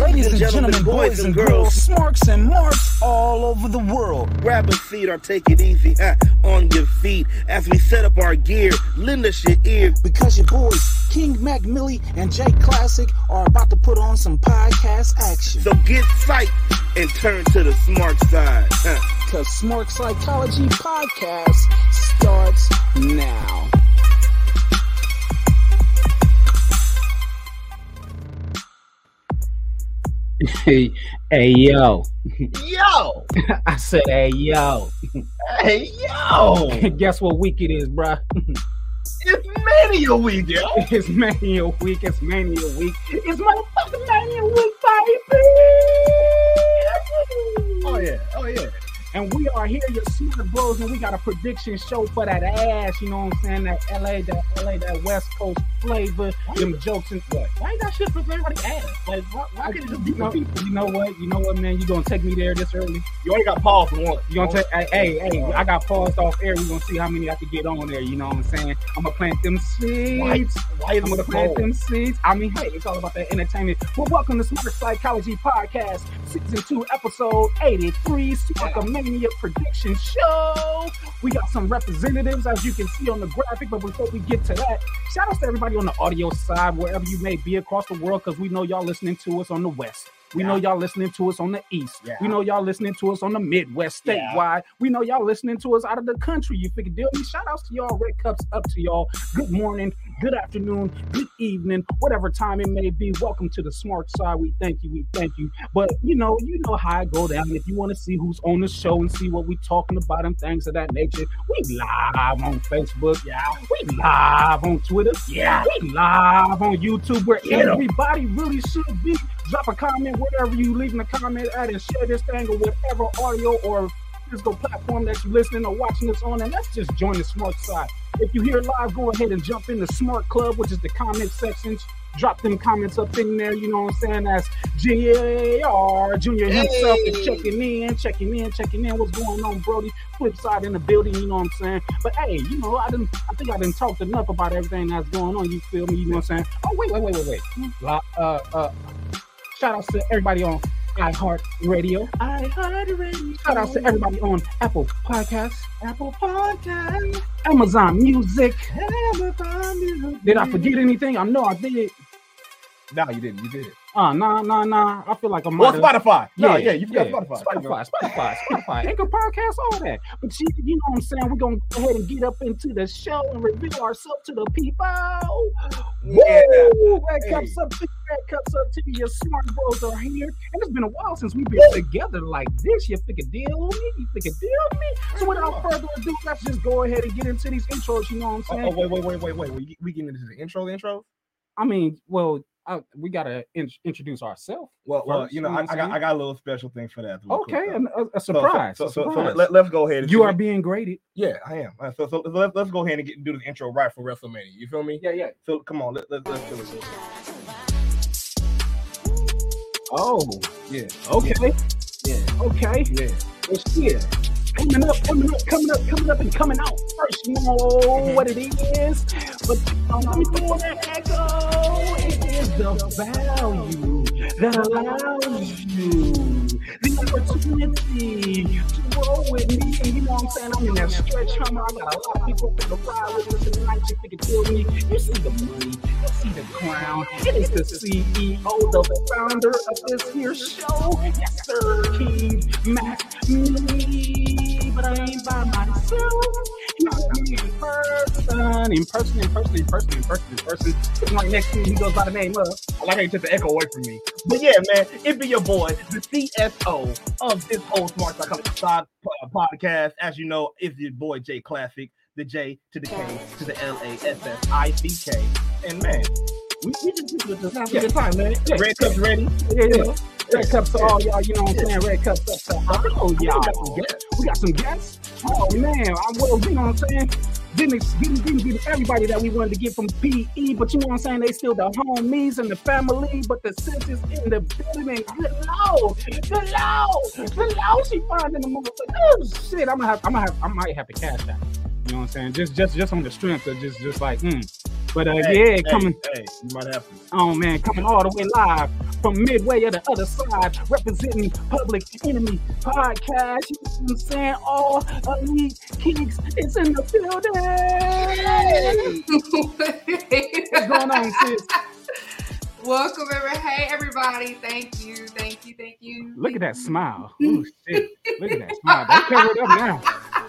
Ladies and gentlemen, boys and girls, smarks and marks all over the world. Grab a seat or take it easy huh, on your feet as we set up our gear. Lend us your ear. Because your boys, King Mac Milli and Jake Klassick, are about to put on some podcast action. So get psyched and turn to the smark side. Huh. Cause Smark Psychology Podcast starts now. Hey, hey, yo. Yo! I said, hey, yo. Hey, yo! Guess what week it is, bruh? It's Mania Week, yo! It's Mania Week. It's Mania Week. It's motherfucking Mania Week, baby! Oh, yeah. Oh, yeah. And we are here, your smark bros, and we got a prediction show for that ass. You know what I'm saying? That LA, that LA, that West Coast flavor, them jokes and what? Why you got shit for everybody ass? Like, why, why can't it just be You know, people? you know what? You know what, man? You gonna take me there this early? You already got Paul for one. You gonna take? Hey, hey, hey, I got paused off air. We gonna see how many I can get on there. You know what I'm saying? I'm gonna plant them seeds. why is I'm gonna plant them seeds. I mean, hey, it's all about that entertainment. Well, welcome to Smark Psychology Podcast, Season 2, Episode 83, Smarkamania Prediction Show. We got some representatives, as you can see on the graphic, but before we get to that, shout out to everybody on the audio side, wherever you may be across the world, because we know y'all listening to us on the West. We know y'all listening to us on the East. Yeah. We know y'all listening to us on the Midwest, Yeah. statewide. We know y'all listening to us out of the country. You figure deal me. Shout outs to y'all. Red cups up to y'all. Good morning, good afternoon, good evening, whatever time it may be. Welcome to the smark side. We thank you. We thank you. But you know, you know how I go down. If you want to see who's on the show and see what we talking about and things of that nature, we live on Facebook. Yeah. We live on Twitter. Yeah. We live on YouTube where 'em. everybody really should be. Drop a comment wherever you leaving a comment at and share this thing or whatever audio or physical platform that you're listening or watching this on. And let's just join the smark side. If you hear live, go ahead and jump in the smark club, which is the comment sections. Drop them comments up in there, you know what I'm saying? That's JR Junior himself is checking in, checking in, checking in. What's going on, Brody? Flip side in the building, you know what I'm saying? But hey, you know, I didn't I think I didn't talk enough about everything that's going on. You feel me? You know what I'm saying? Oh wait, wait, wait, wait, wait. Uh, uh, uh, shout out to everybody on iHeart Radio. I heard already. Shout out to everybody on Apple Podcasts, Apple Podcast. Amazon Music. Amazon Music. Did I forget anything? I know I did. No, you didn't. You did. Uh, nah, nah, nah. I feel like I'm Well, Spotify. No, yeah, you forgot yeah. Spotify. Spotify, Spotify, Spotify, Anchor Podcast, all that. But you, you know what I'm saying? We're gonna go ahead and get up into the show and reveal ourselves to the people. Yeah. Woo! Red Hey. cups up to you, red cups up to you. Your smark bros are here. And it's been a while since we've been together like this. You think a deal with me? You think a deal with me? So without further ado, let's just go ahead and get into these intros, you know what I'm Oh, saying? oh, wait, wait, wait, wait, wait. We, we getting into the intro, the intro? I mean, well, I, we gotta in- introduce ourselves. Well, well, you know, you know I, I got? I got a little special thing for that. Okay, and a, a surprise. So, a so, so, surprise. let, us go ahead. And you are being graded. Yeah, I am. Uh, So, so let, let's go ahead and get, do the intro right for WrestleMania. You feel me? Yeah, yeah. So come on, let, let, let's do it. Oh, Yeah. okay. Yeah. Okay. Yeah. Well, shit. Coming up, coming up, coming up, coming up, and coming out first. You know Mm-hmm. what it is. But um, let me throw that echo. The value that allows you the opportunity to roll with me. And you know what I'm saying? I'm in that stretch hummer. I got a lot of people from the ride with me tonight. You think feel me? You see the money, you see the crown. It is the CEO, the founder of this here show. Yes, sir, King Mac Me. But I ain't by myself. Know me person, in person, in person, in person, in person, in person. Sitting right next to me, he goes by the name of. I like how you took the echo away from me. But yeah, man, it be your boy, the CSO of this whole Smark Side podcast. As you know, it's your boy J Klassick, the J to the K to the L A S S I C K. And man, we, we just, just, just having a good time, man. Yeah. Red Cups ready. Yeah, yeah. Red cups to all y'all, you know what I'm saying? Red cups up to all We y'all. got some guests. We got some guests. Oh man, I'm well, you know what I'm saying? Didn't, didn't, didn't get everybody that we wanted to get from PE, but you know what I'm saying? They still the homies and the family, but the is in the building. Good low, good low, good lord. She finding the motherfucker. Oh shit, I'm gonna have, I'm gonna have, I might have to cash that. You know what I'm saying? Just, just, just on the strength of just, just like, mm. But uh, Hey, yeah, coming. Hey, hey, you might have to. Oh man, coming all the way live from midway of the other side, representing Public Enemy Podcast. You know what I'm saying? All Elite Keeks is in the building. What's going on, sis? Welcome, everybody. Hey, everybody. Thank you. Thank you. Thank you. Look at that smile. Oh shit. Look at that smile. Don't cover it up now.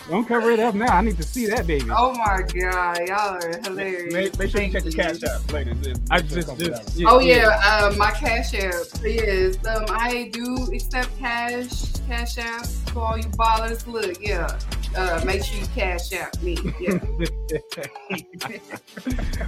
Don't cover it up now. I need to see that baby. Oh my god, y'all are hilarious. Make, make sure you Thank check the cash out later. I just, just yeah, Oh yeah, uh, my cash app is um I do accept cash cash app for all you ballers. Look, yeah. Uh, make sure you cash out me. Yeah.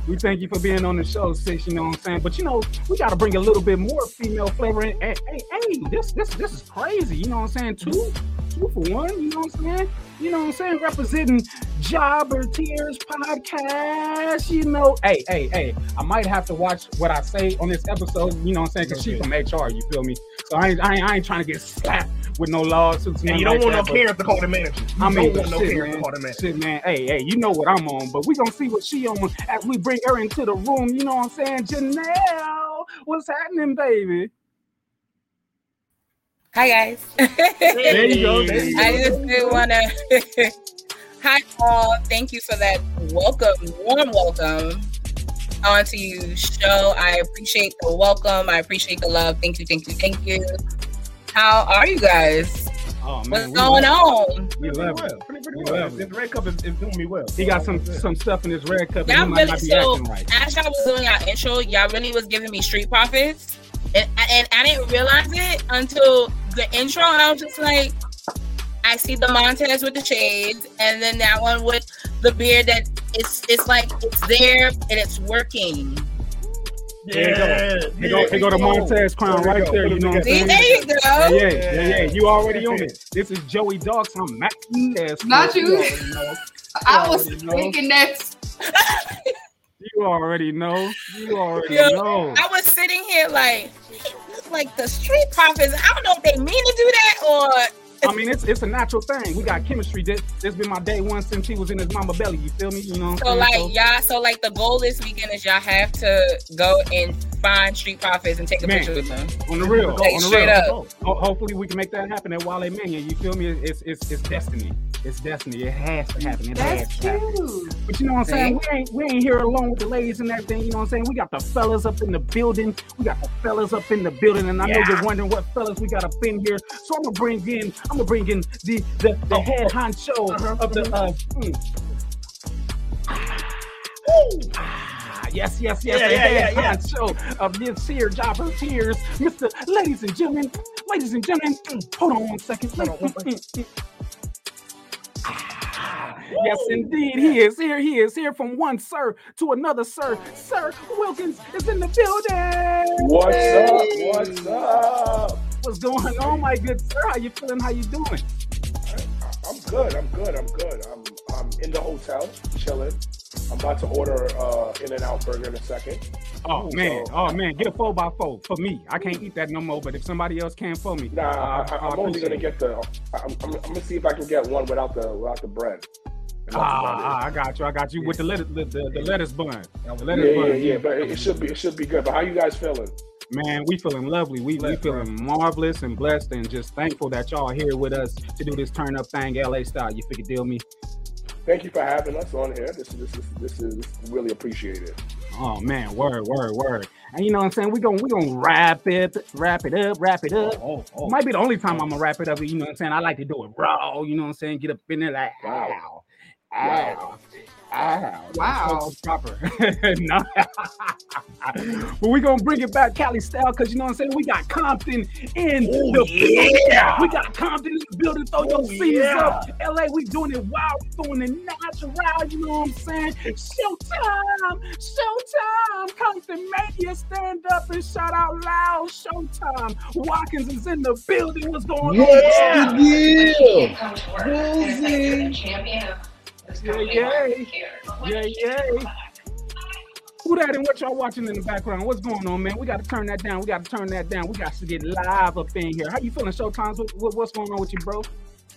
we thank you for being on the show, sis. You know what I'm saying? But you know, we got to bring a little bit more female flavor in. Hey, hey, hey, this, this, this is crazy. You know what I'm saying? Two, two for one. You know what I'm saying? You know what I'm saying? Representing Jobber Tears podcast. You know, hey, hey, hey. I might have to watch what I say on this episode. You know what I'm saying? Because she's from HR. You feel me? So I ain't, I ain't, I ain't trying to get slapped with no lawsuits. And you don't like want that, no parents to call the manager. You I mean, don't want no parents to call the manager. Shit, man. Hey, hey, you know what I'm on, but we gonna see what she on as we bring her into the room. You know what I'm saying? Janell, what's happening, baby? Hi guys. There you go. There you I just did want to. Hi all. Thank you for that welcome, warm welcome onto you show. I appreciate the welcome. I appreciate the love. Thank you, thank you, thank you. How are you guys? Oh man, What's we going love on? it. We Pretty love well. it. Pretty, pretty We well. love. This red cup is, is doing me well. He got some some stuff in his red cup. and Y'all he might really not be so acting right. as y'all was doing our intro, y'all really was giving me street profits, and and I didn't realize it until the intro, and I was just like, I see the Montez with the shades, and then that one with the beard that it's it's like it's there and it's working. There you go. Yeah. He go, he go to Montez crown There right there. You know what I'm saying? there you go. Yeah, yeah, yeah, yeah. You already on it. This is Joey Dogs. I'm Mac. Yes, Not you. already know. I was already know. thinking that. You already know. You already know. I was sitting here like, like the street profits. I don't know if they mean to do that or I mean, it's it's a natural thing. We got chemistry. This this been my day one since he was in his mama belly. You feel me? You know what So I'm like saying? y'all, so like the goal this weekend is y'all have to go and find street profits and take a Man. picture with them. on the real, Like, on the straight real. up. Oh, ho- hopefully, we can make that happen at Wale Mania. You feel me? It's it's it's destiny. It's destiny. It has to happen. It has That's to happen. cute. But you know what I'm saying? We ain't we ain't here alone with the ladies and everything. You know what I'm saying? We got the fellas up in the building. We got the fellas up in the building, and I know you're wondering what fellas we got up in here. So I'm gonna bring in I'm gonna bring in the the, the head honcho of the uh. mm. Yes, yes, yes, Yeah, the yeah, head yeah, yeah. honcho of this here jobber tears, Mr. Ladies and gentlemen, ladies and gentlemen, hold on one second. Hold on, one mm. Ah, Yes, indeed, he is here. He is here from one sir to another sir. Sir Wilkins is in the building. What's up? What's up? What's going on, my good sir? How you feeling? How you doing? I'm good. I'm good. I'm good. I'm I'm in the hotel, chilling. I'm about to order uh, In-N-Out Burger in a second. Oh man, so- oh man, get a four by four for me. I can't eat that no more, but if somebody else can for me, Nah, uh, I, I'm only gonna it. get the. I'm, I'm, I'm gonna see if I can get one without the without the bread. Ah, I got you. I got you with the lettuce, the, the, the lettuce bun. The yeah, lettuce yeah, bun. yeah, But it, it should be it should be good. But how you guys feeling? Man, we feeling lovely. We, we feeling marvelous and blessed and just thankful that y'all here with us to do this turn up thing, LA style. You figure deal me? Thank you for having us on here. This is this is this is really appreciated. Oh man, word, word, word. And you know what I'm saying? We gonna we gonna wrap it, wrap it up, wrap it up. Oh, oh. oh. Might be the only time oh. I'm gonna wrap it up. You know what I'm saying? I like to do it raw. You know what I'm saying? Get up in there like Wow. ow, ow, Ah, ow. Wow. Proper. no. but we gonna bring it back Cali style because you know what I'm saying? We got Compton in Oh, the yeah. We got Compton in the building. Throw Oh, your seats yeah. up. LA, we doing it wild. We doing it natural. You know what I'm saying? Showtime, Showtime. Compton Mania, stand up and shout out loud. Showtime. Watkins is in the building. What's going on? Yeah. deal? Yeah, yeah. Yeah, yeah. Who that and what y'all watching in the background? What's going on, man? We got to turn that down. We got to turn that down. We got to get live up in here. How you feeling, Showtimes? What, what, what's going on with you, bro?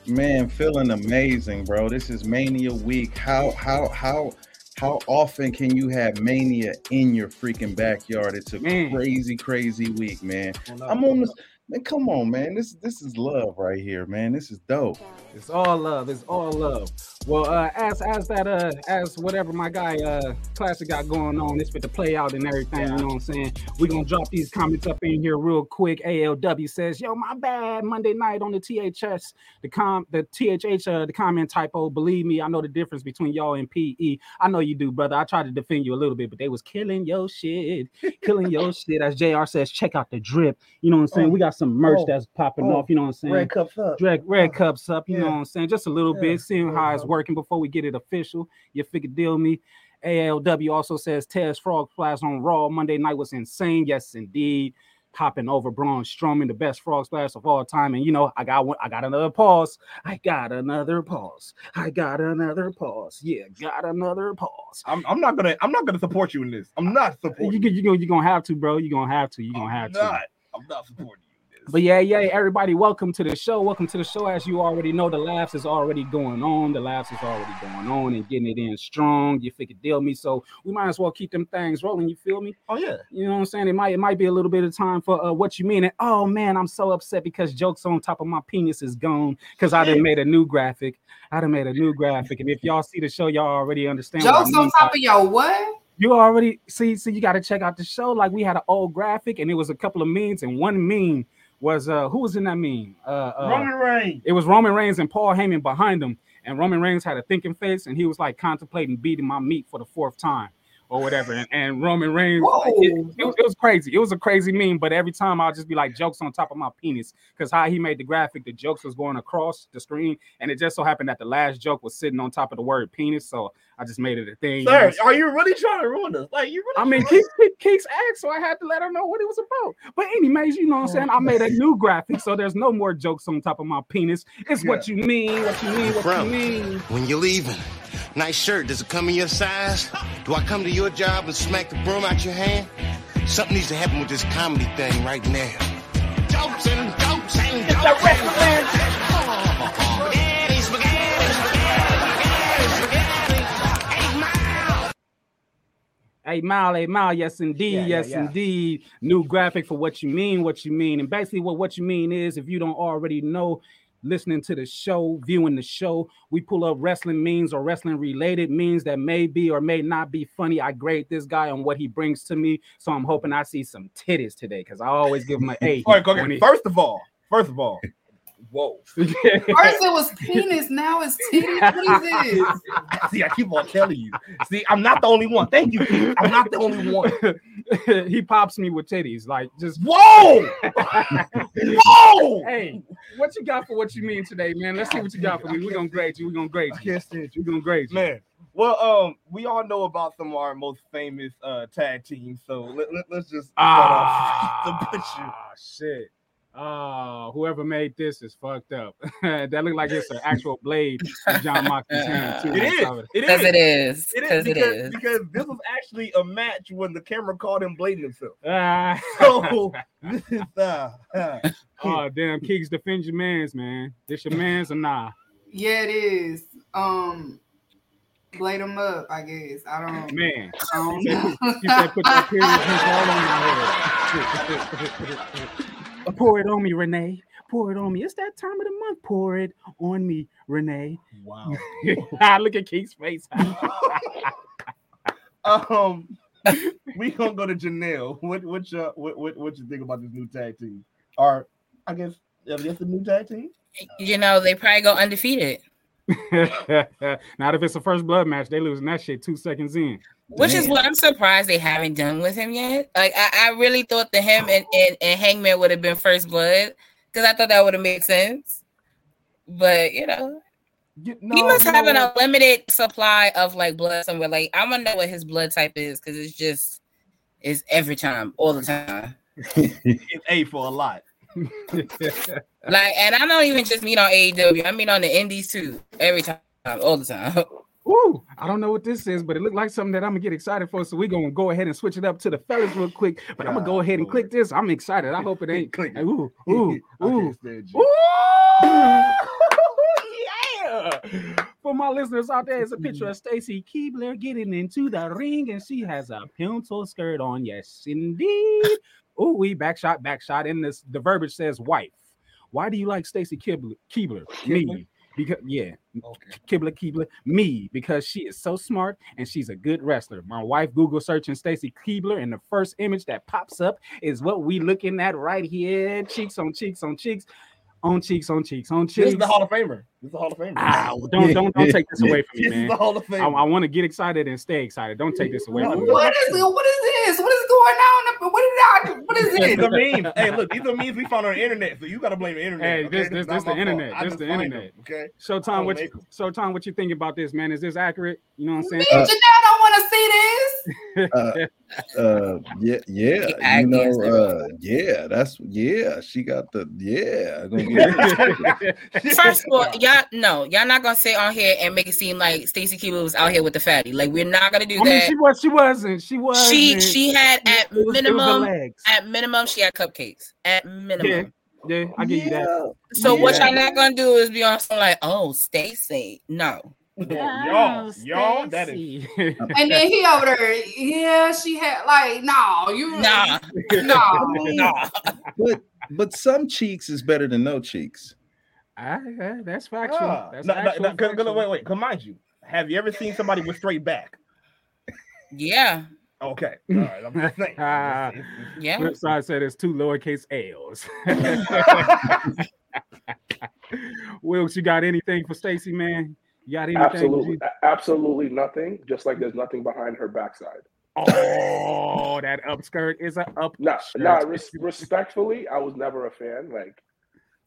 Man, feeling amazing, bro. This is Mania week. How how how How often can you have mania in your freaking backyard? It's a Man. crazy, crazy week, man. I'm on this. Man, come on, man. This this is love right here, man. This is dope. It's all love. It's all love. Well, uh, as as that uh as whatever my guy uh Klassick got going on, it's fit the play out and everything. You know what I'm saying? We're gonna drop these comments up in here real quick. ALW says, "Yo, my bad. Monday night on the THS, the com the THH uh the comment typo. Believe me, I know the difference between y'all and PE. I know you do, brother. I tried to defend you a little bit, but they was killing your shit, killing your shit. As Jr. says, check out the drip. You know what I'm saying? We got some merch Oh. that's popping Oh. off. You know what I'm saying? Red cups up. Drag red uh, cups up, you know what I'm saying? Just a little Yeah. bit, seeing how it's working before we get it official. You figure deal me. ALW also says Tez Frog Splash on Raw Monday night was insane. Yes, indeed. Hopping over Braun Strowman, the best frog splash of all time. And you know, I got one, I got another pause. I got another pause. I got another pause. Yeah, got another pause. I'm, I'm not gonna I'm not gonna support you in this. I'm not supporting. you you you're gonna have to, bro. You're gonna have to. You're gonna have I'm to. not. I'm not supporting you in this. But yeah, yeah, everybody, welcome to the show. Welcome to the show. As you already know, the laughs is already going on. The laughs is already going on and getting it in strong. You figure deal me. So we might as well keep them things rolling. You feel me? oh yeah. You know what I'm saying? It might it might be a little bit of time for uh, what you mean. And oh man, I'm so upset because jokes on top of my penis is gone because I done made a new graphic. I done made a new graphic, and if y'all see the show, y'all already understand. Jokes on top of your what? you already see, see, you got to check out the show. Like we had an old graphic, and it was a couple of memes, and one meme was uh who was in that meme? Uh, uh Roman Reigns. it was Roman Reigns and Paul Heyman behind him, and Roman Reigns had a thinking face, and he was like contemplating beating my meat for the fourth time or whatever. And, and Roman Reigns, like, it, it was, it was crazy. It was a crazy meme, but every time I'll just be like jokes on top of my penis because how he made the graphic, the jokes was going across the screen, and it just so happened that the last joke was sitting on top of the word penis, so I just made it a thing. you know? Sir, are you really trying to ruin us? Like you really? I mean, Keeks, Keeks- Keeks asked, so I had to let her know what it was about. But anyways, you know what I'm saying? I made a new graphic, so there's no more jokes on top of my penis. It's what you mean, what you mean, what Bro. you mean. When you're leaving, nice shirt. Does it come in your size? Do I come to your job and smack the broom out your hand? Something needs to happen with this comedy thing right now. Jokes and jokes and jokes. and jokes. Spaghetti, spaghetti, spaghetti, spaghetti, spaghetti. Eight Mile. Hey, mile, hey, mile, yes, indeed, Yeah, yeah, yes, yeah. indeed. New graphic for what you mean, what you mean. And basically, what what you mean is if you don't already know, listening to the show, viewing the show, we pull up wrestling memes or wrestling related memes that may be or may not be funny. I grade this guy on what he brings to me. So I'm hoping I see some titties today because I always give him an A. All right. First of all, first of all, whoa. First it was penis, now it's titties. What is this? See, I keep on telling you. See, I'm not the only one. Thank you. Keeks. I'm not the only one. he pops me with titties, like just Whoa! Whoa! hey, what you got for what you mean today, man? Let's see what you got for me. We're gonna grade you. We're gonna grade you. Can't. We're gonna grade you. Man, well, um, we all know about some of our most famous uh tag teams, so let, let, us just start off the butcher. Ah, shit. Ah, whoever made this is fucked up. that looked like it's an actual blade in Jon Moxley's hand too. It is. It Because is. it is. It Because is because, this was actually a match when the camera caught him blading himself. Ah. So this is uh, uh, oh damn, Keeks, defend your man's man. This your man's or nah? Yeah, it is. Um, blade them up. I guess I don't. Man. I don't said, know. put, he said, put that period all on my head. Pour it on me, Renee. Pour it on me. It's that time of the month. Pour it on me, Renee. wow. Look at Keeks' face. Um, we gonna go to Janell. What what you what what what you think about this new tag team? Or I guess I guess the new tag team. You know, they probably go undefeated, Not if it's a first blood match, they losing that shit two seconds in. Which is what I'm surprised they haven't done with him yet. Like, I, I really thought that him and, and, and Hangman would have been first blood because I thought that would have made sense. But, you know, You- he no, must have an unlimited supply of like blood somewhere. Like, I want to know what his blood type is because it's just, it's every time, all the time. It's A for a lot. Like, and I don't even just mean on AEW. I mean on the indies too. Every time, all the time. Woo! I don't know what this is, but it looked like something that I'm gonna get excited for. So we're gonna go ahead and switch it up to the fellas real quick. But I'm gonna go ahead and click this. I'm excited. I hope it ain't. Click it. Ooh, ooh, ooh. can't stand you. Ooh! yeah. For my listeners out there, it's a picture of Stacy Keibler getting into the ring, and she has a pencil skirt on. Yes, indeed. Oh, we back shot, back shot. In this, the verbiage says wife. Why do you like Stacy Keibler? Keibler, me. Because yeah, Keibler Keibler, me, because she is so smart and she's a good wrestler. My wife Google searching Stacy Keibler, and the first image that pops up is what we looking at right here. Cheeks on cheeks on cheeks on cheeks, on cheeks, on cheeks. This is the Hall of Famer. This is the Hall of Famer. Ah, don't don't don't take this away from me, man. This is the Hall of Famer. I want to get excited and stay excited. Don't take this away from me. What is it? What is this? What is going on? What is that? What is These this? are memes. Hey, look, these are memes we found on the internet, so you gotta blame the internet. Hey, okay? this this is this the internet. This just the internet. them, okay. So Tom, what you, make 'em. Showtime, what you think about this, man? Is this accurate? You know what I'm saying? Me and Janell don't want to see this. uh, uh, yeah, yeah, you know, uh, yeah, that's yeah. She got the yeah. gonna get- First of all, y'all no, y'all not gonna sit on here and make it seem like Stacy Keibler was out here with the fatty. Like we're not gonna do I mean, that. she was, she wasn't, she was. she she had at It was- it was the minimum legs. at minimum she had cupcakes at minimum. Yeah, I give you that. So what y'all not gonna do is be on some like, oh, Stacy, no. Y'all, y'all, that is And then he over there, yeah, she had like, no, you Nah. no. Nah. but but some cheeks is better than no cheeks. Ah, yeah, that's factual. Ah, That's no, no, actual no, 'cause- 'cause- factual. wait, wait. Come mind you, have you ever seen somebody with straight back? Yeah. Okay, all right. I'm just saying. I'm just saying. Yeah. Flipside said it's two lowercase L's. Wilkes, you got anything for Stacy, man? You got anything? Absolutely, a- absolutely nothing. Just like there's nothing behind her backside. Oh, that upskirt is a up. Nah, shirt. nah. Res- respectfully, I was never a fan like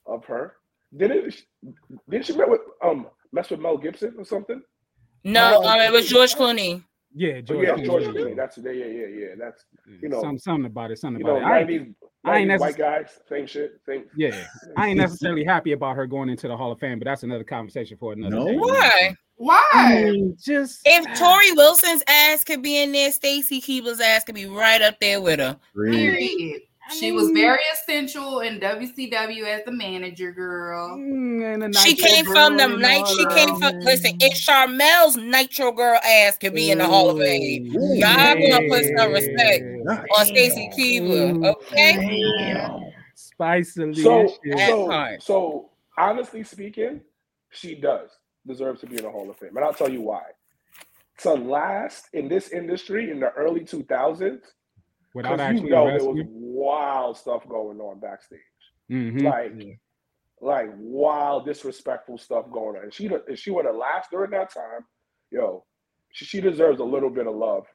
of her. Didn't she, didn't she met with um mess with Mel Gibson or something? No, um, it was George Clooney. Yeah, Oh, George. yeah, Clooney. George Clooney. That's yeah, yeah, yeah, yeah. That's you know, Some, something about it. Something you know, about it. I ain't- nineties, I ain't necess- white guys, same shit, same. Yeah, I ain't necessarily happy about her going into the Hall of Fame, but that's another conversation for another No. day. Why? I Why? mean, just If Torrie Wilson's ass could be in there, Stacy Keibler's ass could be right up there with her. Period. She was very essential in WCW as the manager girl. Mm, and a She came from the night. She came from. man. Listen, if Charmel's Nitro Girl ass could be in the Hall of Fame, Ooh, y'all gonna put some respect yeah. on Stacy Keibler, okay? Spicily. So, and shit. That so, so, honestly speaking, she does deserve to be in the Hall of Fame, and I'll tell you why. To last in this industry in the early 2000s, Without because actually you know there was wild stuff going on backstage, Mhm. like, like wild disrespectful stuff going on. And she, if she would have last during that time, yo, she, she deserves a little bit of love.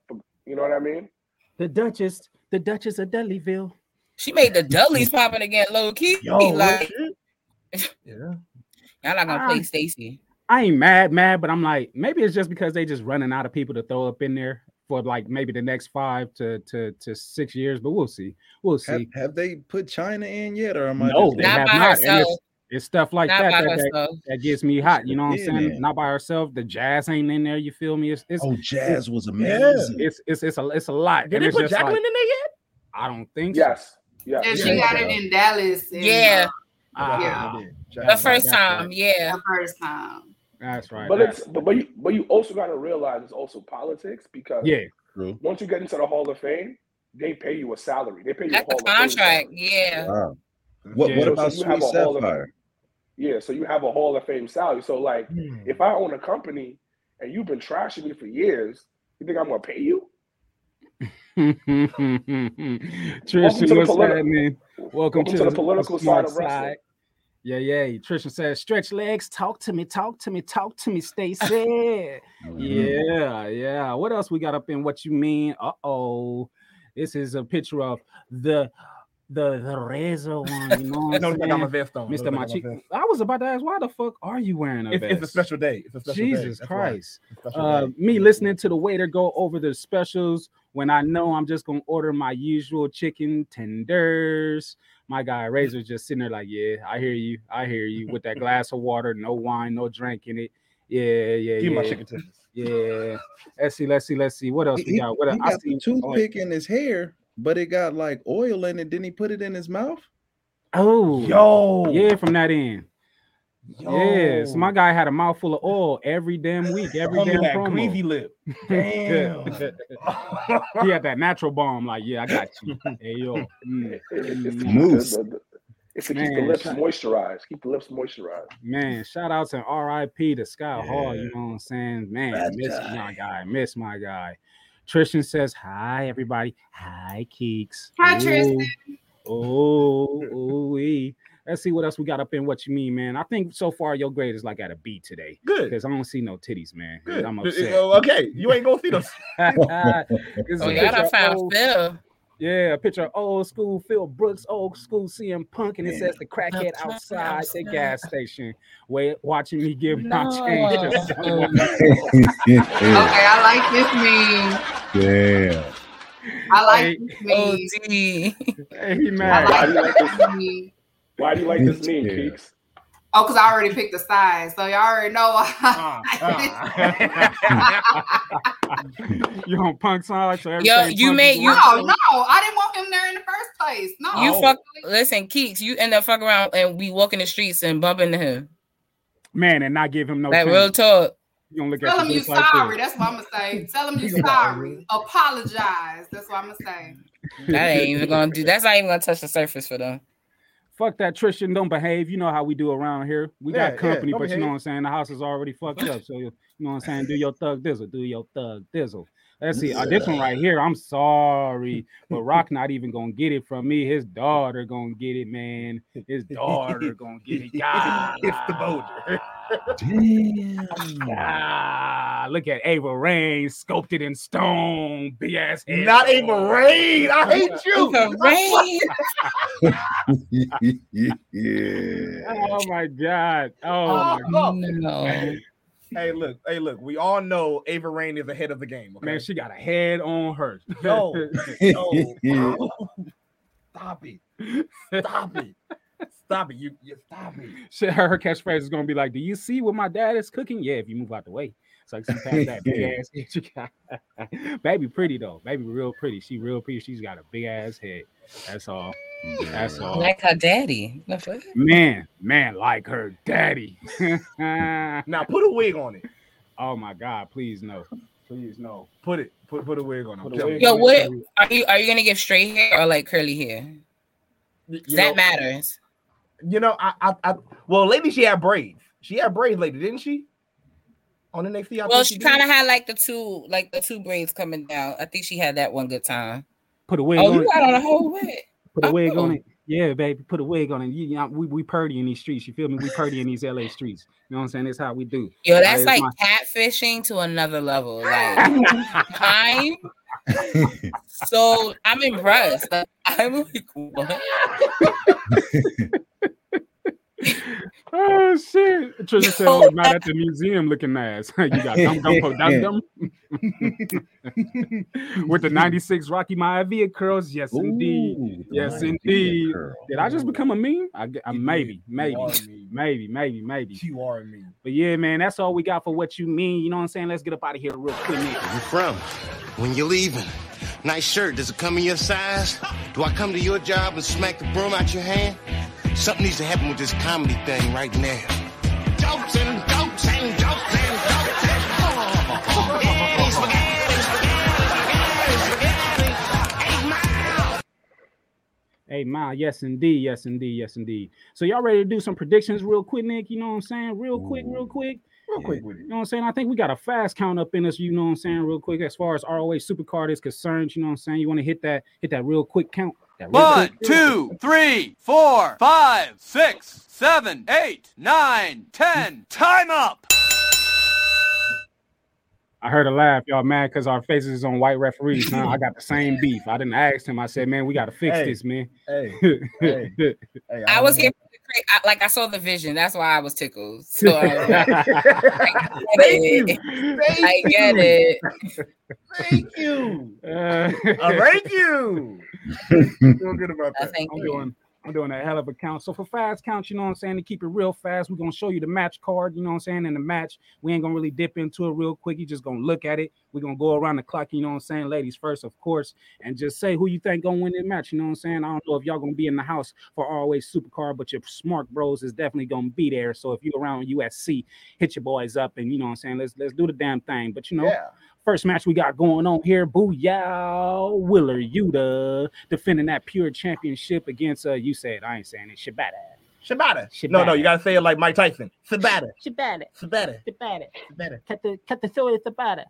You know what I mean? the Duchess, the Duchess of Dudleyville. She made the Dudleys popping again, low key. Yo, like yeah. y'all not gonna play Stacy. I ain't mad, mad, but I'm like, maybe it's just because they just running out of people to throw up in there for like maybe the next five to to to six years. But we'll see. We'll Have, see. have they put Chyna in yet, or am I? No, they Not have by not. It's, it's stuff like Not that that, that that gets me hot. You know what I'm saying? man. Not by herself. The jazz ain't in there. You feel me? It's it's Oh, Jazz was Yeah. amazing. it's it's it's a it's a lot. Did and they put Jacqueline like, in there yet? I don't think so. Yes, yes. And yes. she got it in Dallas. and, Yeah. Ah, Yeah. The first time, yeah. The first time. That's right. But that's- it's but, but you but you also got to realize it's also politics because yeah. True. once you get into the Hall of Fame, they pay you a salary. They pay you That's a the Hall of Fame contract, yeah. Wow. What Yeah. What So- about so you have Sweet a Hall of- Sapphire? Yeah, so you have a Hall of Fame salary. So like, Hmm. if I own a company and you've been trashing me for years, you think I'm gonna pay you? Tristan, the what's politi- happening? Welcome, welcome to, to the the political side of wrestling. Yeah, yeah. Tristan says, "Stretch legs, talk to me, talk to me, talk to me, Stacy." Mhm. yeah, yeah. What else we got up in what you mean? Uh oh, this is a picture of the the the razor one. You know what I'm I'm a vest on. Mr. Looks like I'm Machi. I was about to ask, why the fuck are you wearing a It's, vest? it's a special day. It's a special. Jesus why. Christ. Uh, day. me listening to the waiter go over the specials when I know I'm just gonna order my usual chicken tenders. My guy Razor just sitting there like, yeah, I hear you, I hear you. With that glass of water, no wine, no drink in it. Yeah, yeah, Give me my chicken tenders. yeah. Let's see, let's see, let's see. What else He, we got? What he else? I got see. the oh, toothpick in his hair, but it got like oil in it. Didn't he put it in his mouth? Oh, Yo. yeah, from that end. Yeah, so my guy had a mouthful of oil every damn week, every Homie damn had promo. greasy lip. Damn. he had that natural bomb, like, yeah, I got you. Hey yo, mm, It's to mm. keep Moose. the- the- It's to keep the Man, lips shut- moisturized. Keep the lips moisturized. man. Shout out to R.I.P. to Scott Hall. You know what I'm saying, man. Bad miss guy. my guy, miss my guy. Tristan says hi, everybody. Hi, Keeks. Hi, Ooh. Tristan. Oh, ooh, wee. Let's see what else we got up in what you mean, man. I think so far your grade is like at a B today Good. because I don't see no titties, man. Good. I'm upset. Okay, you ain't gonna see those. It's a Oh, picture y'all done of found old- Phil. Yeah, a picture of old school Phil Brooks, old school CM Punk, and it says the crackhead The outside the crackhead gas station, wait, watching me give my change. to Okay, I like this meme. Yeah. I like Hey, this meme. Hey, he I mad. Why do you like like this meme. Why do you like this meme, Yeah. Keeks? Oh, because I already picked the size, so y'all already know. Uh, you on Punk side, so Yo, you made- you- right. no, no, I didn't want him there in the first place. No, You fuck. Listen, Keeks, you end up fuck around and we walk in the streets and bump into him. man, and not give him no Like chance. real talk. You gonna look Tell at him you you like sorry. That's what I'm gonna say. Tell him you sorry. Apologize. That's what I'm gonna say. That ain't even gonna do. That's not even gonna touch the surface for them. Fuck that Tristan, don't behave. You know how we do around here. We Yeah, got company, don't but you know what I'm saying. The house is already fucked up, so you know what I'm saying. Do your thug dizzle, do your thug dizzle. Let's see. Uh, this one right here. I'm sorry, but Rock not even gonna get it from me. His daughter gonna get it, man. His daughter gonna get it. God, It's the boulder. Damn. Ah, look at Ava Raine, sculpted in stone, big ass head. Not Ava Raine. I hate you. Raine. yeah. Oh my god. Oh my Oh, No. Hey, look. Hey, look. We all know Ava Raine is ahead of the game. Okay? man, she got a head on her. No. no. Stop it. Stop it. Stop it. You, you stop it. Shit, her, her catchphrase is gonna be like, "Do you see what my dad is cooking? Yeah, if you move out the way." So I see past that big ass head you got. Baby, pretty though. Baby, real pretty. She real pretty. She's got a big ass head. That's all. That's all. Like her daddy. Man, man, like her daddy. Now put a wig on it. oh my God! Please no. Please no. Put it. Put put a wig on it. Put I'm a wig you. Yo, what are you? Are you gonna give straight hair or like curly hair? You that know- matters. You know, I, I, I, well, lately she had braids. She had braids lately, didn't she? On NXT, I Well, think she kind of had like the two, like the two braids coming down. I think she had that one good time. Put a wig Oh, on you it. got on a whole wig. Put a wig on Oh. it. Yeah, baby. Put a wig on it. You, you know, we we purdy in these streets. You feel me? We purdy in these LA streets. You know what I'm saying? That's how we do. Yo, Uh, that's it's like my- catfishing to another level. Like, I'm so I'm impressed. Like, I'm like, what? Oh shit! Trisha said, "Oh, not at the museum looking ass. you got dum dum po dum dum with the '96 Rocky Maivia curls. Yes, indeed. Yes, indeed. curl. Did I just become a meme? I, g- uh, You maybe, did. maybe, You are a meme. maybe, maybe, maybe. You are me. But yeah, man, that's all we got for what you mean. You know what I'm saying? Let's get up out of here real quick. Where you from? When you leaving? Nice shirt. Does it come in your size? Do I come to your job and smack the broom out your hand? Something needs to happen with this comedy thing right now. Jokes and jokes and jokes and jokes and spaghetti, spaghetti, spaghetti, spaghetti, eight mile. Hey, Ma, yes, indeed, yes, indeed, yes, indeed. So y'all ready to do some predictions real quick, Nick? You know what I'm saying? Real quick, real quick. Real quick with it. You know what I'm saying? I think we got a fast count up in us, you know what I'm saying, real quick, as far as ROH Supercard is concerned. You know what I'm saying? You want to hit that, hit that real quick count. That real One, quick- two, three, four, five, six, seven, eight, nine, ten. Time up. I heard a laugh, y'all mad because our faces is on white referees. Huh? I got the same beef. I didn't ask him. I said, man, we got to fix Hey. this, man. Hey, hey, hey. I was here. For the cra- I, like I saw the vision. That's why I was tickled. So I, was like, I Thank you. get it. Thank I get you. it. Thank you. Uh, Uh, thank you. Feel good about that. thank I'm you. doing, I'm doing a hell of a count. So for fast counts, you know what I'm saying, to keep it real fast, we're gonna show you the match card, you know what I'm saying, in the match. We ain't gonna really dip into it real quick. You just gonna look at it. We're gonna go around the clock, you know what I'm saying, ladies first, of course, and just say who you think gonna win the match. You know what I'm saying? I don't know if y'all gonna be in the house for always supercar, but your smark bros is definitely gonna be there. So if you around USC, hit your boys up and you know what I'm saying, let's let's do the damn thing. But you know, Yeah. First match we got going on here, Booyah Wheeler Yuta defending that pure championship against uh you said I ain't saying it Shibata. Shibata. Shibata. No, no, you gotta say it like Mike Tyson. Shibata. Shibata. Shibata. Shibata. Shibata. Cut the cut the soy Shibata.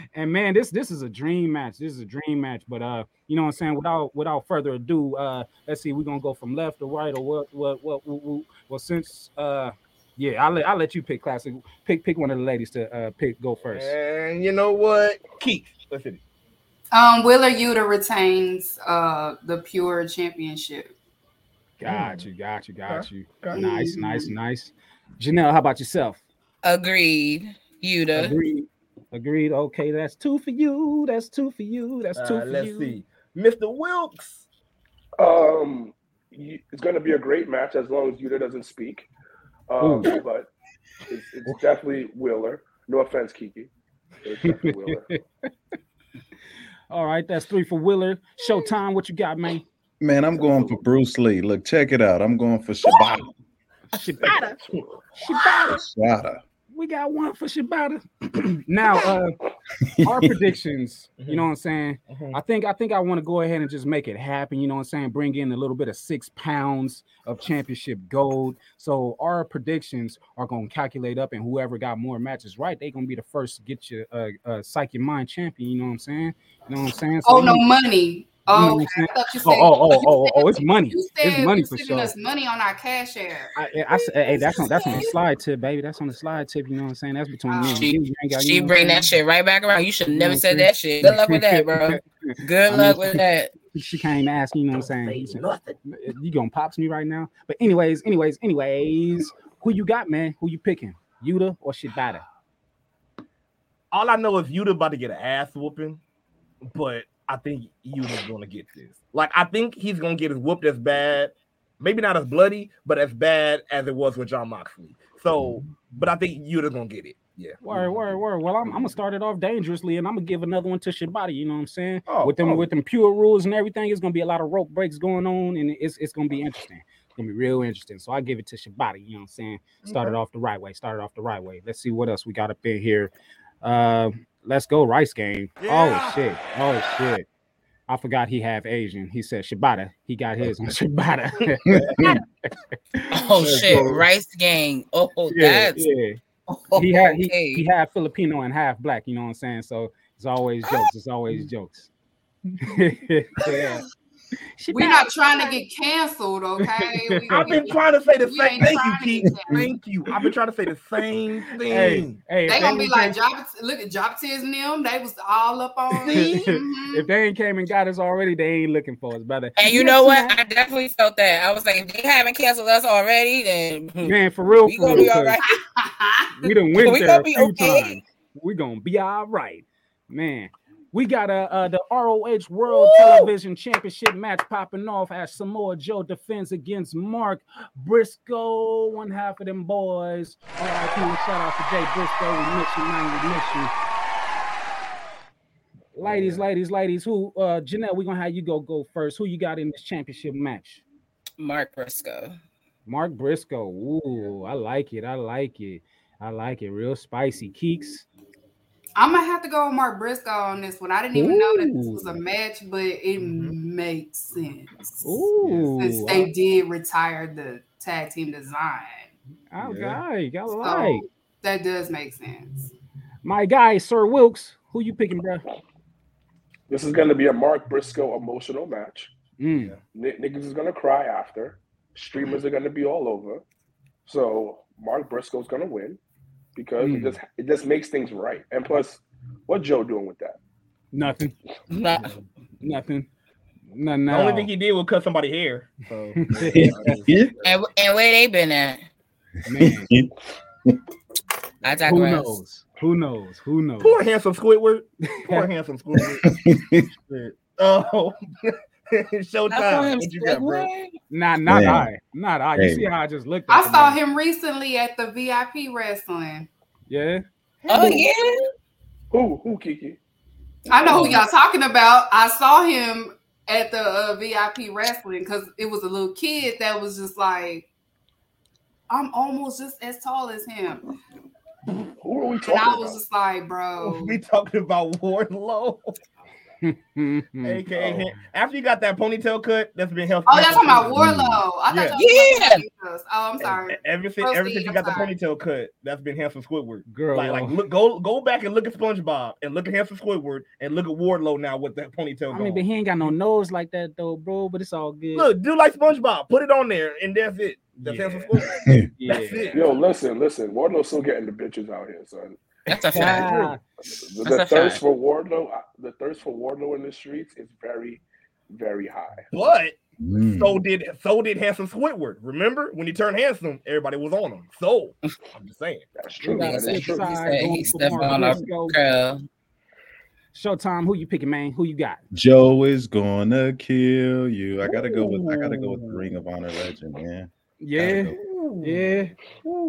and man, this this is a dream match. This is a dream match. But uh, you know what I'm saying? Without without further ado, uh, let's see, we're gonna go from left to right or what what what, what, what well since uh yeah, I'll let I'll let you pick Klassick. Pick pick one of the ladies to uh pick go first. And you know what? Keeks. Let's hit it. Um, Wheeler Yuta retains uh the pure championship. Got you, got you, got you. okay. Nice, nice, nice. Janell, how about yourself? Agreed. Yuta. Agreed. Agreed. Okay, that's two for you. That's two for you. That's two Uh, for let's you. see. Mr. Wilkes. Um, y- it's going to be a great match as long as Yuta doesn't speak. Um, but it's, it's definitely Wheeler. No offense, Kiki. It's Wheeler. All right, that's three for Wheeler. Showtime, what you got, man? Man, I'm going for Bruce Lee. Look, check it out. I'm going for Shibata. Shibata. Shibata. Shibata. We got one for Shibata. now, uh, our predictions. You know what I'm saying? I think I think I want to go ahead and just make it happen. You know what I'm saying? Bring in a little bit of six pounds of championship gold. So our predictions are gonna calculate up, and whoever got more matches right, they gonna be the first to get you uh, uh psych your mind champion. You know what I'm saying? You know what I'm saying? Oh no, you- money. you know Oh, okay. saying? I thought you Oh, said. oh, oh, you oh, said- oh, it's money. You It's money for sure. us money on our cash app. I, eh, I, I said, hey, that's on that's on the slide tip, baby. That's on the slide tip. You know what I'm saying? That's between me and She, you. You ain't got- you she know bring that shit right back around. You should never what I'm said that shit. Good luck with that, bro. Good I luck mean, with that. She can't ask, you know what I'm saying? Eh, you gonna pops me right now? But anyways, anyways, anyways, who you got, man? Who you picking? Yuta or Shibata? All I know is Yuta about to get an ass whooping, but I think Yuta's gonna get this. Like I think he's gonna get his whooped as bad, maybe not as bloody, but as bad as it was with Jon Moxley. So, but I think Yuta's gonna get it. Yeah. Word, word, word. Well, I'm, I'm gonna start it off dangerously, and I'm gonna give another one to Shibata. You know what I'm saying? Oh, with them, oh. with them pure rules and everything, it's gonna be a lot of rope breaks going on, and it's it's gonna be interesting. It's gonna be real interesting. So I give it to Shibata. You know what I'm saying? Started off the right way. Started off the right way. Let's see what else we got up in here. Uh, let's go Rice game. Oh shit. Oh shit. I forgot he half Asian. He said Shibata. He got his on Shibata. Oh shit. Rice gang. Oh, yeah, that's yeah. He had he, he had Filipino and half black. You know what I'm saying? So it's always jokes. It's always jokes. yeah. We're not trying to get canceled, okay? We- I've been trying to say the same. ain't Thank you, trying Keith. Thank you. I've been trying to say the same thing. Hey, hey, They if gonna be like came- Job. Look at Job Tiz and them. They was all up on. Me. If Mhm. they ain't came and got us already, they ain't looking for us, brother. And you Yes, know what? man. I definitely felt that. I was like, if they haven't canceled us already, then hmm, Man, for real, we for gonna real, be all right. right. we done went We there gonna a be few okay. times. We gonna be all right, man. We got a uh, the ROH World Television Championship match popping off as Samoa Joe defends against Mark Briscoe, one half of them boys. All right, cool. Shout out to Jay Briscoe. We miss you, man. We miss you. Ladies, ladies, ladies. Who uh Janell, we're gonna have you go go first. Who you got in this championship match? Mark Briscoe. Mark Briscoe. Ooh, I like it. I like it. I like it. Real spicy. Keeks. I'm gonna have to go with Mark Briscoe on this one. I didn't even know that this was a match, but it makes sense Ooh. since they did retire the tag team design. I Yeah. like. I So like. that does make sense. My guy, Sir Wilkes. Who you picking, bro? This is going to be a Mark Briscoe emotional match. Mm. N- niggas is going to cry after. Streamers are going to be all over. So Mark Briscoe's going to win because it Mm. just it just makes things right. And plus, what Joe doing with that? Nothing. Not, Nothing. Nothing. The only thing he did was cut somebody hair. So and, and where they been at? Man, I who digress. knows? Who knows? Who knows? poor handsome Squidward. Poor handsome Squidward. Shit. Oh, Showtime. What you got, bro? Nah, not Man. I. Not I. You Hey. see how I just looked at I saw him recently at the VIP wrestling. Yeah. Oh yeah. Who? Who, Kiki? I know who y'all talking about. I saw him at the uh, VIP wrestling because it was a little kid that was just like, I'm almost just as tall as him. Who are we And talking I was about? just like, bro. We talking about Wardlow. Aka oh. him. after you got that ponytail cut, that's been healthy. Oh, y'all talking about Wardlow. I thought Yeah. y'all was Yeah. talking about Jesus. Oh, I'm sorry. Ever since, Proceed, ever since you I'm got the ponytail cut, that's been handsome Squidward. Girl. Like, like look, go go back and look at SpongeBob and look at handsome Squidward and look at Wardlow now with that ponytail. I mean, but he ain't got no nose like that though, bro. But it's all good. Look, do like SpongeBob, put it on there, and that's it. That's Yeah. handsome Squidward. yeah. That's it. Yo, listen, listen. Wardlow's still getting the bitches out here, son. That's a fact. Ah, The, That's the a thirst fact. for Wardlow, uh, the thirst for Wardlow in the streets is very, very high. But Mm. so did so did handsome Squidward. Remember when he turned handsome, everybody was on him. So I'm just saying. That's true. got That a is flip true. He said he stepped on a Briscoe. girl. Showtime. Who you picking, man? Who you got? Joe is gonna kill you. I gotta go with I gotta go with the Ring of Honor legend, man. Yeah, Gotta yeah,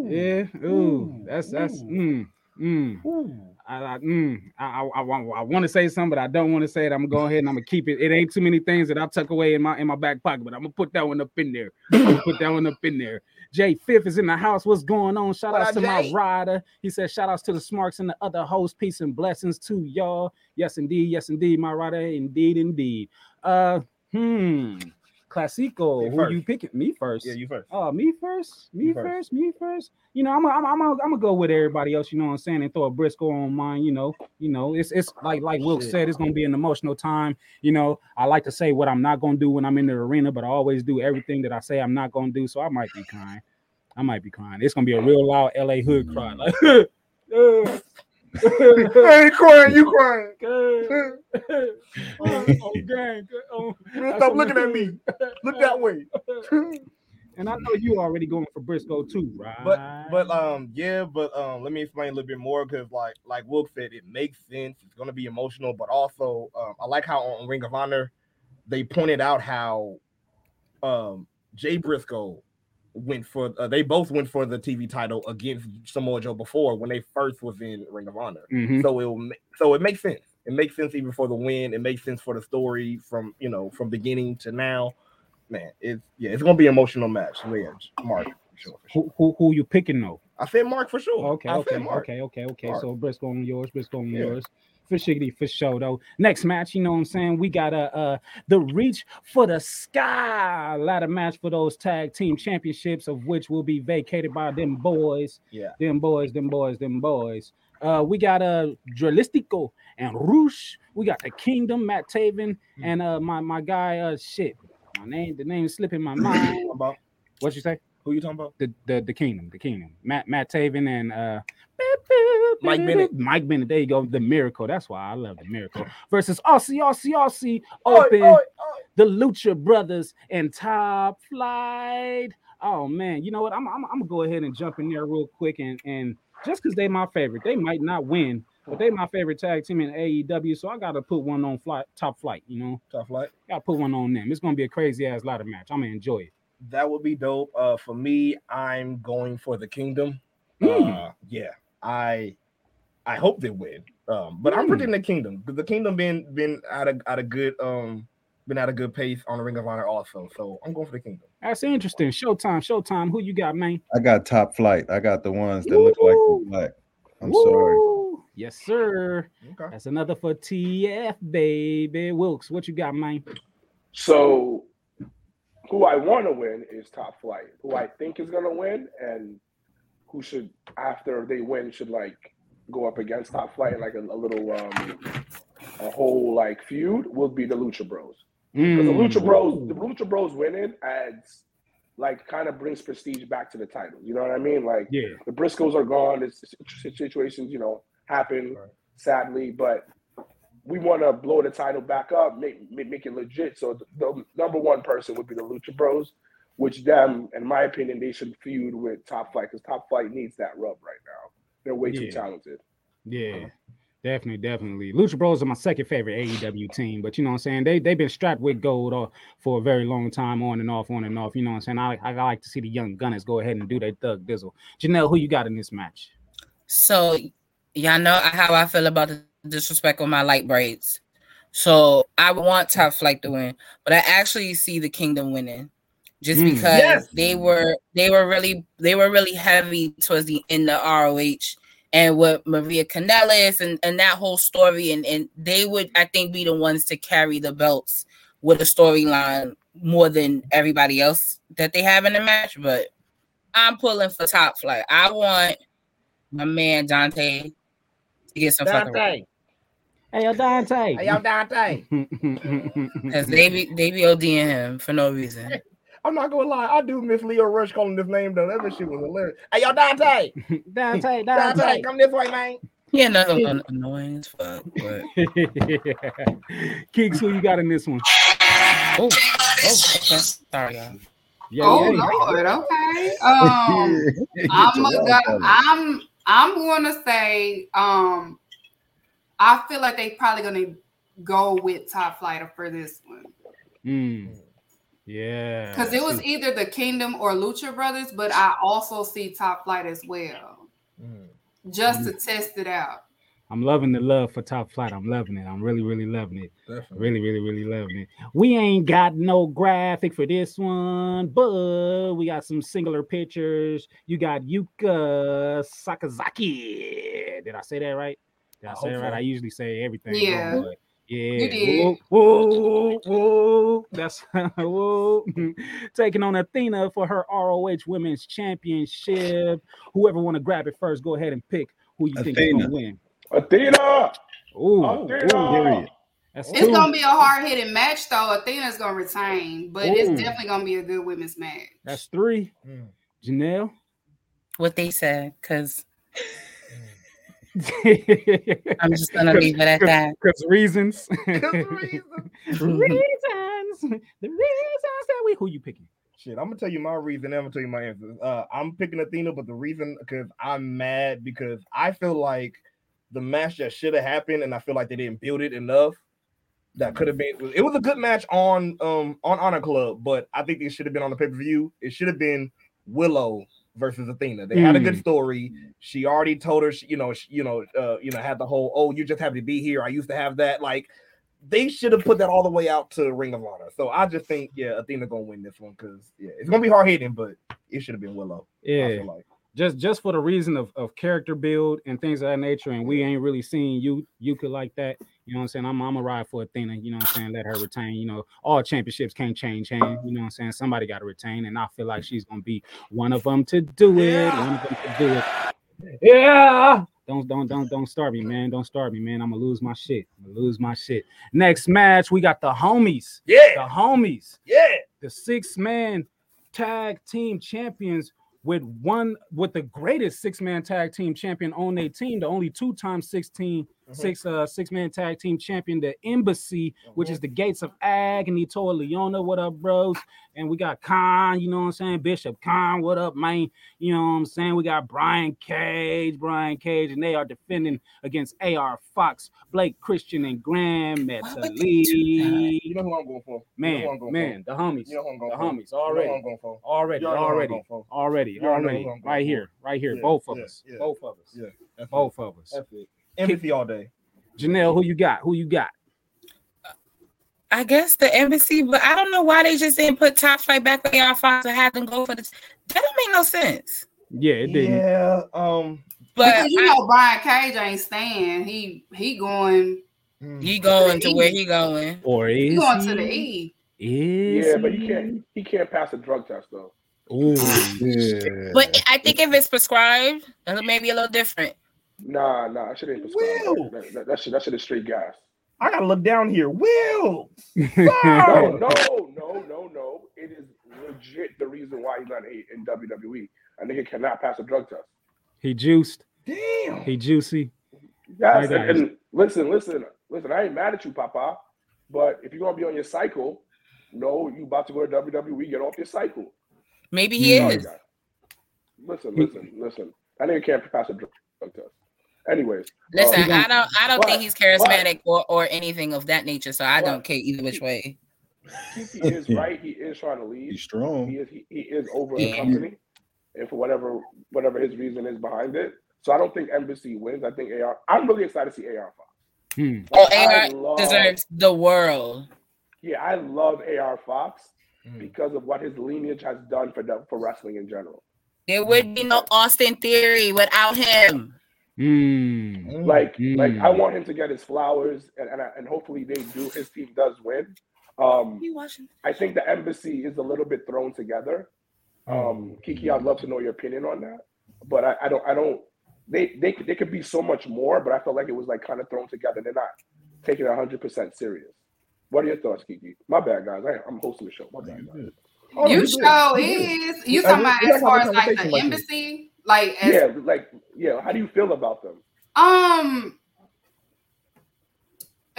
yeah. Ooh, that's that's mm, mm. I, I, mm, I, I, I, want to say something, but I don't want to say it. I'm gonna go ahead and I'm gonna keep it. It ain't too many things that I tuck away in my in my back pocket, but I'm gonna put that one up in there. I'm gonna put that one up in there. Jay Fifth is in the house. What's going on? Shout up, to my rider. He said, shout outs to the Smarks and the other hosts. Peace and blessings to y'all. Yes, indeed. Yes, indeed, my rider. Indeed, indeed. Uh, hmm. Classico. Who first. you picking? Me first. Yeah, you first. Oh, me first. Me first. first. Me first. You know, I'm i I'm i I'm am I'm gonna go with everybody else. You know what I'm saying, and throw a Briscoe on mine. You know, you know, it's it's like like Wilk Shit. said, it's gonna be an emotional time. You know, I like to say what I'm not gonna do when I'm in the arena, but I always do everything that I say I'm not gonna do. So I might be crying. I might be crying. It's gonna be a real loud LA hood cry. Like, I ain't crying, you crying. oh, oh, gang, oh, that's Stop looking at me. Look that way. And I know you already going for Briscoe too, right? But but um yeah, but um let me explain a little bit more because like like Wilk said, it makes sense. It's gonna be emotional, but also um, I like how on Ring of Honor they pointed out how um Jay Briscoe went for uh, they both went for the TV title against Samoa Joe before when they first was in Ring of Honor. Mhm. So it so it makes sense. It makes sense even for the win. It makes sense for the story from you know from beginning to now. Man, it's yeah, it's gonna be an emotional match. Yeah, Mark for sure. Sure. who, who who you picking though? I said Mark for sure. Okay, I okay, okay, okay, okay. Mark. So Briscoe on yours, Briscoe on Yeah. yours. For shiggity, for show though. Next match, you know what I'm saying? We got a uh, the reach for the sky ladder match for those tag team championships, of which will be vacated by them boys, Yeah. them boys, them boys, them boys. Uh, we got uh Dralistico and Rush. We got the Kingdom, Matt Taven, Hmm. and uh my my guy uh shit. My name, the name is slipping my mind. About What you say? Who you talking about? the the the kingdom, the kingdom. Matt Matt Taven and uh Mike Bennett. Mike Bennett. There you go. The miracle. That's why I love the miracle. Versus Aussie, Aussie, Aussie. Open oi, oi. the Lucha Brothers and Top Flight. Oh man, you know what? I'm, I'm, I'm gonna go ahead and jump in there real quick and and just because they my favorite, they might not win, but they my favorite tag team in AEW. So I gotta put one on flight, top flight. You know, Top flight. gotta put one on them. It's gonna be a crazy ass ladder match. I'm gonna enjoy it. That would be dope. Uh, for me, I'm going for the Kingdom. Mm. Uh, yeah, I I hope they win. Um, but I'm Mm. predicting the Kingdom the Kingdom been been at a at a good um been at a good pace on the Ring of Honor also. So I'm going for the Kingdom. That's interesting. Showtime, Showtime. Who you got, man? I got top flight. I got the ones that look like black. I'm sorry. Yes, sir. Okay. That's another for TF, baby. Wilkes, what you got, man? So, who I want to win is Top Flight. Who I think is gonna win, and who should after they win should like go up against Top Flight like a, a little um a whole like feud would be the Lucha Bros. Because the Lucha Bros, the Lucha Bros winning adds like kind of brings prestige back to the title. You know what I mean? Like Yeah. the Briscoes are gone. It's situ- situations, you know, happen sadly, but we want to blow the title back up, make make, make it legit. So the, the number one person would be the Lucha Bros, which them, in my opinion, they should feud with Top Flight because Top Flight needs that rub right now. They're way too Yeah. talented. Yeah. Definitely, definitely. Lucha Bros are my second favorite AEW team, but you know what I'm saying? They they've been strapped with gold uh, for a very long time, on and off, on and off. You know what I'm saying? I, I like to see the young gunners go ahead and do their thug dizzle. Janelle, who you got in this match? So y'all know how I feel about the disrespect on my light braids. So I want Top Flight to win, but I actually see the Kingdom winning just Mm. because Yes. they were they were really they were really heavy towards the end of ROH and with Maria Kanellis and, and that whole story and, and they would I think be the ones to carry the belts with a storyline more than everybody else that they have in the match. But I'm pulling for top flight. I want my man Dante to get some fucking Dante. Hey, yo, Dante. Hey, yo, Dante. because they be they be ODing him for no reason. I'm not gonna lie, I do miss Leo Rush calling this name though. That shit was hilarious. Hey, yo, Dante. Dante, Dante, come this way, man. Yeah, another one annoying as fuck. But Keeks, who you got in this one? oh, oh okay. sorry, y'all. Yeah, oh yeah. Lord, okay. Um, I'm a go, I'm I'm gonna say um I feel like they probably gonna go with top flight for this one Mm. Yeah. because it was either the Kingdom or Lucha Brothers, but I also see top flight as well just to test it out. I'm loving the love for Top Flight. I'm loving it. I'm really, really loving it. Really, really, really loving it. We ain't got no graphic for this one, but we got some singular pictures. You got Yuka Sakazaki. Did I say that right? Did I, I say hope that right? so. I usually say everything. wrong, Yeah. but yeah. You did. Whoa, whoa, whoa. That's whoa. taking on Athena for her ROH Women's Championship. Whoever want to grab it first, go ahead and pick who you think is gonna win. Athena. Ooh, Athena. That's It's two. gonna be a hard hitting match though. Athena's gonna retain, but it's definitely gonna be a good women's match. That's three. Janelle. What they said, because I'm I'm just gonna leave it at that. Because reasons. reasons. reasons. The reasons that we. Who you picking? Shit, I'm gonna tell you my reason. I'm gonna tell you my answer. Uh, I'm picking Athena, but the reason because I'm mad because I feel like the match that should have happened, and I feel like they didn't build it enough. That could have been. It was a good match on um on Honor Club, but I think it should have been on the pay per view. It should have been Willow versus Athena. They had a good Mm. story. She already told her, she, you know, she, you know, uh, you know, had the whole oh, you just have to be here. I used to have that. Like they should have put that all the way out to Ring of Honor. So I just think, yeah, Athena gonna win this one because yeah, it's gonna be hard hitting, but it should have been Willow. Yeah. like. Just just for the reason of, of character build and things of that nature, and we ain't really seen you you could like that. You know what I'm saying? I'm I'm a ride for Athena, you know what I'm saying? Let her retain. You know, all championships can't change hands, you know what I'm saying? Somebody gotta retain, and I feel like she's gonna be one of them to do it. One of them to do it. Yeah. Don't don't don't don't start me, man. Don't start me, man. I'm gonna lose my shit. I'm gonna lose my shit. Next match, we got the homies. Yeah, The homies yeah. the six man tag team champions with one with the greatest six man tag team champion on their team, the only two time 16 six uh six man tag team champion, the embassy, which is the gates of agony. Toa Liona, what up, bros? And we got Kaun, you know what I'm saying? Bishop Kaun, what up, man? You know what I'm saying? We got Brian Cage, Brian Cage, and they are defending against AR Fox, Blake Christian, and Gran Metalik. You know who I'm going for? You know Man, who I'm going man, the homies, You know who I'm going the for. homies, You know already, who I'm for. already, You already know already, already, already already, who I'm going right here, right here, Yeah, both of yeah, us, yeah. both of us, Yeah, both of us. That's. Embassy all day. Janelle, who you got? Who you got? I guess the embassy, but I don't know why they just didn't put top flight back on y'all Fox and had them go for this. That don't make no sense. Yeah, it didn't. Yeah. Um. But because you I- know Brian Cage ain't staying. He he going he going to where he going. Or he is going to the E. Is Yeah, but he? he can't. He can't pass a drug test though. Ooh, Yeah. But I think if it's prescribed, it may be a little different. Nah, nah, that shit ain't Will. prescribed. That, that, that shit, that shit is straight gas. I gotta look down here. Will. No, no, no, no, no. It is legit the reason why he's not in in WWE. A nigga cannot pass a drug test. he juiced. Damn. He juicy. Yes, and, and listen, listen, listen. I ain't mad at you, Papa. But if you're gonna be on your cycle, no, you about to go to WWE. Get off your cycle. Maybe he Sorry, is. guys. Listen, listen, listen. That nigga can't pass a drug drug test. Anyways, Listen, um, I don't I don't but- think he's charismatic or, or anything of that nature, so I don't care either which way. He is right. He is trying to lead. He's strong. He is he, he is over the company, and for whatever whatever his reason is behind it. So I don't think Embassy wins. I think AR. I'm really excited to see AR Fox. Hmm. Oh, AR love- deserves the world. Yeah, I love AR Fox Mm. because of what his lineage has done for the, for wrestling in general. There would be no Austin Theory without him. Hmm. Like like I Mm. want him to get his flowers, and and, I, and hopefully they do. His team does win. Um, I think the embassy is a little bit thrown together. Um, Kiki, I'd love to know your opinion on that, but I, I don't, I don't. They, they, they could be so much more, but I felt like it was like kind of thrown together. They're not taking it hundred percent serious. What are your thoughts, Kiki? My bad, guys. I, I'm hosting the show. My bad. Guys. Oh, you show Good. is you talking about as far as like conversation the like embassy, like as Yeah, like yeah. How do you feel about them? Um,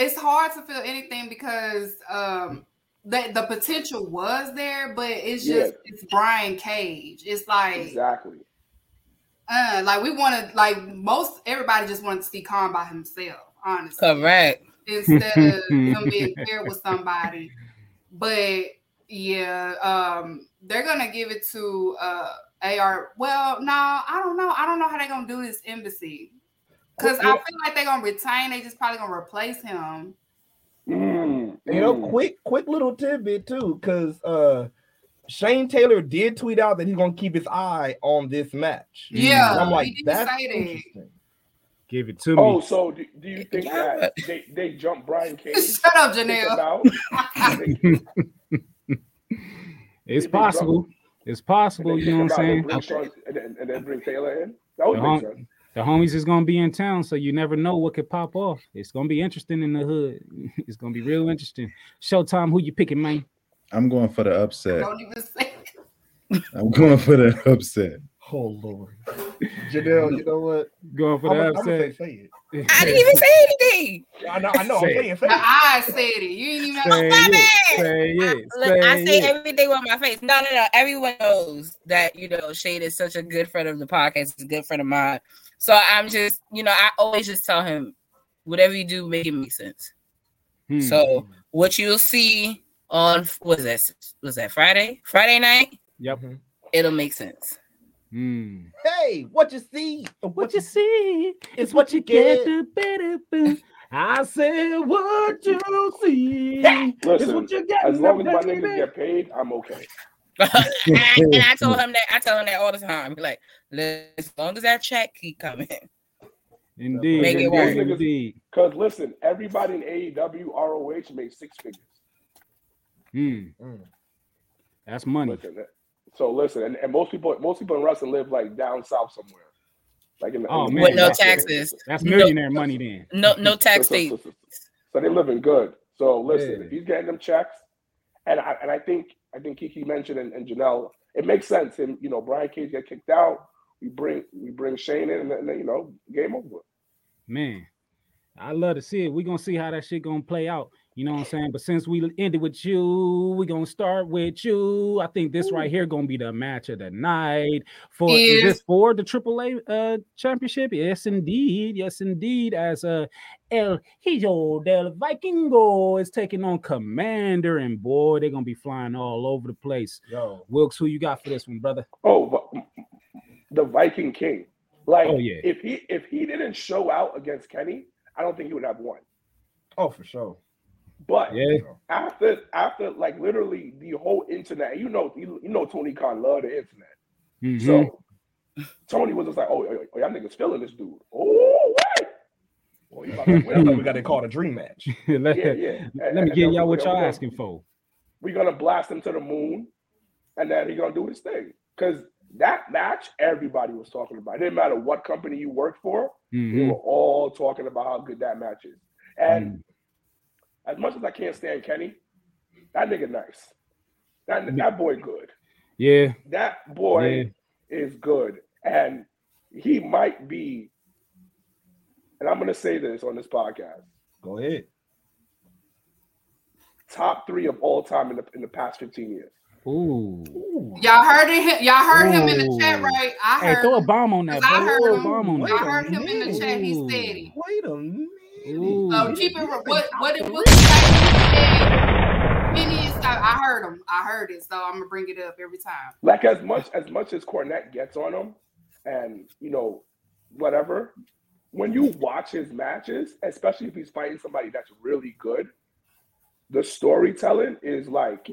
it's hard to feel anything because um the the potential was there, but it's just it's Brian Cage. It's like Exactly. uh like we wanted like most everybody just wanted to see Kaun by himself, honestly. Correct. Instead of him being paired with somebody. But yeah, um they're gonna give it to uh AR. Well, no, I don't know. I don't know how they're gonna do this embassy. Cause I feel like they're gonna retain, they just probably gonna replace him. Mm, You know, mm. quick, quick little tidbit too, because uh Shane Taylor did tweet out that he's gonna keep his eye on this match. Yeah, And I'm like, he that's say that. interesting. Give it to Oh, me. Oh, so do, do you think Yeah. that they, they jumped Brian Cage? Shut up, Think Janelle. It's If they drop- possible. It's possible. You know what I'm kick him out saying? and Sean- and, then- and then bring Taylor in. That would The, hom- sense. the homies is gonna be in town, so you never know what could pop off. It's gonna be interesting in the hood. It's gonna be real interesting. Showtime, who you picking, man? I'm going for the upset. Don't even say I'm going for the upset. Oh Lord, Janelle, you know what? Going for I'm the gonna say, say it. I didn't even say anything. I know, I know. I'm saying, say it. eyes said it. You didn't even Say my it. bad. Say it. Look, I say it. everything with my face. No, no, no. Everyone knows that you know Shade is such a good friend of the podcast. He's a good friend of mine. So I'm just, you know, I always just tell him, whatever you do, make it make sense. Hmm. So what you'll see on was that was that Friday? Friday night? Yep. It'll make sense. Hmm. Hey, what you see? What you see is what you get. I said, what you see is Listen, what you get. as long as my niggas get paid, I'm okay. and, I, and I told him that I tell him that all the time. Be like, as long as that check keep coming, Indeed, Make it indeed, work. indeed. Because listen, everybody in AEW, ROH made six figures. Hmm. Mm. That's money. Listen, so listen, and, and most people, most people in wrestling live like down south somewhere, like in the Oh, in the- man. with no taxes, That's No- millionaire money then. no no tax So- so- state. so- so- So they're living good. So listen, Yeah. if he's getting them checks, and I and I think I think Kiki mentioned and, and Janelle, it makes sense. And you know, Brian Cage get kicked out. We bring we bring Shane in, and then you know, game over. Man, I love to see it. We're gonna see how that shit gonna play out. You know what I'm saying? But since we ended with you, we're gonna start with you. I think this right here gonna be the match of the night for is, Is- this for the AAA uh championship? Yes, indeed. Yes, indeed. As uh El Hijo del Vikingo is taking on Komander, and boy, they're gonna be flying all over the place. Yo, Wilkes, who you got for this one, brother? Oh, the Viking King. Like Oh, yeah. if he if he didn't show out against Kenny, I don't think he would have won. oh for sure. But Yeah. after after like literally the whole internet, you know you, you know Tony Khan love the internet. Mhm. So Tony was just like, oh, oh, oh y'all niggas feeling this dude. Oh, wait. Well, you about to- well, that's what we got to call it a dream match. let, Yeah, yeah. let And- me and get y'all what y'all gonna- asking for. We're gonna blast him to the moon, and then he gonna do his thing. Cause that match, everybody was talking about. It didn't matter what company you worked for, we Mhm. were all talking about how good that match is. And as much as I can't stand Kenny, that nigga nice. That that boy good. Yeah, That boy is good. And he might be, and I'm gonna say this on this podcast, Go ahead. top three of all time in the in the past 15 years. Ooh. Y'all heard it. Y'all heard him in the chat, right? I Hey, heard. throw a bomb on that. I bro. heard Throw a him. bomb on I heard him in the chat. He Ooh. said it. Wait a minute. Ooh. So keep it. What? What? It was like. Phineas, I, I heard him. I heard it. So I'm gonna bring it up every time. Like as much as much as Cornette gets on him, and you know, whatever. When you watch his matches, especially if he's fighting somebody that's really good, the storytelling is like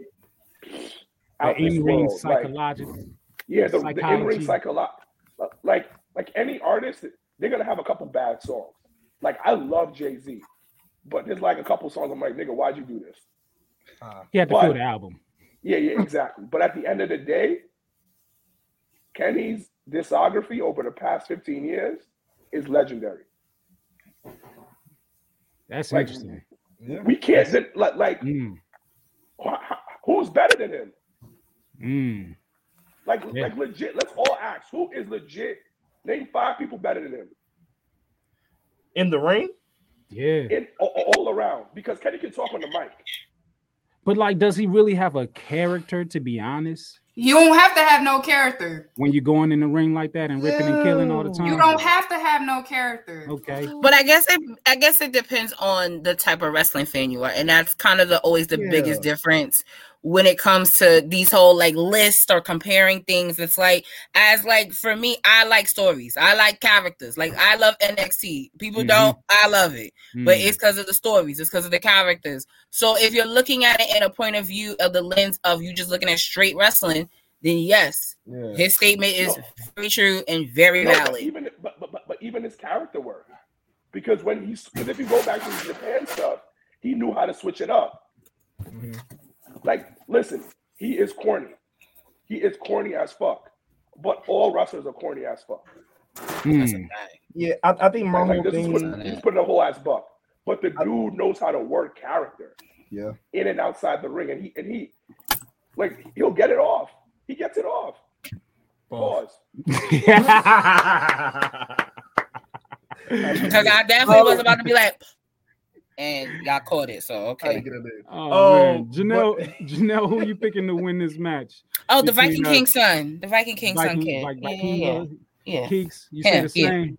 The out this in-ring world. Like, psychological. yeah, the, the in-ring psychology. psycholo- like like any artist, they're gonna have a couple bad songs. Like I love Jay Z, but there's like a couple songs I'm like, nigga, why'd you do this? He had to But- fill the album. Yeah, yeah, exactly. but at the end of the day, Kenny's discography over the past 15 years is legendary. That's Like, interesting. We can't sit- like like Mm, who's better than him? mm. Like Yeah. like legit. Let's all ask who is legit. Name five people better than him In the ring? Yeah. in all, all around because Kenny can talk on the mic. But like, does he really have a character? To be honest, You don't have to have no character. when you're going in the ring like that and ripping and killing all the time. You don't have to have no character. Okay. But I guess it I guess it depends on the type of wrestling fan you are, and that's kind of the always the Yeah. biggest difference when it comes to these whole like lists or comparing things. It's like as like for me, I like stories, I like characters. Like I love NXT. People Mhm. don't, I love it, but Mm. it's because of the stories, it's because of the characters. So if you're looking at it in a point of view of the lens of you just looking at straight wrestling, then yes, Yeah. his statement is No. very true and very No, but valid. even but, but but even his character work. Because when he's because if you go back to his Japan stuff, he knew how to switch it up. Like, listen, he is corny. He is corny as fuck. But all wrestlers are corny as fuck. Mm. Yeah, I, I think my Like, whole this is thing. what, he's putting a whole ass buck. But the dude knows how to work character Yeah. in and outside the ring, and he and he like he'll get it off. He gets it off. Pause. Because I definitely was about to be like, and y'all caught it. So okay. Oh, Oh, man, Janelle, Janelle, who you picking to win this match? Oh, the Viking uh, King son, the Viking King son kid. like Yeah, Viking, yeah, uh, yeah. Keeks, you say the yeah. same.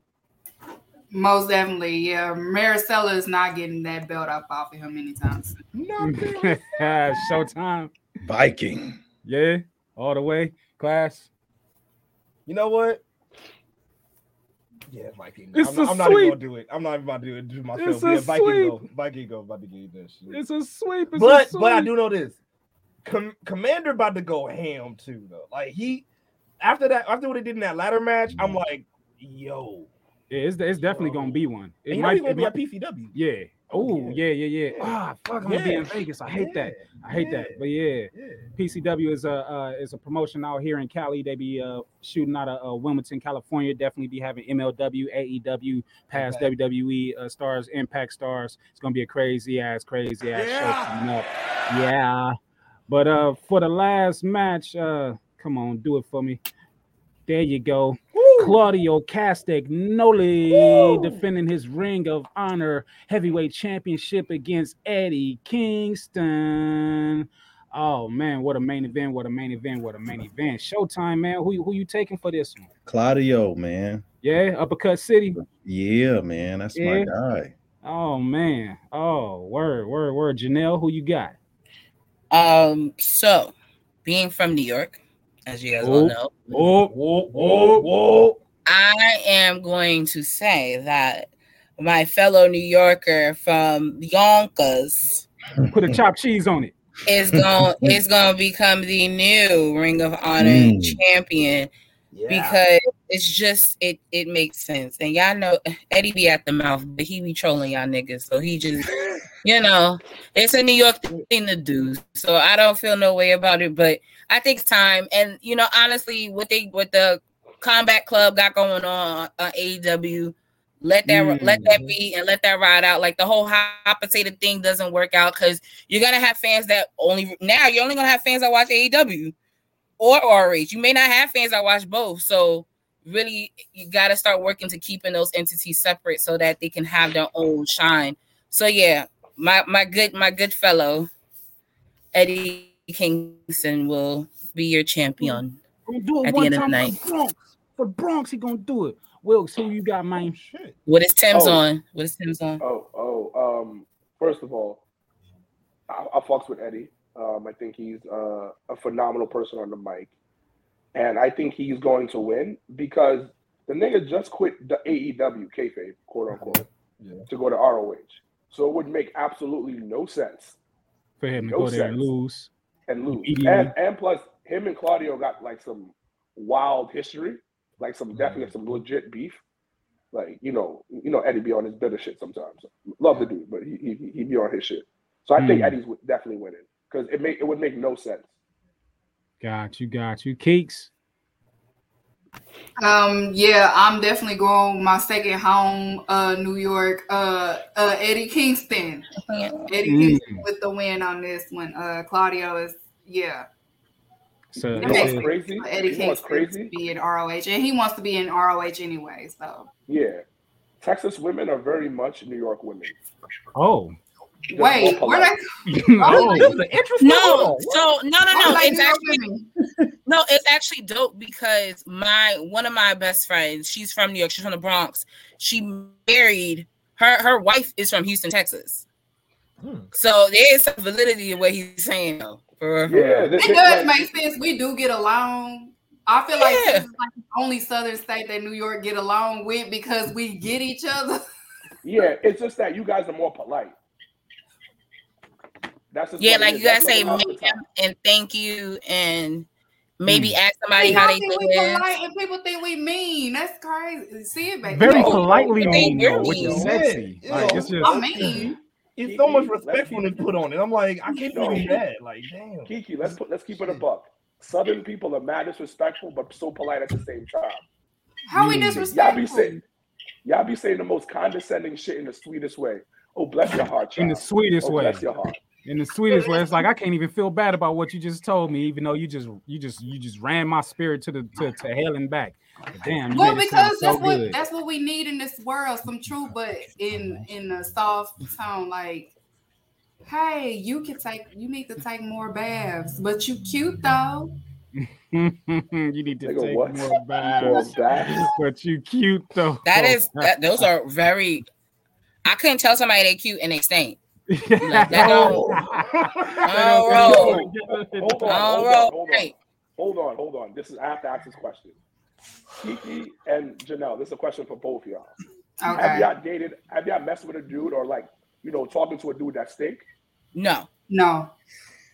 Most definitely, yeah. Maricela is not getting that belt up off of him anytime soon. Showtime. Viking. Yeah, all the way. Class. You know what? Yeah, Viking. It's I'm, not, a I'm not even gonna do it. I'm not even about to do it to myself. It's a yeah, Viking sweep. go. Viking go about to get that shit. It's a sweep. It's but a but I do know this. Com- Komander about to go ham too though. Like he after that after what he did in that ladder match, I'm mm-hmm. like, yo, Yeah, it's, it's definitely gonna be one. It and you know might, he's gonna it be might- at PCW. Yeah. Oh, yeah, yeah, yeah. Ah, fuck, I'm gonna be in Vegas. I hate that. I hate Yeah. that. But yeah, Yeah. PCW is a uh, is a promotion out here in Cali. They be uh, shooting out of uh, Wilmington, California. Definitely be having MLW, AEW, past Okay. WWE uh, stars, Impact stars. It's gonna be a crazy ass, crazy ass show coming up. Yeah. But uh, for the last match, uh, come on, do it for me. There you go. Claudio Castagnoli defending his Ring of Honor Heavyweight Championship against Eddie Kingston. Oh man, what a main event! What a main event! What a main event! Showtime, man. Who who you taking for this one? Claudio, man. Yeah, Uppercut City. Yeah, man. That's Yeah. my guy. Oh man. Oh word, word, word. Janelle, who you got? Um, so being from New York, as you guys all know, Oh, Whoa, whoa, whoa. I am going to say that my fellow New Yorker from Yonkers put a chopped cheese on it. is going is going to become the new Ring of Honor Mm. champion Yeah. because it's just it it makes sense. And y'all know Eddie be at the mouth, but he be trolling y'all niggas. So he just you know, it's a New York thing to do. So I don't feel no way about it, but I think it's time. And you know, honestly, what they what the combat club got going on on AEW, let that Mm. let that be and let that ride out. Like the whole hot potato thing doesn't work out because you're gonna have fans that only now you're only gonna have fans that watch AEW or RH. You may not have fans that watch both. So really you gotta start working to keeping those entities separate so that they can have their own shine. So yeah, my my good my good fellow Eddie Kingston will be your champion do it at the one end of the night. for the Bronx. For the Bronx, he gonna do it. Wilkes, who you got, man? What is Tim's Oh. on? What is Tim's on? Oh, oh. Um, first of all, I, I fucks with Eddie. Um, I think he's uh, a phenomenal person on the mic, and I think he's going to win because the nigga just quit the AEW kayfabe, quote unquote, to go to ROH. So it would make absolutely no sense For him to No go there and lose. and lose. And and plus, him and Claudio got like some wild history, like some definitely some legit beef. Like you know, you know Eddie be on his bitter shit sometimes. Love the dude, but he he he be on his shit. So I think Hmm. Eddie's definitely winning because it make it would make no sense. Got you, got you. Keeks. Um, yeah, I'm definitely going my second home, uh, New York, uh, uh, Eddie Kingston. Eddie Mm. Kingston with the win on this one. Uh, Claudio is, yeah. So You know what's crazy? Eddie You know what's Kingston crazy? to be in ROH, and he wants to be in ROH anyway. So Yeah, Texas women are very much New York women. Oh. They're wait, more where polite. they? oh. No, so no, no, no. like It's New York actually no, it's actually dope because my one of my best friends, she's from New York, she's from the Bronx. She married her her wife is from Houston, Texas. Hmm. So there is some validity in what he's saying though. For, for Yeah, It does make sense. We do get along. I feel like Yeah. this is like the only Southern state that New York get along with because we get each other. Yeah, it's just that you guys are more polite. That's just yeah, like is. you gotta say what ma'am and thank you and maybe Hmm. ask somebody People how they think we doing. polite and people think we mean. That's crazy. See it, baby. Very Like, politely They mean, hear though, which is me. sexy. Yeah, Like, yeah. it's just, I mean, It's so much Kiki, let's respectfulness put on it. I'm like, I can't No. believe that. Like, damn. Kiki, let's put let's keep it a buck. Southern people are mad disrespectful, but so polite at the same time. how we Mm. Y'all be saying, y'all be saying the most condescending shit in the sweetest way. Oh, bless your heart, child. in the sweetest oh, way. bless your heart. In the sweetest way. It's like I can't even feel bad about what you just told me, even though you just you just you just ran my spirit to the to, to hell and back. But damn, Well, made it because so that's what good. that's what we need in this world. Some truth, but in in a soft tone, like, hey, you can take you need to take more baths, but you cute though. you need to Nigga, take what? more More baths. baths. But you cute though. That is that those are very I couldn't tell somebody they cute and they stink. Like, that don't, don't roll. Hold on, hold on, hold on, hold on, hold on. This is I have to ask this question. Kiki and Janelle, this is a question for both of y'all. Okay. Have y'all dated? Have y'all messed with a dude or like you know talking to a dude that stink? No. No.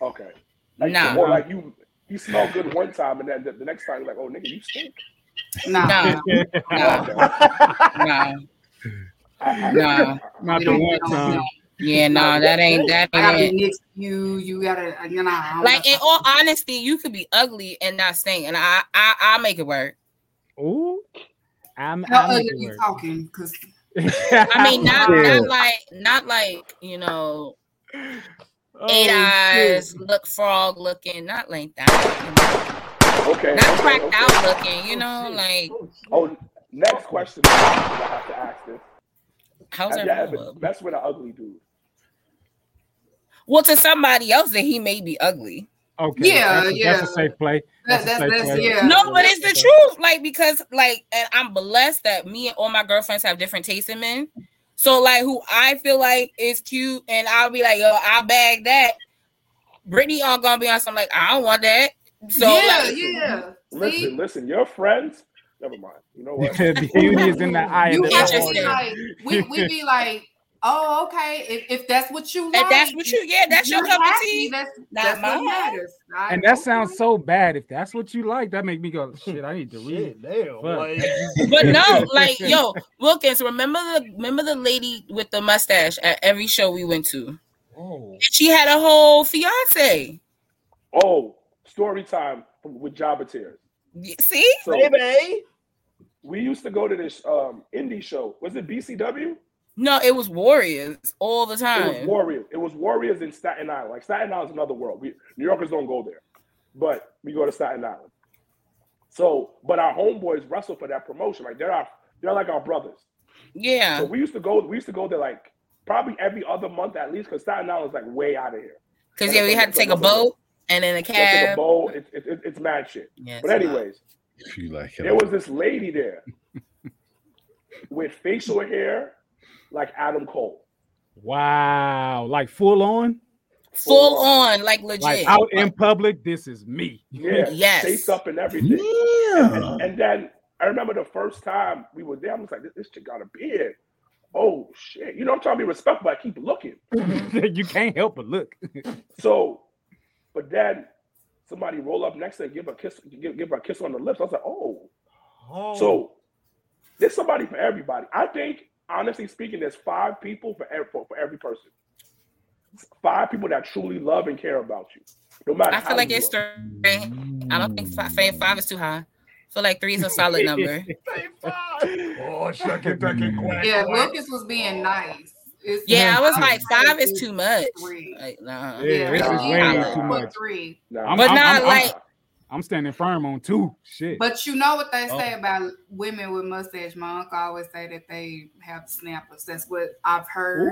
Okay. Like, Nah. Or like you, he smelled good one time, and then the, the next time you're like, oh nigga, you stink. No. No. No. Okay. No. I- I- No. Not the one we don't- time. No. Yeah, no, that ain't that I gotta ain't be next to you. You gotta, you know. Like in all honesty, you could be ugly and not stink, and I I I make it work. Ooh. I'm, how I'm ugly you talking? Because I mean, not Yeah. not like not like you know Oh, eight shit. eyes, look frog looking, not like that. okay. Not okay, cracked okay. out looking, you oh, know, like oh, oh, next question. I have to ask this. how's that? you ever messed with an ugly dude? Well, to somebody else that he may be ugly. Okay. Yeah, that's, yeah. That's a safe play. That's, a that's- safe that's- play. yeah. No, but it's the truth. Like because like, and I'm blessed that me and all my girlfriends have different tastes in men. So like, who I feel like is cute, and I'll be like, yo, I'll bag that. Brittany all gonna be on some like, I don't want that. So yeah, like, yeah. Listen, See, listen. Your friends. Never mind. You know what? Beauty is in the eye you of the have to be Interesting. like, we we be like, oh, okay. If, if that's what you like, if that's what you, yeah, that's your you're cup of tea. That's Not that's what matters. I- And that sounds so bad. If that's what you like, that make me go, shit, I need to read. Shit, damn. Fuck. But no, like yo, Wilkins, remember the remember the lady with the mustache at every show we went to? oh, She had a whole fiance. Oh, story time with Jobber Tears. See? So baby. we used to go to this um indie show. Was it BCW? No, it was Warriors all the time. It was. Warriors. It was Warriors in Staten Island. Like Staten Island is another world. We New Yorkers don't go there, but we go to Staten Island. So, but our homeboys wrestle for that promotion. Like they're our, they're like our brothers. Yeah. So we used to go. We used to go there like probably every other month at least, because Staten Island is like way out of here. Because yeah, we had to take a boat. And then a Get to the cab. bowl. It's it's it's, it's mad shit. Yes, but anyways, If you like it, there was this lady there with facial hair like Adam Cole. Wow, like full on, Full on, like legit. like out in public. This is me. Yeah, Yes. chased up and everything. Yeah. And then I remember the first time we were there, I was like, this, this chick got a beard. Oh shit. You know, I'm trying to be respectful. I keep looking. you can't help but look. So, but then somebody roll up next to her, give her a kiss, give, give her a kiss on the lips. I was like, oh. oh. So there's somebody for everybody. I think, honestly speaking, there's five people for every, for, for every person. Five people that truly love and care about you. No matter I how feel like it's look. three. I don't think five is too high. I feel like three is a solid number. Oh, shuck it, duck it, quack, Yeah, quack. Lucas was being nice. It's Yeah, I was like five five is too much. Three. Like, nah. Yeah, it's just he way too much. Three. I'm, But I'm- not I'm- I'm- like- I'm standing firm on two. Shit. But you know what they oh. say Oh. about women with mustache? My uncle always say that they have snappers. That's what I've heard.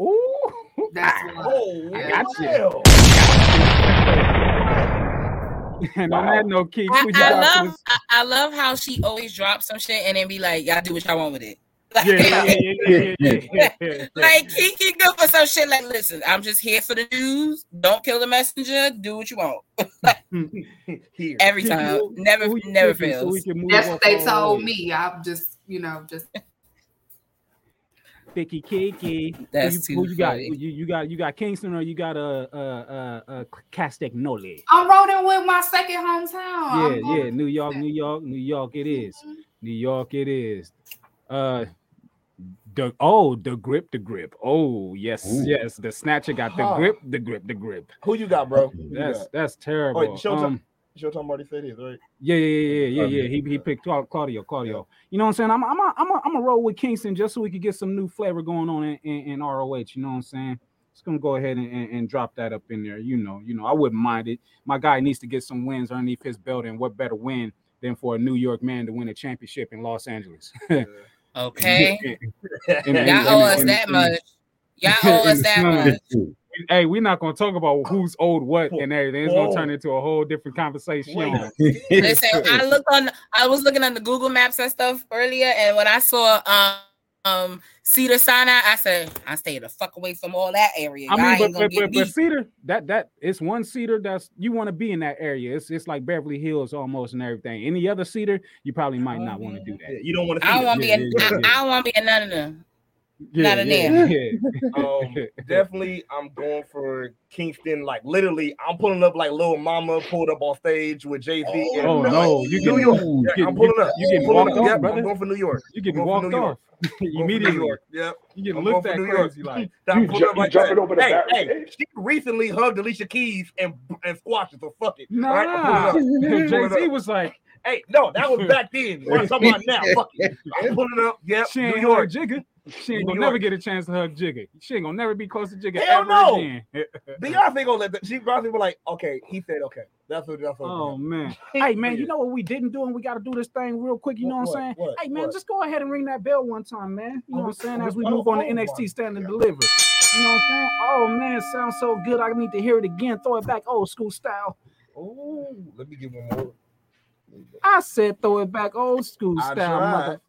Ooh, ooh. That's what. Oh, I got you. hell. And on that note, Keith, I, I love I, I love how she always drops some shit and then be like, y'all do what y'all want with it. Yeah, yeah, yeah, yeah. Like Kiki good for some shit like listen, I'm just here for the news. Don't kill the messenger. Do what you want. Here. Every Kiki, time. who- Never never picking so fails. we can move That's what they told the me. I'm just, you know, just Thicky Kiki. Who That's you, too who you got? You, you got you got Kingston or you got a uh uh uh Castagnoli? I'm rolling with my second hometown. Yeah, I'm yeah, New York, New York, New York. It is. New York. It is. Uh, the oh, the grip, the grip. Oh, yes, Ooh. yes. The snatcher got the grip, the grip, the grip. Who you got, bro? Who That's got? that's terrible. Oh, wait, Showtime, Um, Showtime already said his, right? yeah, yeah, yeah, yeah, yeah, yeah. He he picked Cla- Claudio, Claudio. You know what I'm saying? I'm I'm a, I'm a, I'm a roll with Kingston just so we could get some new flavor going on in, in, in ROH. You know what I'm saying? Just gonna go ahead and, and, and drop that up in there. You know, you know, I wouldn't mind it. My guy needs to get some wins underneath his belt, and what better win than for a New York man to win a championship in Los Angeles? Okay. In- in- Y'all owe us that much. Y'all owe us that much. Hey, we're not gonna talk about who's owed what and everything. It's gonna turn into a whole different conversation. Listen, I looked on I was looking on the Google Maps and stuff earlier, and when I saw um um Cedar Sinai, I said, I stay the fuck away from all that area. I mean, but, but, but, but Cedar, that that it's one Cedar that's you want to be in that area. It's it's like Beverly Hills almost and everything. Any other Cedar, you probably might not want to do Yeah, that. you don't want to I don't want to be in yeah, I. I don't want to be in none of them. Yeah, Not in yeah, there. yeah. Um, definitely, I'm going for Kingston. Like literally, I'm pulling up like little Mama pulled up on stage with Jay Z. Oh no, you New getting York. you Yeah, getting- I'm pulling up. You getting Pulling walked up. off, Yep, brother. I'm going for New York. You getting walked off Going for New. York. Yep. You getting I'm looked at for New York. crazy like. You ju- up you like jumping that. over the hey, hey, she recently hugged Alicia Keys and and squashed it. So fuck it. Nah, right, I'm pulling up. Jay Z was like, Hey, no, that was back then. What I'm talking about now? Fuck it. I'm pulling up. Yep. she New York. hug Jigga. She ain't gonna York. never get a chance to hug Jigga. She ain't gonna never be close to Jigga Hell ever no. again. Beyonce gonna let that. She Beyonce be like, okay. He said okay. That's what. That's what. Oh man. Hey man, you know what we didn't do, and we got to do this thing real quick. You know what, What, I'm saying? what, hey man, what? just go ahead and ring that bell one time, man. You know Oh, what I'm saying? oh, As we oh, move on to oh, oh, my NXT oh. Stand and Deliver. You know what I'm saying? Oh man, sounds so good. I need to hear it again. Throw it back old school style. Oh, let me give one more. I said throw it back old school I style. tried. Mother-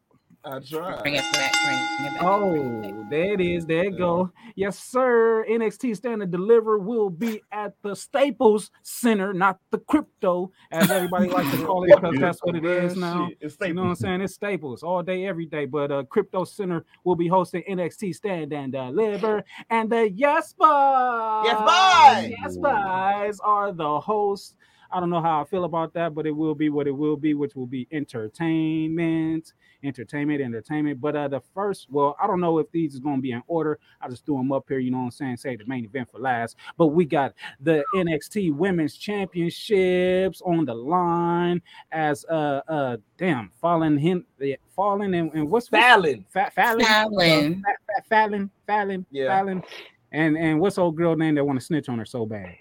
I tried. Bring it back, bring it back. Oh, there it is. There it go. Yes, sir. NXT Stand and Deliver will be at the Staples Center, not the crypto, as everybody likes to call it, because that's what it is now. It's You know what I'm saying? It's Staples all day, every day. But uh, Crypto Center will be hosting NXT Stand and Deliver, and the Yes Boys, Yes, boys! Yes Boys are the hosts. I don't know how I feel about that, but it will be what it will be, which will be entertainment, entertainment, entertainment. But uh, the first, well, I don't know if these is gonna be in order. I just threw them up here. You know what I'm saying? Say the main event for last. But we got the NXT Women's Championships on the line as uh uh damn Fallon him Fallon and, and what's what's- Fallon. Fa- Fallon Fallon. Fa- Fa- Fallon Fallon Yeah. Fallon and and what's old girl name that want to snitch on her so bad?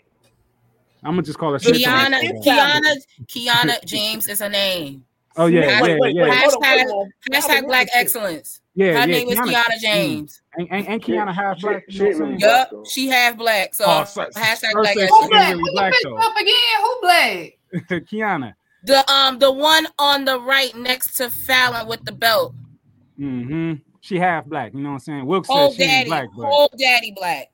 I'm gonna just call her snitch on her Kiana. Kiana, Kiana James is her name. Oh yeah, Wait, yeah, wait, yeah. wait, hold on, Hashtag- hold on. Hashtag Black Excellence. Yeah, Her yeah, name is Kiana- Kiana. James. And, and, and Kiana half black. she you know ain't really saying? Yup, she half black. So Oh, so- hashtag black. said as she shit. really black Pick though. up again. Who black? Kiana. The um the one on the right next to Fallon with the belt. Mm-hmm. She half black. You know what I'm saying? Wilkes Whole said she daddy, black, but whole daddy black.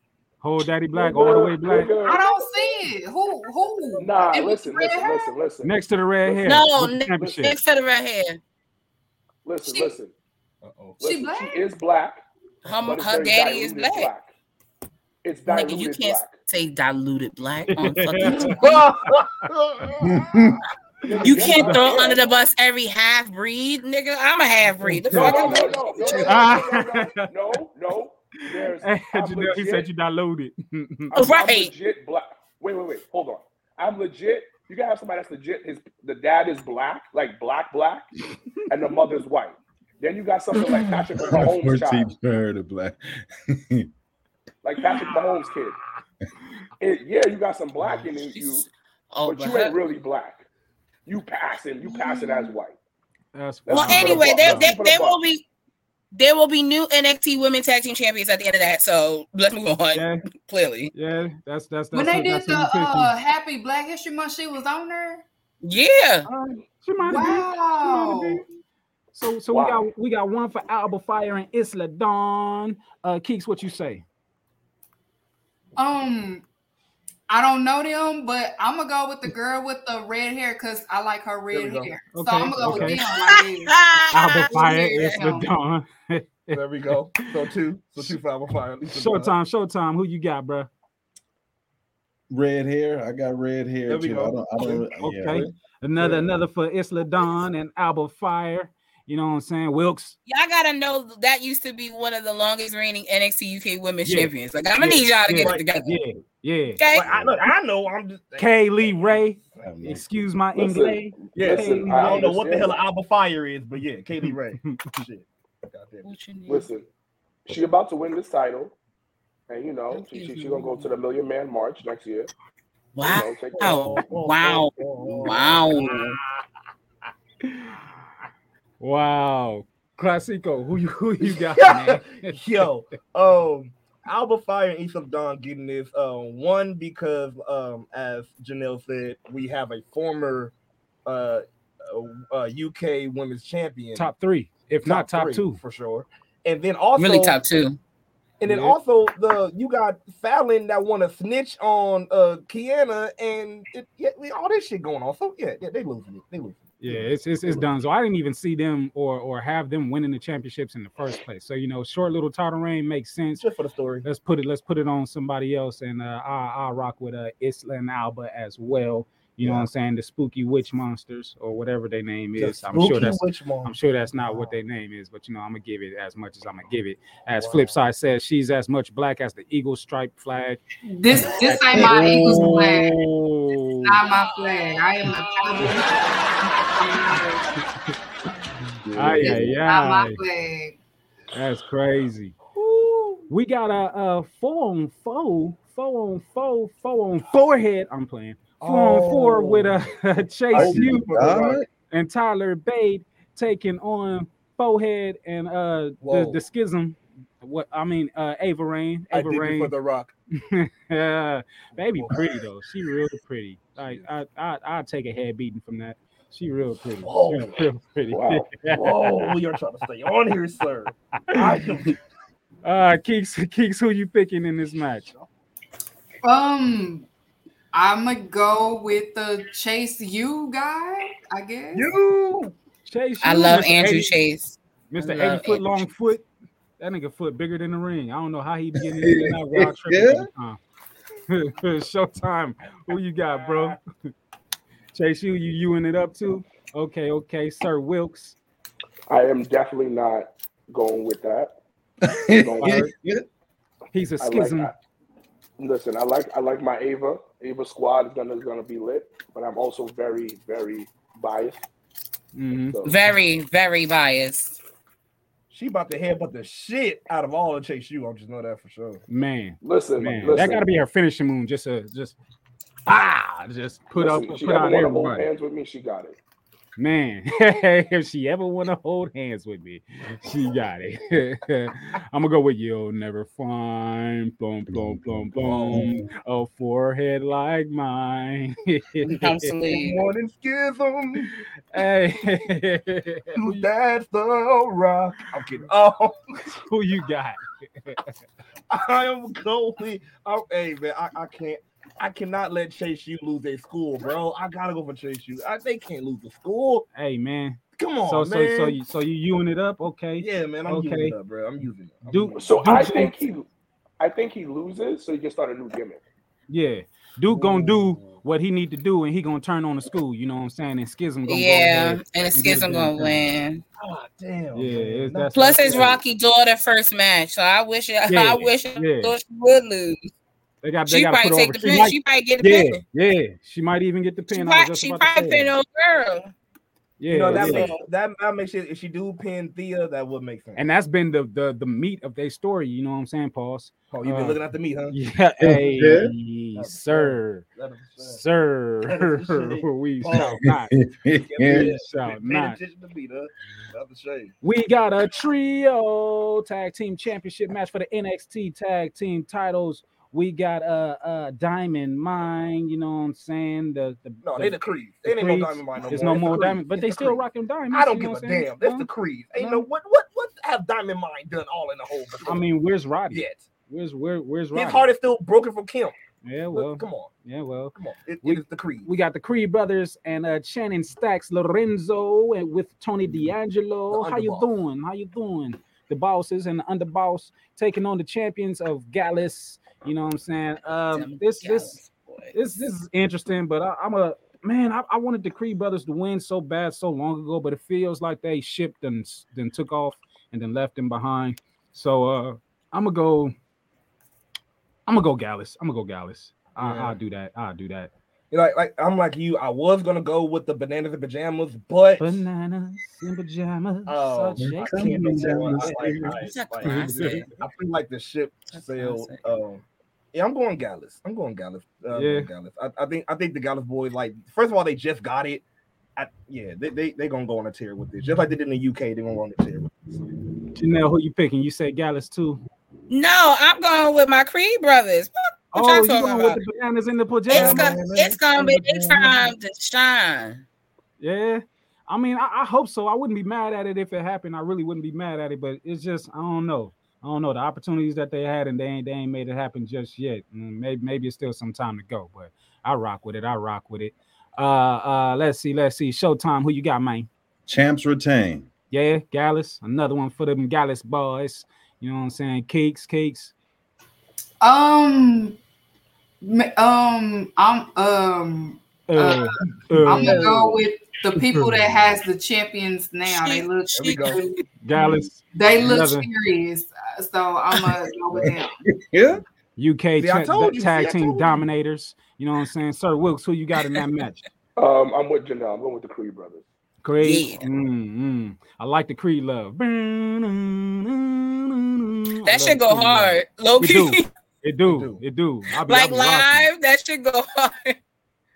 Whole daddy black, all the way black. I don't see it. Who? Who? Nah, And listen, listen, hair? listen, listen. Next to the red hair. No, with the next to the red hair. Listen, She- listen. Uh-oh. She listen. black? She is black. Her, her daddy is diluted black. It's Nigga, you can't black. say diluted black on fucking Oh, You can't throw under the bus every half breed, nigga. I'm a half breed. No, I'm no, no, no, no, no, no, no, no, no. There's, Hey, I'm he said you diluted. I'm, I'm Right. legit black. Wait, wait, wait. Hold on. I'm legit. You gotta have somebody that's legit. His the dad is black, like black, black, and the mother's white. Then you got something like Patrick Mahomes' 14 child, heard of black. like Patrick Mahomes' kid. It, yeah, you got some black in it, you, Oh, but but you ain't really black. You passing, you passing as white. That's Well, well, Let's keep it a anyway, they, there, Let's there, keep it a there will buck. be there will be new NXT Women Tag Team Champions at the end of that. So let's move on. Yeah, Clearly, yeah, that's that's that's When they it, did the what you picking. uh, Happy Black History Month, she was on there. yeah. Uh, she might have been. She might Wow. So so Wow. we got we got one for Alba Fire and Isla Dawn. Uh Keeks, what you say? Um, I don't know them, but I'm gonna go with the girl with the red hair because I like her red hair. Okay, so I'm gonna go okay. with them. Like, yeah. Alba Fire, Yeah. Isla Dawn. There we go. So two. So two for Alba Fire. Lisa Bell. Showtime, Showtime. Who you got, bro? Red hair. I got red hair There we too. go. I don't. I don't Okay. yeah. Another another for Isla Dawn and Alba Fire. You know what I'm saying? Wilkes. Y'all gotta know that used to be one of the longest reigning NXT UK Women's Yeah. Champions. Like I'm gonna Yeah, need y'all to yeah, get right, it together. Yeah, yeah. Okay. Like, I, look, I know. I'm just. Kay Lee Ray. I have no- Excuse my Listen, English. Yeah, Listen, I don't know what the hell that. Alba Fire is, but yeah, Kay Lee Ray. Shit. Goddamn. What you need? Listen, she about to win this title, and you know she, she, she gonna go to the Million Man March next year. You Wow. know, take Wow. Wow. Wow. Wow. Classico, who you who you got, Yeah. man? Yo, um, Alba Fire and Isla Dawn getting this. Um, one because um, as Janell said, we have a former uh, uh, uh UK Women's Champion, top three, if not top three, two. for sure. And then also Really top two. And then Yeah. also the you got Fallon that want to snitch on uh Kiana and it, yeah, we- all this shit going on. So yeah, yeah they losing it. They losing. it. Yeah, it's it's, it's done. So I didn't even see them or or have them winning the championships in the first place. So you know, short little title reign makes sense. Just for the story. Let's put it let's put it on somebody else, and uh, I I rock with uh Isla and Alba as well. You know what I'm saying? The spooky witch monsters or whatever their name The is. I'm sure that's witch. I'm sure that's not what their name is, but you know, I'm gonna give it as much as I'm gonna give it. As Flipside says, she's as much black as the eagle stripe flag. This this ain't my Eagles flag. Oh. Not my flag. I am a Ay, This ay, not my flag. That's crazy. We got a, a four on four, four on four, four on forehead. I'm playing four on four with a, Chase Oh, U and Tyler Bate taking on forehead and uh the, Whoa. the schism. What I mean, uh Ava Raine. I Ava did it Raine. for the Rock. yeah, baby, pretty though. She real pretty. Like I, I, I'd take a head beating from that. She real pretty. Whoa. Real, real pretty. Wow. Whoa, you're trying to stay on here, sir. I am uh, Keeks, Keeks, who you picking in this match? Um, I'm gonna go with the Chase U guy. I guess. you. Chase. I U, love Mr. Andre 80 Chase. Mr. I love 80 foot Andre long Chase. foot. That nigga foot bigger than the ring. I don't know how he be getting in and out without tripping all the time. Showtime. Who you got, bro? Chase you, you you it up too? Okay, okay, Sir Wilkes. I am definitely not going with that. He's a I like. Schism. I, listen, I like I like my Ava. Ava squad is gonna is gonna be lit, but I'm also very very biased. Mhm. So, Very, very biased. She about to headbutt the shit out of all of Chase U. I just know that for sure. Man, listen, man, listen. that got to be her finishing move. Just a just ah, just put listen, up, she put ever out want to hands with me, she got it. Man, if she ever want to hold hands with me, she got it. I'm gonna go with you'll never find boom, boom, boom, boom, a forehead like mine. Absolutely. Morning schism. Hey, That's the rock. I'm kidding. Oh, who you got? I am going. Oh, hey man, I, I can't. I cannot let Chase U lose a school, bro. I gotta go for Chase U. I, they can't lose the school. Hey, man. Come on, So, so, man. so you, so you using it up? Okay. yeah, man. I'm Okay. using it up, bro. I'm using it. I'm Do- using it. So Do I you think he, I think he loses, so he can start a new gimmick. Yeah. Duke gonna do what he need to do, and he gonna turn on the school. You know what I'm saying? And Schism gonna go Yeah, ahead and the schism gonna win. God damn. Yeah, man. it's- that's- Plus, that's it's it. Rocky daughter first match, so I wish I Yeah, wish yeah. she would lose. They got they She got to probably put take over. the She pin. might, She probably get the yeah, pin. yeah. She might even get the She pin. I was probably, just she about to probably pin that. old girl. Yeah, You know that yeah. makes that that makes it. If she do pin Thea, that would make sense. and that's been the the the meat of their story. You know what I'm saying, Pauls? oh, you been uh, looking at the meat, huh? Yeah, hey, Yeah. sir, That is a shame. sir, That is a shame. we shall not. We shall not. attention to meat, huh? That's a shame. We got a trio tag team championship match for the NXT tag team titles. We got a uh, uh, Diamond Mine, you know what I'm saying? The, the No, the, they the Creed. the ain't no Diamond Mine no There's more. no It's more. Diamond, but It's they the still rocking diamonds. I don't you give know a saying? damn. That's No? the Creed. Ain't No. no what what what have Diamond Mine done all in the whole before? I mean, where's Roddy? yet Where's where where's Roddy? his heart is still broken from Kim. yeah, Look, well, come on, yeah, well. come on. It, We- it is the Creed. We got the Creed brothers and uh Channing Stacks, Lorenzo, and with Tony D'Angelo. How you doing? How you doing? The bosses and the underboss taking on the champions of Gallus. You know what I'm saying? Um, this this this this is interesting, but I, I'm a man. I, I wanted the Creed brothers to win so bad so long ago, but it feels like they shipped and then took off and then left them behind. So uh, I'm gonna go. I'm gonna go Gallus. I'm gonna go Gallus. I, Yeah. I'll do that. I'll do that. You know, like, like I'm like you. I was gonna go with the bananas and pajamas, but Bananas and pajamas. Oh, such a I can't no more. I, like, It's a I, like. I feel like the ship That's sailed. Um, yeah, I'm going Gallus. I'm going Gallus. Uh, I'm Yeah. Gallus. I, I think I think the Gallus boys like. First of all, they just got it. I, yeah, they they they gonna go on a tear with this, just like they did in the UK. They gonna go on a tear. With this. Janell, who you picking? You said Gallus too. No, I'm going with my Creed brothers. What, what oh, y'all you talking going about? with the bananas in the It's pajamas? gonna, it's gonna be their time to shine. Yeah. I mean, I, I hope so. I wouldn't be mad at it if it happened. I really wouldn't be mad at it, but it's just I don't know. I don't know the opportunities that they had, and they ain't they ain't made it happen just yet. Mm, Maybe maybe it's still some time to go, but I rock with it. I rock with it. Uh, uh, let's see, let's see. Showtime. Who you got, man? Champs retain. Yeah, Gallus. Another one for them Gallus boys. You know what I'm saying? Cakes, cakes. Um, um, I'm um, Uh, I'm gonna uh, go with the people that has the champions now. They look, There we go. Gallus. they look Another- serious. So I'm gonna go with them. Yeah. UK See, I cha- you. tag See, team you. dominators. You know what I'm saying? Sir Wilkes, who you got in that match? Um, I'm with Janell. I'm going with the Creed brothers. Creed. Yeah. Mm, mm. I like the Creed love. That That should go hard. Low It do. key. It do. do. It do. I'll be, I'll like be rocking. live, that should go hard.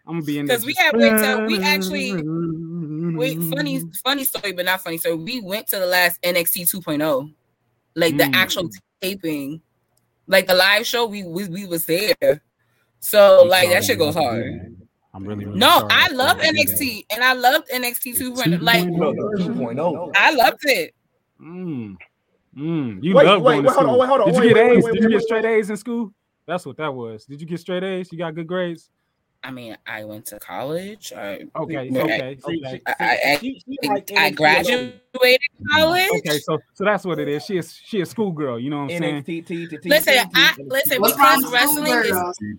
I'm gonna be in 'Cause there we just- had wait till- we actually- Wait, funny, funny story, but not funny. So we went to the last NXT 2.0, like the Mm. actual taping, like the live show. We we, we was there, so I'm like sorry, that shit goes hard. really- I'm really, really No, sorry. I love couldn't that. NXT and I loved NXT 2.0. Like No, no, 2.0. I loved it. Mm. Mm. You Wait, love wait, going wait, to hold on, school. hold on, Did you wait, get wait, A's? Did you get straight A's in school? That's what that was. Did you get straight A's? You got good grades? I mean, I went to college. I, Okay, I- okay, See, okay. I, I, she- she I, like I graduated college. Okay, so so that's what it is. She is she a schoolgirl, you know what I'm saying? Listen, T, I T, listen What's wrong because with wrestling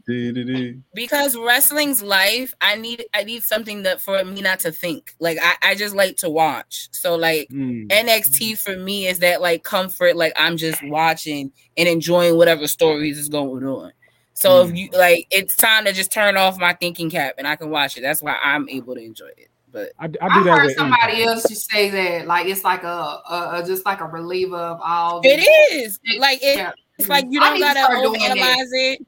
is because wrestling's life i need i need something that for me not to think like i, I just like to watch so like Mm. nxt for me is that like comfort like i'm just watching and enjoying whatever stories is going on so if you like it's time to just turn off my thinking cap and i can watch it that's why i'm able to enjoy it but I, I do I that heard with somebody Impact. else just say that like it's like a, a, a just like a reliever of all. it the- is like it, Yeah. it's like you don't need to gotta start overanalyze it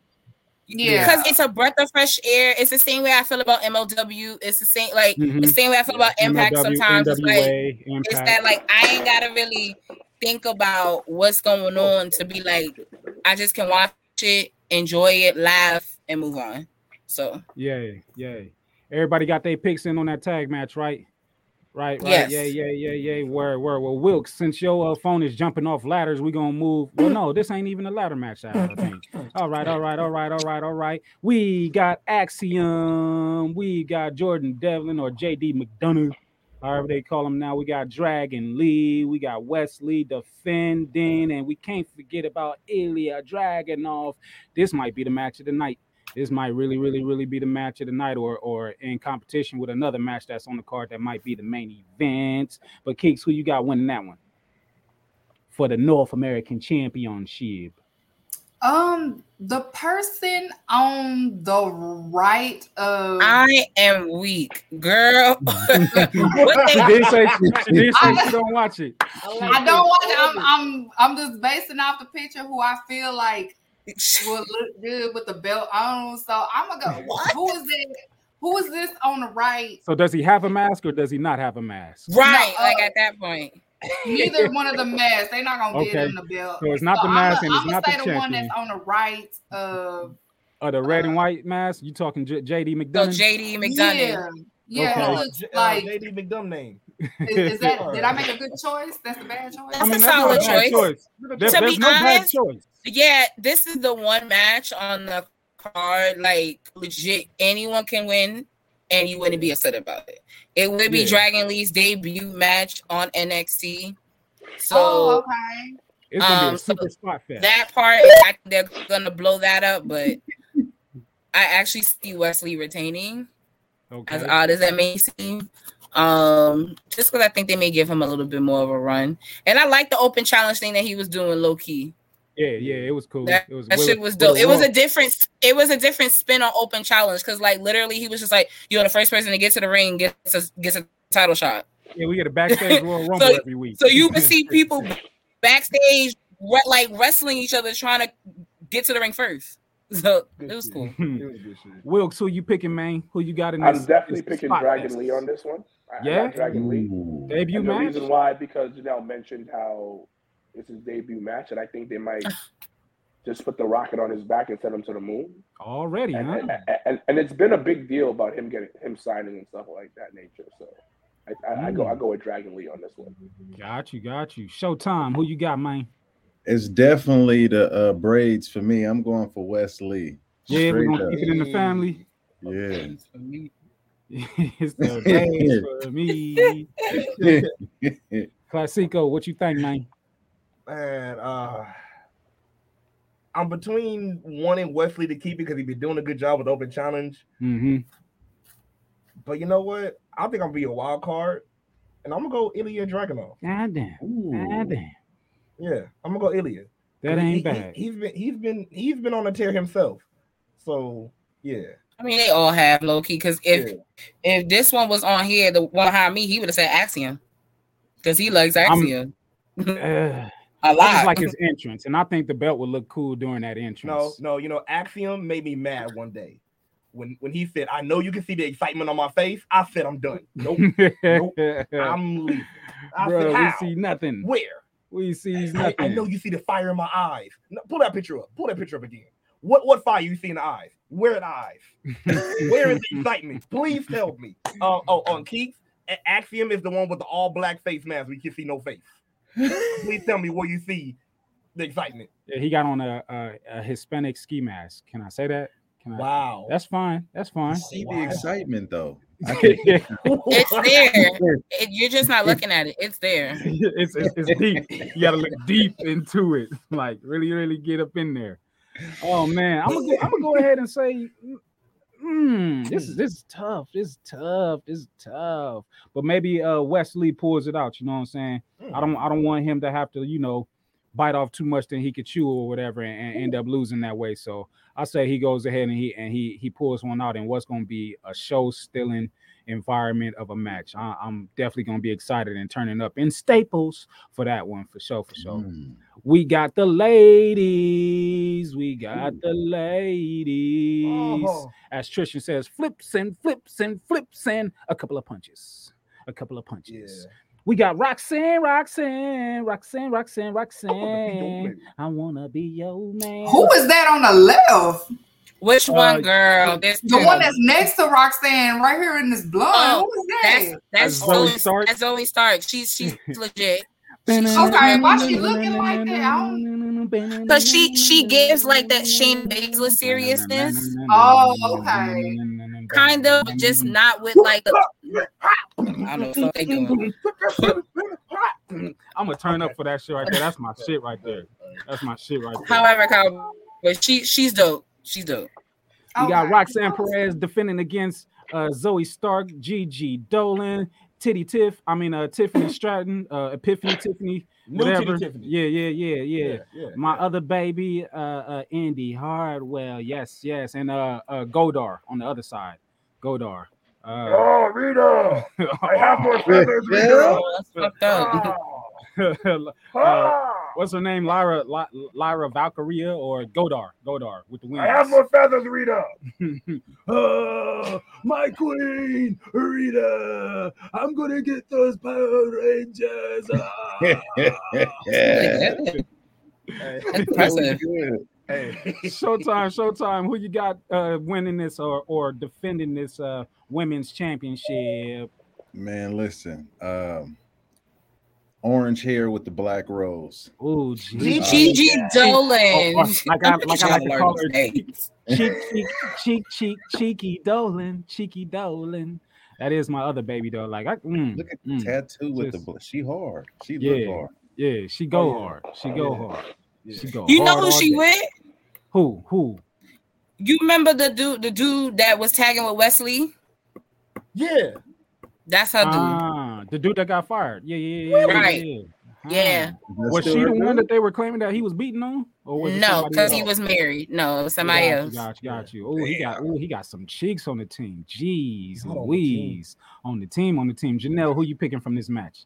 Yeah. because it's a breath of fresh air. It's the same way I feel about MLW. It's the same like Mhm. the same way I feel about Impact. MLW, sometimes it's like NWA, it's that like I ain't gotta really think about what's going on to be like I just can watch it, enjoy it, laugh, and move on. So Yay, yay. Everybody got their picks in on that tag match, right? Right, right. Yes. Yeah, yeah, yeah, yeah. Word, word. Well, Wilkes, since your uh, phone is jumping off ladders, we gonna move. Well, no, this ain't even a ladder match, I think. All right, all right, all right, all right, all right. We got Axiom, we got Jordan Devlin or JD McDonough, however they call him now. We got Dragon Lee, we got Wes Lee defending, and we can't forget about Ilya Dragunov. This might be the match of the night this might really, really, really be the match of the night, or or in competition with another match that's on the card that might be the main event. But Keeks, who you got winning that one for the North American Championship? Um, the person on the right of I am weak, girl. What she they- did say she, she did say she don't watch it. I don't watch it. I'm I'm I'm just basing off the picture who I feel like will look good with the belt on. So I'm gonna go. Who is it? Who is this on the right? So does he have a mask or does he not have a mask? right, No, like uh, at that point. Neither one of the masks. They're not gonna Okay. get him the belt. So it's not the mask and it's I'm not gonna the say the one that's on the right of Or the red and white mask? You talking J- JD So McDonough? JD yeah, McDonough. yeah. Okay. He looks J- uh, like JD McDumb name. is, is that did I make a good choice? That's a bad choice. That's a not solid a bad choice. There- To there's be no bad honest, choice. Yeah, this is the one match on the card. Like legit, anyone can win, and you wouldn't be upset about it. It would be Yeah. Dragon Lee's debut match on NXT. So oh, okay. It's gonna be Um, a super spot fest. that part, I, they're gonna blow that up. But I actually see Wes Lee retaining, okay. as odd as that may seem. Um, just because I think they may give him a little bit more of a run, and I like the open challenge thing that he was doing low key. Yeah, yeah, it was cool. That, it was that with- shit was with dope. It was Raw. a different. It was a different spin on open challenge because, like, literally, he was just like, "You're the first person to get to the ring gets a gets a title shot." Yeah, we get a backstage Royal Rumble So- every week. So you would see people backstage, re- like wrestling each other, trying to get to the ring first. So it was cool. It was good shit. Wilkes, who you picking, man? Who you got in this? I'm definitely this picking spot Dragon fest? Lee on this one. I, I Yeah? got Dragon Lee. Ooh. Debut and the reason why, because Janell mentioned how it's his debut match, and I think they might just put the rocket on his back and send him to the moon. Already, And, huh? and, and, and it's been a big deal about him getting him signing and stuff like that nature. So I, I, I go I go with Dragon Lee on this one. Got you, got you. Showtime. Who you got, man? It's definitely the uh, braids for me. I'm going for Wes Lee. Yeah, we're gonna up. keep it in the family. Yeah. it's the days for me. Classico, what you think, man? Man, uh, I'm between wanting Wes Lee to keep it because he's been doing a good job with open challenge. Mm-hmm. But you know what? I think I'm gonna be a wild card, and I'm gonna go Ilya Dragunov. God damn. God damn. Yeah, I'm gonna go Ilya. That ain't he- bad. He, has been he's been he's been on a tear himself. So yeah, I mean, they all have low key. Because if Yeah. if this one was on here, the one behind me, he would have said Axiom because he likes Axiom Uh, a I lot. just like his entrance, and I think the belt would look cool during that entrance. no, no, you know, Axiom made me mad one day when when he said, "I know you can see the excitement on my face." I said, "I'm done. Nope, nope. I'm leaving." I Bro, said, we see nothing. Where?" We see I, nothing. I know you see the fire in my eyes. No, pull that picture up. Pull that picture up again. What what fire you see in the eyes? Where are the eyes? Where is the excitement? Please tell me. Uh, oh, on Keith, Axiom is the one with the all black face mask. We can see no face. Please tell me what you see the excitement. Yeah, he got on a, a, a Hispanic ski mask. Can I say that? Can I? Wow. That's fine. That's fine. See the excitement though. It's, there. It- you're just not looking at it. It's there. it's, it's deep. You gotta look deep into it. Like really, really get up in there. Oh man, I'm gonna go, I'm gonna go ahead and say, mm, this is this is tough. This is tough. This is tough. But maybe uh Wes Lee pulls it out. You know what I'm saying? I don't I don't want him to have to you know bite off too much than he could chew or whatever and, and end up losing that way. So I say he goes ahead and he and he he pulls one out in what's going to be a show stealing environment of a match. I, I'm definitely going to be excited and turning up in Staples for that one for sure for sure. Mm. We got the ladies. We got the ladies. Oh. As Trishan says, flips and flips and flips and a couple of punches. A couple of punches. We got Roxanne, Roxanne, Roxanne, Roxanne, Roxanne. I wanna be your man. Who is that on the left? Which Uh, one, girl? There's The two. one that's next to Roxanne, right here in this blonde. Oh, Who is That's that? that's Zoe Zoe Stark? That's Zoe Stark. She's she's legit. Okay, why she looking like that? I don't- Cause she she gives like that Shayna Baszler seriousness, Oh, okay. kind of, but just not with like the. don't know what they doing. I'm gonna turn up for that shit right there. That's my shit right there. That's my shit right there. However, Kyle, but she she's dope. She's dope. We got Roxanne Perez defending against uh, Zoe Stark, Gigi Dolan, Titty Tiff. I mean, uh, Tiffany Stratton, uh, Epiphany Tiffany, New Titty whatever. Tiffany. Yeah, yeah, yeah, yeah. Yeah, yeah, My other baby, uh, uh, Indi Hartwell. Yes, yes, and uh, uh, Godar on the other side. Godar. Uh, Oh, Rita, I have more feathers, Yeah. Rita. Oh, that's fucked up. uh, Ah, what's her name? Lyra, Ly- Lyra Valkyria or Godar? Godar with the wings. I have more feathers, Rita. Ah, my queen, Rita. I'm gonna get those Power Rangers. That's impressive. Good. Hey. showtime, showtime. Who you got uh, winning this or or defending this uh, women's championship? Man, listen. Um, orange hair with the black rose. Ooh, Gigi Gigi Dolan. Oh, like I, like I like to Y'all call her, these cheek, cheek, cheek, cheek, cheeky Dolan, cheeky Dolan. That is my other baby though. Like I, mm, Look at the mm. tattoo with Just- the. She hard. She Yeah. look hard. yeah, she go Oh, hard. She go Yeah. hard. She go. You know who she day. with? Who? Who? You remember the dude, the dude that was tagging with Wes Lee? Yeah. That's her dude. Ah, the dude that got fired. Yeah, yeah, yeah, yeah. Right. Yeah. Yeah. Ah. Was she the one that they were claiming that he was beating on? Or was no, because he was married. No, it was somebody got else. You, got you, got you. Oh, he got oh, he got some cheeks on the team. Jeez, Not on the Louise. On the team, on the team. Janell, who you picking from this match?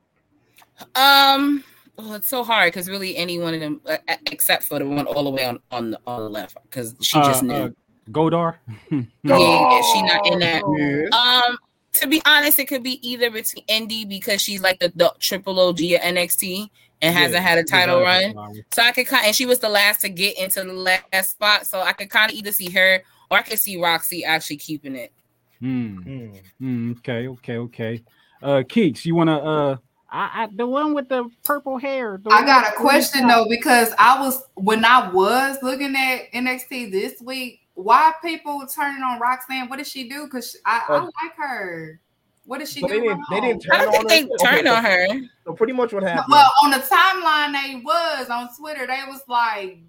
Um, well, it's so hard because really any one of them, uh, uh, except for the one all the way on on the on the left, because she just Uh, knew. uh, Godar. yeah, yeah, she not in that. Yeah. Um, to be honest, it could be either between Indi because she's like the, the triple OG at NXT and hasn't had a title run. have a title. So I could kind and she was the last to get into the last spot. So I could kind of either see her or I could see Roxy actually keeping it. Hmm. Mm. Hmm, okay, okay, okay. Uh, Keeks, you wanna uh, I, I the one with the purple hair. the I got a question though because I was when I was looking at NXT this week. Why people turning on Roxanne? What did she do? Because I, I Uh, like her. What did she do? they didn't. They didn't I turn don't on think they her. turned Okay, on her. So pretty much what happened. Well, on the timeline they was on Twitter. They was like,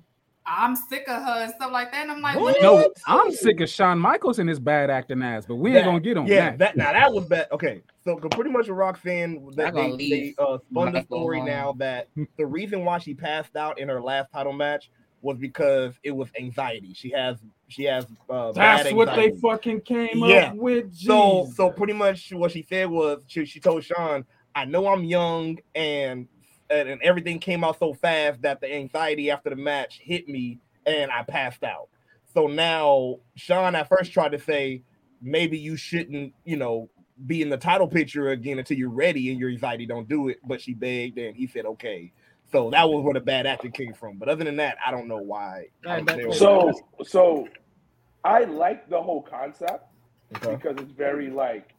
"I'm sick of her" and stuff like that. And I'm like, What? "What?" No, I'm sick of Shawn Michaels and his bad acting ass, but we ain't That- gonna get on yeah, that. that now that was bad. Okay, so pretty much a rock fan that they, gonna they uh, spun the story home. now that the reason why she passed out in her last title match was because it was anxiety. She has she has uh, That's what they fucking came Yeah. up with. So so pretty much what she said was she, she told Shawn, I know I'm young and, and and everything came out so fast that the anxiety after the match hit me and I passed out. So now Shawn at first tried to say maybe you shouldn't, you know, be in the title picture again until you're ready and your anxiety don't do it. But she begged and he said okay. So that was where the bad acting came from. But other than that, I don't know why. Don't. So, so I like the whole concept Okay. because it's very like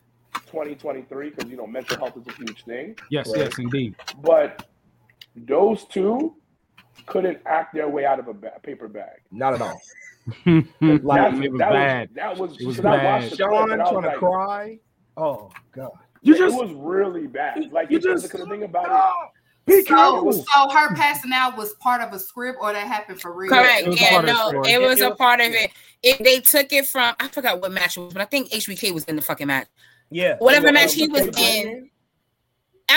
2023 because you know mental health is a huge thing. yes, Right. yes, indeed. But those two couldn't act their way out of a ba- paper bag. not at all. like, That's- it was that bad. that was It was 'cause I bad. the Shawn clip and I was trying to like, cry. Oh god. You it just- was really bad. Like you you just just- because the thing about oh! Be So, so her passing out was part of a script, or that happened for real? Correct. it was a Yeah, part no, it was It- it a part of it. It they took it from I forgot what match it was, but I think HBK was in the fucking match. Yeah. Whatever Well, match he was in.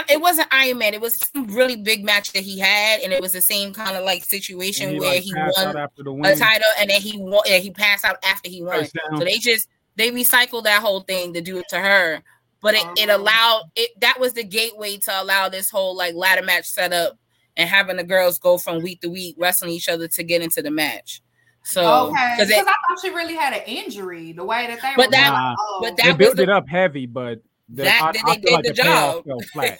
It wasn't Iron Man. It was some really big match that he had, and it was the same kind of like situation And where like, he won after the a title, and then he won. Yeah, he passed out after he won. So they just they recycled that whole thing to do it to her, but it, it Oh. allowed it. That was the gateway to allow this whole like ladder match setup and having the girls go from week to week wrestling each other to get into the match. So okay, because because I thought she really had an injury. The way that they But were that- going, Nah, oh. but they that built was it up heavy, but the, That- I, they- I they feel like did the the payoff job. fell flat.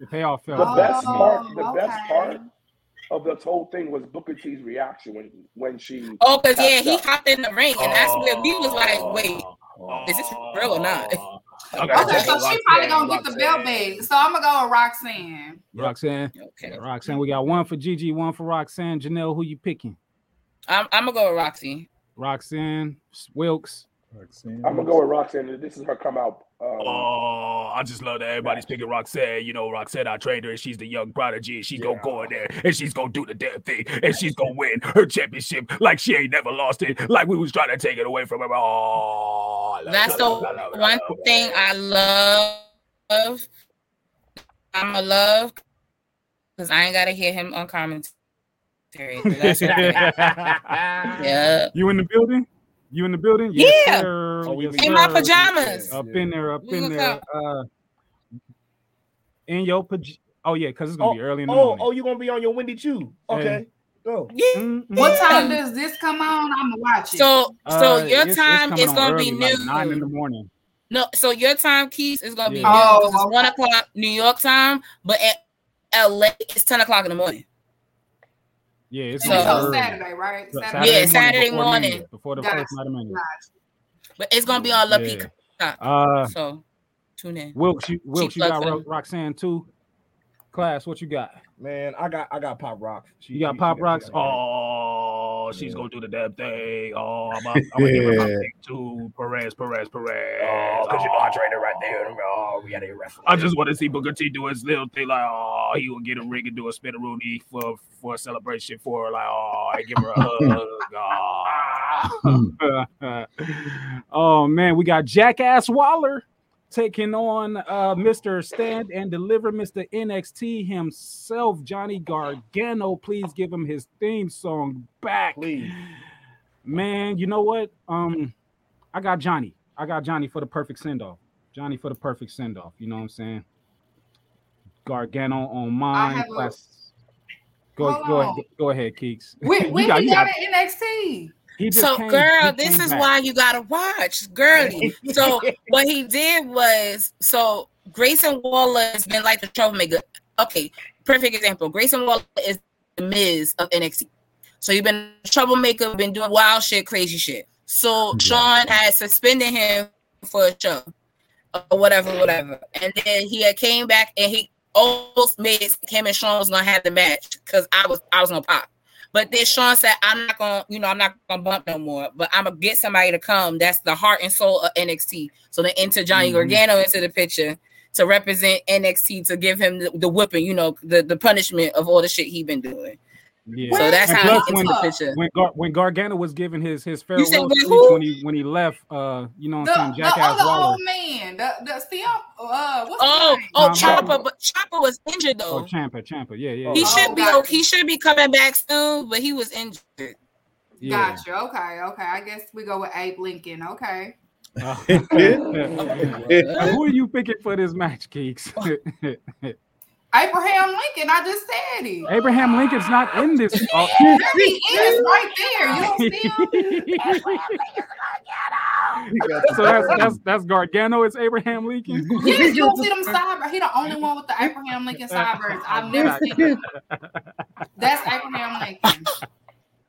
the payoff fell oh, The flat. best part, the Oh, best part of this whole thing was Booker T's reaction when when she. oh, because yeah, tapped he out. hopped in the ring, and that's where we was like, wait, oh. is this real or not? Oh. Okay, so she probably gonna get the belt back. So I'm gonna go with Roxanne. Roxanne. Okay, Roxanne, we got one for Gigi, one for Roxanne. Janell, who you picking? I'm, I'm gonna go with Roxy. Roxanne, Wilkes. I'm gonna go with Roxanne. This is her come out. Um, Oh, I just love that everybody's picking Roxanne. You know, Roxanne, I trained her, and she's the young prodigy. And she's gonna go in there, and she's gonna do the damn thing, and she's gonna win her championship like she ain't never lost it, like we was trying to take it away from her. Oh, That's the I love it, I love it, I one thing I love. I'm a love because I ain't gotta hear him on commentary. Yeah. You in the building? You in the building? Yeah. sir. Oh, Yes, be- In my sir. pajamas. Up in there, up We in there. Uh, in your paj- Oh yeah, because it's gonna Oh, be early in the oh, morning. oh, you're gonna be on your Wendy Chew? Okay, go. Mm, mm. What time does this come on? I'm gonna watch it. So so Uh, your it's- it's time coming is gonna be early, like noon. nine in the morning. No, so your time, Keith, is gonna be Yeah. noon Oh, 'cause it's okay. one o'clock New York time, but at LA it's ten o'clock in the morning. Yeah, it's And So- on. Saturday, right? Saturday. Yeah, Saturday before morning. Mania, before the Gotcha. first night of Mania. But it's gonna be on La Yeah. Uh, So tune in. Wilkes, you, Wilkes, you got Ro- Roxanne too. Class, what you got? Man, I got I got pop rocks. She- You got she- Pop she Rocks? Oh, Oh, she's gonna do the damn thing. Oh, I'm, I'm gonna give her my Yeah. pick to Perez, Perez, Perez. Oh, because you know I oh. trained her right there. Oh, we gotta wrestle. I just want to see Booker T do his little thing, like, oh, he will get a ring and do a spinneroonie for for a celebration for her, like, oh, I give her a hug. Oh. oh man, we got Jackass Waller taking on uh Mr. Stand and Deliver, Mr. NXT himself, Johnny Gargano. Please give him his theme song back. Please. Man, you know what? Um, I got Johnny. I got Johnny for the perfect send off. Johnny for the perfect send off. You know what I'm saying? Gargano on mine. have a- Go, Hold go, on. ahead, go ahead, Keeks. When, You when got- he you got got- NXT? So, came- girl, this is back. why you gotta watch, girly. So, what he did was, so Grayson Waller has been like the troublemaker. Okay, perfect example. Grayson Waller is the Miz of NXT. So you've been a troublemaker, been doing wild shit, crazy shit. So Shawn had suspended him for a show, or whatever, whatever. And then he had came back and he almost made him and Shawn was gonna have the match because I was I was gonna pop. But then Shawn said, I'm not gonna, you know, I'm not gonna bump no more, but I'm gonna get somebody to come. That's the heart and soul of NXT. So then enter Johnny Mhm. Gargano into the picture to represent NXT to give him the, the whipping, you know, the, the punishment of all the shit he been doing. Yeah. So that's And how plus he when, into the picture. when, Gar- when Gargano was giving his his farewell when speech when he when he left, uh, you know what The, I'm saying, the Jackass other Waller. old man, the the still uh what's Oh, his name? oh, Tom Chopper, but Chopper was injured though. Oh, though. Ciampa, Ciampa, yeah, yeah, He. Oh, should be gotcha. okay. He should be coming back soon, but he was injured. yeah. Gotcha. Okay, okay. I guess we go with Abe Lincoln. Okay. Uh, who are you picking for this match, Keeks? Abraham Lincoln. I just said it. Abraham Lincoln's not in this. Oh. There he is right there. You don't see him? so that's that's that's Gargano. It's Abraham Lincoln. Yes, you don't see them sideburns. He the only one with the Abraham Lincoln sideburns. I've never seen him. That's Abraham Lincoln.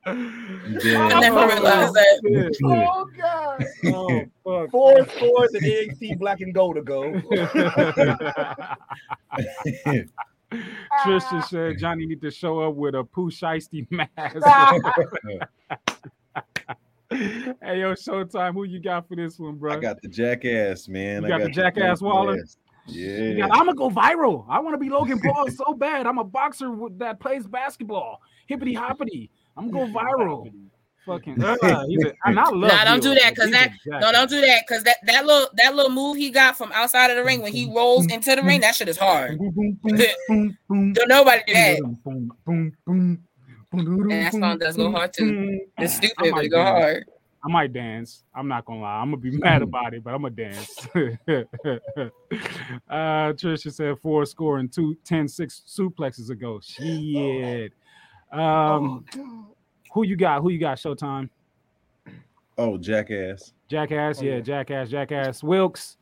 I never oh, realized that. Oh god. Oh, fuck. Four scores and NXT black and gold to go. Trisha said Johnny need to show up with a Pooh Shiesty mask. hey yo, Showtime, who you got for this one, bro? I got the jackass, man. You I got the Jackass Waller? Yeah. I'm gonna go viral. I want to be Logan Paul so bad. I'm a boxer that plays basketball. Hippity hoppity. I'm gonna viral. Fucking. uh, he's a- and I love Nah, don't do that because that a no, don't do that because that that little that little move he got from outside of the ring when he rolls into the ring, that shit is hard. Don't nobody do that. And that song does go hard too. It's stupid, but might it go do hard. I might dance. I'm not gonna lie. I'm gonna be mad about it, but I'm gonna dance. uh Trisha said four score and two 10 six suplexes ago. Shit. Um who you got? Who you got? Showtime. Oh, jackass. Jackass, yeah, jackass, jackass. Wilkes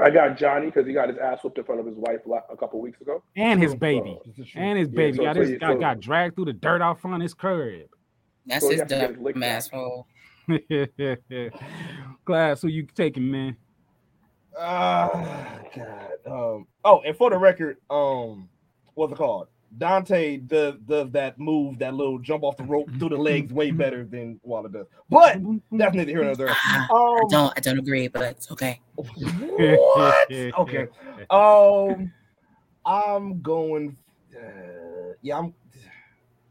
I got Johnny because he got his ass whooped in front of his wife a couple weeks ago. and his So- baby. And his Yeah, baby. so- got so his you- got, so- got dragged through the dirt out front of his crib. That's So his has to get dumb asshole. Class, who you taking, man? Ah, God. Um. Oh, and for the record, um, what's it called? Dante does does that move, that little jump off the rope through the legs, way better than Waller does. But that's neither here nor there. Ah, I Um, don't I don't agree, but it's okay. what? Okay. Um, I'm going. Uh, yeah, I'm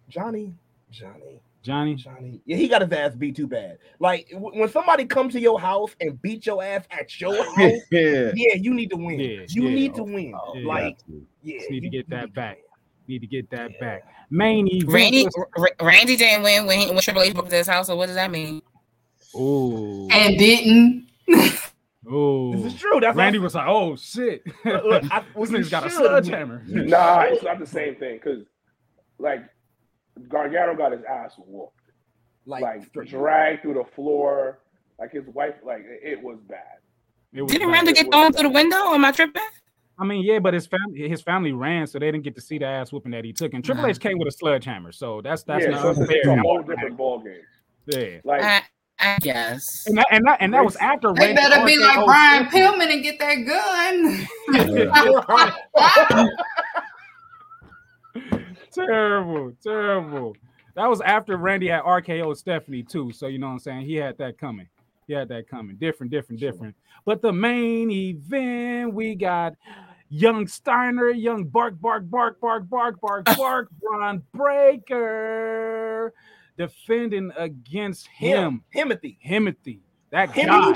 Johnny. Johnny. Johnny. Johnny. Yeah, he got his ass beat too bad. Like w- when somebody comes to your house and beat your ass at your house, Yeah. yeah, you need to win. Yeah, you yeah. need to win. Yeah. Like, Got to. yeah, Just need to get that back. Need to get that back. Main event. Randy R- Randy didn't win when he when Triple H broke his house, so what does that mean? Oh. And didn't. Oh. This is true. That's Randy was like, oh shit. Look, look, I- this nigga's got a sledgehammer. Nah, it's not the same thing because, like, Gargano got his ass whooped, like, like, straight- dragged through the floor. Like his wife, like it, it was bad. It was Didn't bad. Randy get thrown through the window? Am I tripping? I mean, yeah, but his family his family ran, so they didn't get to see the ass whooping that he took. And Triple H came with a sledgehammer, so that's that's yeah, not so it's, unfair. it's a whole different ball game. Yeah. Like, I, I guess. And that, and that, and that was after They Randy better be like oh, Brian Pillman and get that gun. terrible, terrible. That was after Randy had RKO Stephanie too. So you know what I'm saying? He had that coming. He had that coming. Different, different, different. But the main event, we got young Steiner, young Bark, Bark, Bark, Bark, Bark, Bark, Bark, Bron Breakker defending against him. Timothy. Timothy. That Him guy.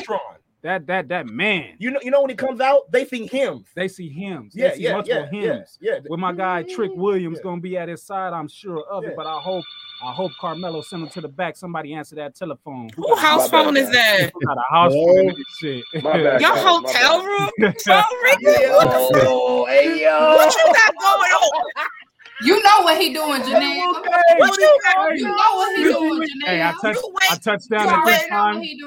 That that that man. You know, you know when he comes out, they see him. They see hymns. Yeah, they see yeah, multiple yeah, yeah, hymns. yeah. With my guy Trick mm-hmm. Williams Yeah. gonna be at his side, I'm sure of Yeah. it. But I hope, I hope Carmelo send him to the back. Somebody answer that telephone. Who Who house My bad, phone is guys. that? got a house phone this shit? Bad. Your guys, hotel room? So Ricky, what the fuck? Oh, hey yo. What you got going on? You know what he doing, Janell. What you? You know what he doing, Hey, I Janell. touched, You wait. I touched down You at this already know time. what he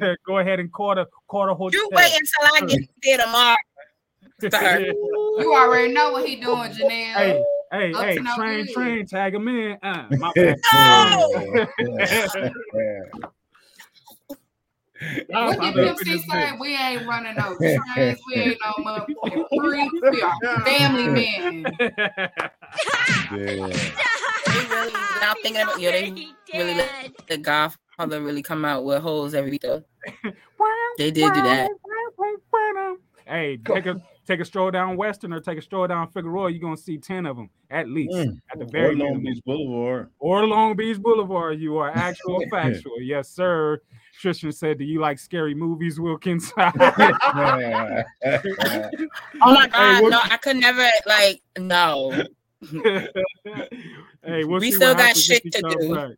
doing. Go ahead and quarter, quarter hotel. You wait until I get there tomorrow. sir. You already know what he doing, Janell. Hey, hey, Up hey, to no train, train, tag him in. Uh, my. No. What I'm did Pimp C this say? We ain't running no trains. We ain't no motherfucking freaks. We are family men. Yeah. They really now thinking about yeah, they really let the Godfather really come out with holes every week though. They did do that. Hey, take a take a stroll down Western or take a stroll down Figueroa. You're gonna see ten of them at least Mm. at the Or very Long minimum. Beach Boulevard. or Long Beach Boulevard. You are actual factual. Yes, sir. Tristan said, "Do you like scary movies, Wilkins?" Oh my god, what- no, I could never like no. hey, we'll We still got shit to do. back.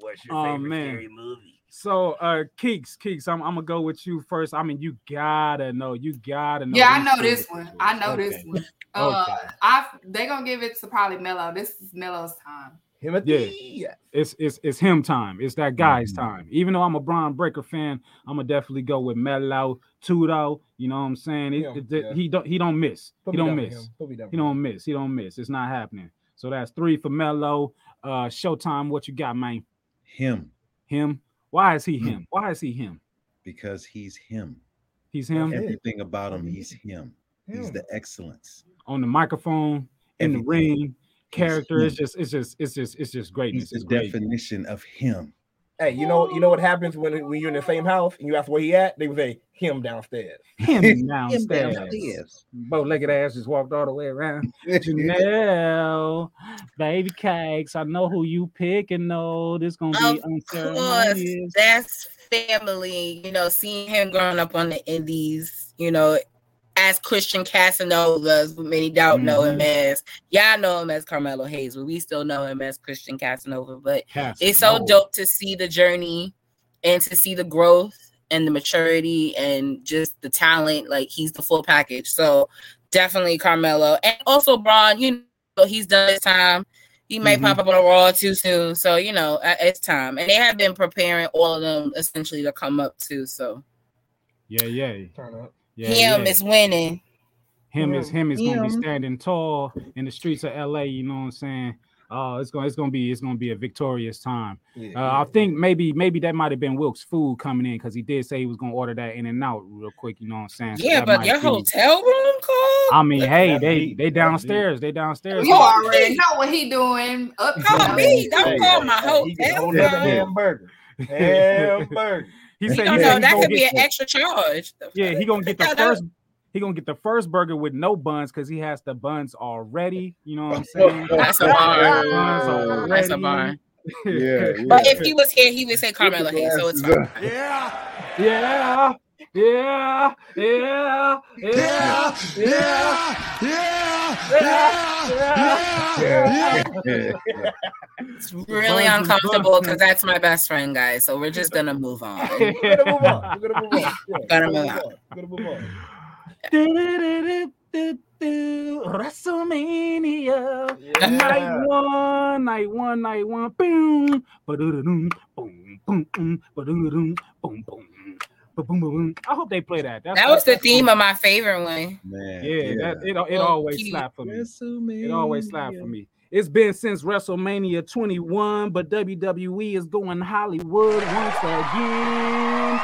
What's your Oh, favorite man. scary movie? So, uh, Keeks, Keeks, I'm, I'm gonna go with you first. I mean, you gotta know, you gotta know. Yeah, I know this one. I know this one. Uh, Okay. I they gonna give it to probably Melo. This is Melo's time. Timothy. Yeah. It's it's it's him time. It's that guy's Mm-hmm. time. Even though I'm a Bron Breakker fan, I'm gonna definitely go with Melo, Tudo. You know what I'm saying? It- Him, it- it- yeah. He don't he don't miss. Put he don't miss. him. Put me down He don't miss. He don't miss. It's not happening. So that's three for Melo. Uh, Showtime. What you got, man? Him Him. Why is he Hmm. him? Why is he him? because he's him. He's him Everything about him, he's him. He's the excellence. on the microphone, in the ring. Character. It's him. just. It's just. It's just. It's just greatness. He's the great. definition of him. Hey, you know, you know what happens when when you're in the same house and you ask where he at? They would say him downstairs. Him Him downstairs. downstairs. Bow-legged ass just walked all the way around. Janell, baby cakes. I know who you picking. No, this gonna be Of course, that's family. You know, seeing him growing up on the Indies, you know, as Christian Casanova, as many doubt know him Mhm. as. Y'all know him as Carmelo Hayes, but we still know him as Christian Casanova. But Cass, it's so dope to see the journey and to see the growth and the maturity and just the talent. Like he's the full package. So definitely Carmelo, and also Bron. You know, he's done his time. He may Mhm. pop up on a Raw too soon. So you know, uh, it's time, and they have been preparing all of them essentially to come up too. So Yeah, yeah. Turn up. Yeah, him yeah. is winning. him is him is gonna be standing tall in the streets of LA. You know what I'm saying? Uh, it's gonna it's gonna be it's gonna be a victorious time. Yeah, Uh, I think maybe maybe that might have been Wilkes food coming in because he did say he was gonna order that In-N-Out real quick. You know what I'm saying? Yeah, that but might your be- hotel room call. I mean, hey, they deep. they That's downstairs. They downstairs. You already know what he doing. Up Call me. Don't call my hotel hold up room. hamburger. Hamburger. He said don't he know said he that gonna could be an the- extra charge. Yeah, he gonna get the No, no. first. He gonna get the first burger with no buns because he has the buns already. You know what I'm saying? That's a bar. That's a bar. Yeah, But if he was here, he would say Carmelo here, so it's fine. Yeah, Yeah, yeah, yeah, yeah, yeah, yeah. yeah, yeah. It's really uncomfortable because that's my best friend, guys. So we're just gonna move on. We're gonna move on. We're gonna move on. Yeah, we're gonna on. We're gonna move on. WrestleMania Yeah. night one, night one, night one. Boom, ba-do-do-dum, boom, boom, boom, ba-do-do-dum, boom, boom, ba-boom, boom. I hope they play that. That's That was the that's- theme of my favorite one. Man, Yeah, that it, it always key. slapped for me. It always slapped for me. It's been since WrestleMania 21, but WWE is going Hollywood once again.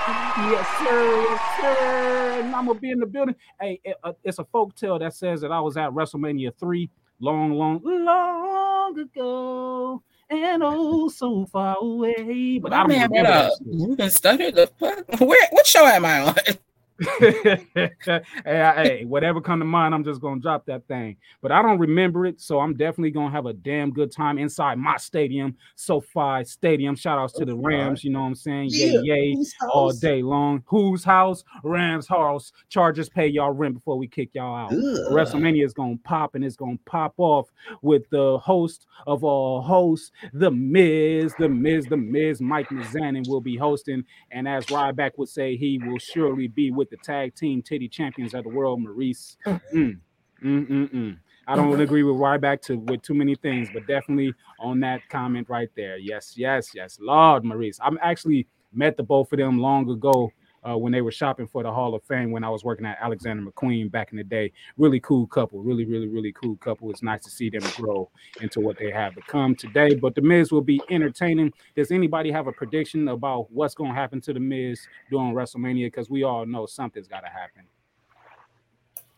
Yes, sir. Yes, sir. And I'm gonna be in the building. Hey, it- uh, it's a folk tale that says that I was at WrestleMania 3 long, long, long ago. And oh, so far away. But I My don't man, what remember that up? Ruben Stutter? The fuck? Where? What show am I on? hey, hey, whatever come to mind, I'm just gonna drop that thing. But I don't remember it, so I'm definitely gonna have a damn good time inside my stadium, SoFi Stadium. Shout outs to the Rams, you know what I'm saying? Yay, yay, all day long. Whose house? Rams house. Chargers pay y'all rent before we kick y'all out. WrestleMania is gonna pop and it's gonna pop off with the host of all hosts, The Miz, The Miz, The Miz. Mike Mizanin will be hosting, and as Ryback would say, he will surely be with the tag team titty champions of the world, Maryse. Mm, mm, mm, mm. I don't agree with Ryback to with too many things, but definitely on that comment right there. Yes, yes, yes. Lord Maryse. I'm actually met the both of them long ago uh, when they were shopping for the Hall of Fame when I was working at Alexander McQueen back in the day. Really cool couple, really, really, really cool couple. It's nice to see them grow into what they have become today. But the Miz will be entertaining. Does anybody have a prediction about what's going to happen to the Miz during WrestleMania? Because we all know something's got to happen.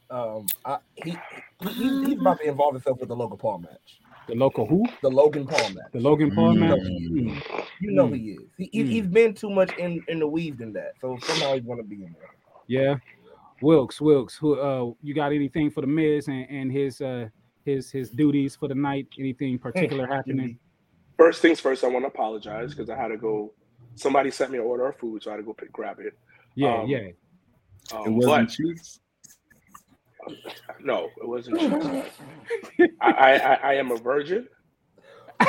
Um, I, he, he he's, about to involve himself with the Logan Paul match. The local who? The Logan Paul match. The Logan Paul Mm. match. You Mm. You know Mm. he is. He, he Mm. he's been too much in in the weave than that. So somehow he's gonna be in there. Yeah. Wilkes, Wilkes, who uh you got anything for the Miz and, and his uh his his duties for the night? Anything particular happening? First things first, I want to apologize because I had to go. Somebody sent me an order of food, so I had to go pick, grab it. Yeah, Um, yeah. It Um, wasn't but cheeks. No, it wasn't. I, I, I, I am a virgin.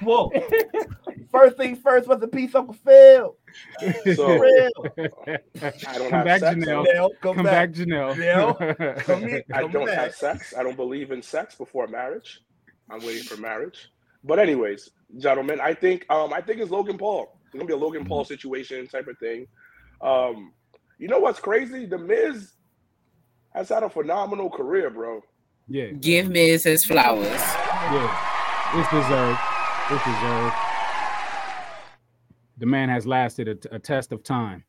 Whoa. first things first, what's a piece Uncle Phil? So Real. I don't Come have back, sex. Janelle. Janelle, come, Come back. back, Janelle. Janelle, come here. I don't back. have sex. I don't believe in sex before marriage. I'm waiting for marriage. But anyways, gentlemen, I think um I think it's Logan Paul. It's gonna be a Logan Paul situation type of thing. Um, you know what's crazy? The Miz has had a phenomenal career, bro. yeah, Give Miz his flowers. yeah. It's deserved. It's deserved. The man has lasted a, a test of time.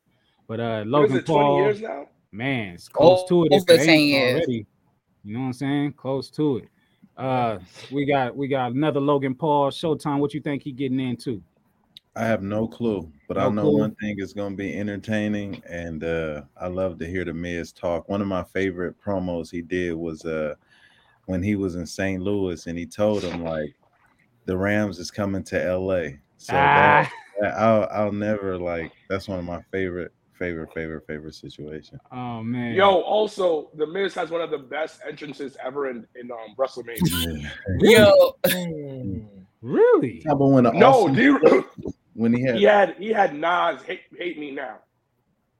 But uh What is Logan it, 20 Paul, years now? man, it's close Oh, to it. It's over 10 years. already. You know what I'm saying? Close to it. Uh we got we got another Logan Paul Showtime. What you think he getting into? I have no clue, but I know clue? one thing is going to be entertaining, and uh, I love to hear the Miz talk. One of my favorite promos he did was uh, when he was in St. Louis, and he told him like the Rams is coming to L.A. So Ah. that- I'll I'll never like that's one of my favorite favorite favorite favorite situation. Oh man. Yo, also the Miz has one of the best entrances ever in in um, WrestleMania. Yo. Really? How about when the no, awesome- do you, when he had He had he had Nas hate, hate me now.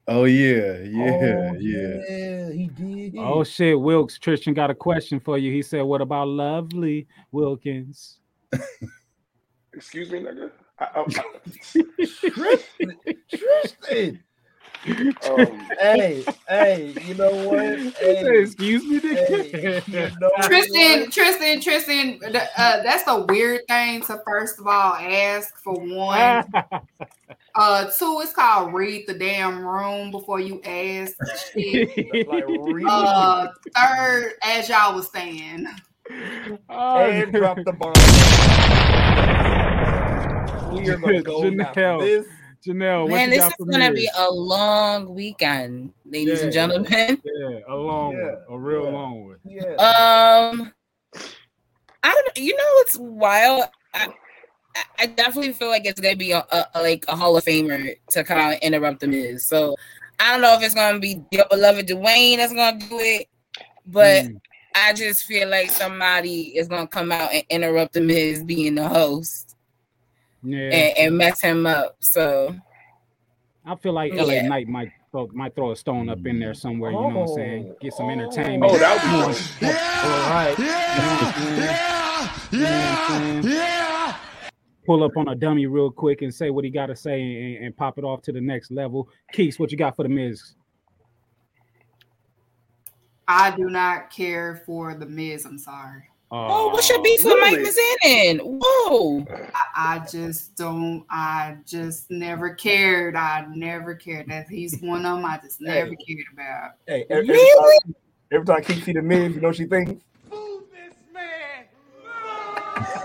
Oh yeah, yeah, Oh, yeah. yeah, he did. Oh shit, Wilkes. Tristan got a question for you. He said, "What about Lovely Wilkins?" Excuse me, nigga. I, I, Tristan, Tristan. Um, Hey, hey, you know what? He Hey, Excuse me, hey, you know Tristan, what? Tristan, Tristan, uh, that's a weird thing to first of all ask for one. Uh, two, it's called read the damn room before you ask shit. Uh, third, as y'all was saying, Oh, and drop the bomb. We are gonna go Janelle. this. Janelle, what Man, you this got is for gonna me? be a long weekend, ladies and gentlemen. yeah, a long Yeah, one, a real yeah. long one. Yeah. Um, I don't. Know, you know it's wild? I, I- I definitely feel like it's gonna be a, a, a- like a Hall of Famer to kind of interrupt the Miz. So I don't know if it's gonna be your beloved Dwayne that's gonna do it, but Mm. I just feel like somebody is gonna come out and interrupt the Miz being the host Yeah, and, and mess him up. So I feel like LA Yeah. Knight might throw, might throw a stone up in there somewhere. You know what I'm saying? Oh. Get some oh. entertainment. oh, that would be You know dope. All right. what I'm? Pull up on a dummy real quick and say what he got to say and, and pop it off to the next level. Keeks, what you got for the Miz? I do not care for the Miz. I'm sorry. Oh, what's your beef with Mike Mizanin? Whoa. I, I just don't. I just never cared. I never cared that he's one of them. I just never cared about. Hey, every, Really? time, every time Keith see the Miz, you know what she thinks?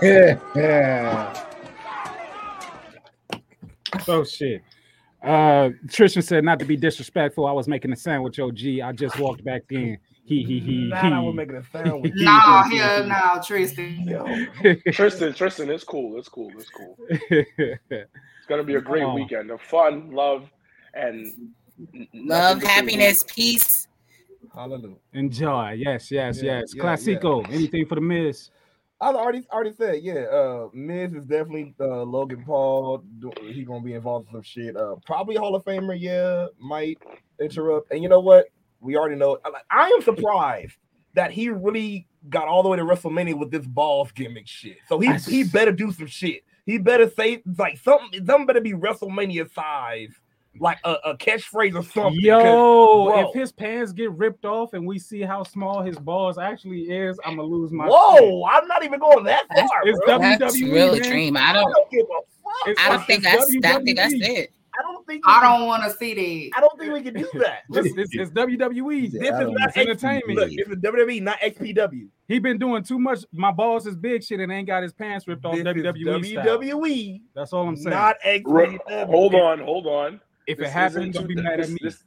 yeah. Oh shit. Uh Tristan said not to be disrespectful. I was making a sandwich, OG. I just walked back in. He he he. Nah, I was making a sandwich. Nah, hell no, Tristan. Yo. Tristan, Tristan, it's cool. It's cool. It's cool. It's gonna be a great Oh. weekend of fun, love, and Love, but happiness, peace. Hallelujah. Enjoy. Yes, yes, Yeah, yes. yeah, Classico. Anything for the Miz? I already already said, yeah. Uh, Miz is definitely uh, Logan Paul. Do- He gonna be involved in some shit. Uh, probably Hall of Famer. Yeah, might interrupt. And you know what? We already know. I- am surprised that he really got all the way to WrestleMania with this balls gimmick shit. So he I- he better do some shit. He better say like something. Something better be WrestleMania size, like a, a catchphrase or something. Yo, bro, if his pants get ripped off and we see how small his balls actually is, I'm gonna lose my. shit. whoa, I'm not even going that That's- far. it's bro. WWE, That's real man. extreme. I I don't. don't give a fuck. It's- I don't think that's. I think that's it. I don't think. I don't want to see that. I don't think we can do that. It's, it's, it's WWE. This is don't not It's entertainment. entertainment. Look, this is WWE, not XPW. He been doing too much. My balls is big shit and ain't got his pants ripped off This WWE style. WWE, That's all I'm saying. not Re- XPW. Hold on, hold on. if it This happens, isn't be mad this, at me. This,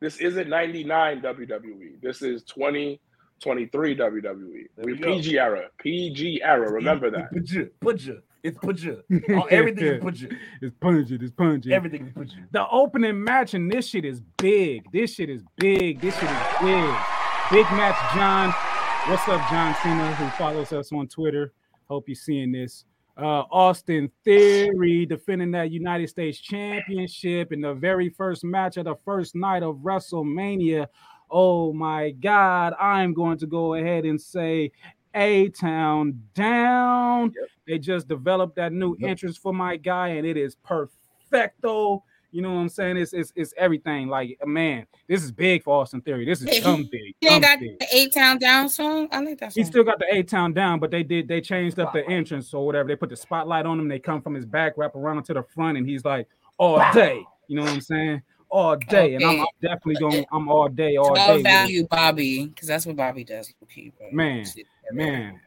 this isn't 99 WWE. This is 2023 WWE. There We we. PG era. PG era. Remember that. Put you, put you. It's put you. Everything is put you. It's pungent. It's pungent. Everything is put you. the opening match and this shit is big. This shit is big. This shit is big. Big match, John. What's up, John Cena, who follows us on Twitter? Hope you're seeing this. Uh, Austin Theory defending that United States Championship in the very first match of the first night of WrestleMania. Oh my God, I'm going to go ahead and say A Town down. They just developed that new Yep. entrance for my guy, and it is perfecto. You know what I'm saying? It's it's, it's everything. Like uh, man, this is big for Austin Theory. This is dumb big. You ain't got big. the A Town down song. I like that Song. He still got the A Town down, but they did they changed up the entrance or whatever. They put the spotlight on him. They come from his back, wrap around to the front, and he's like all day. You know what I'm saying? All day, and I'm, I'm definitely going. I'm all day, all Well day. with it. value Bobby because that's what Bobby does for people. Man, Man,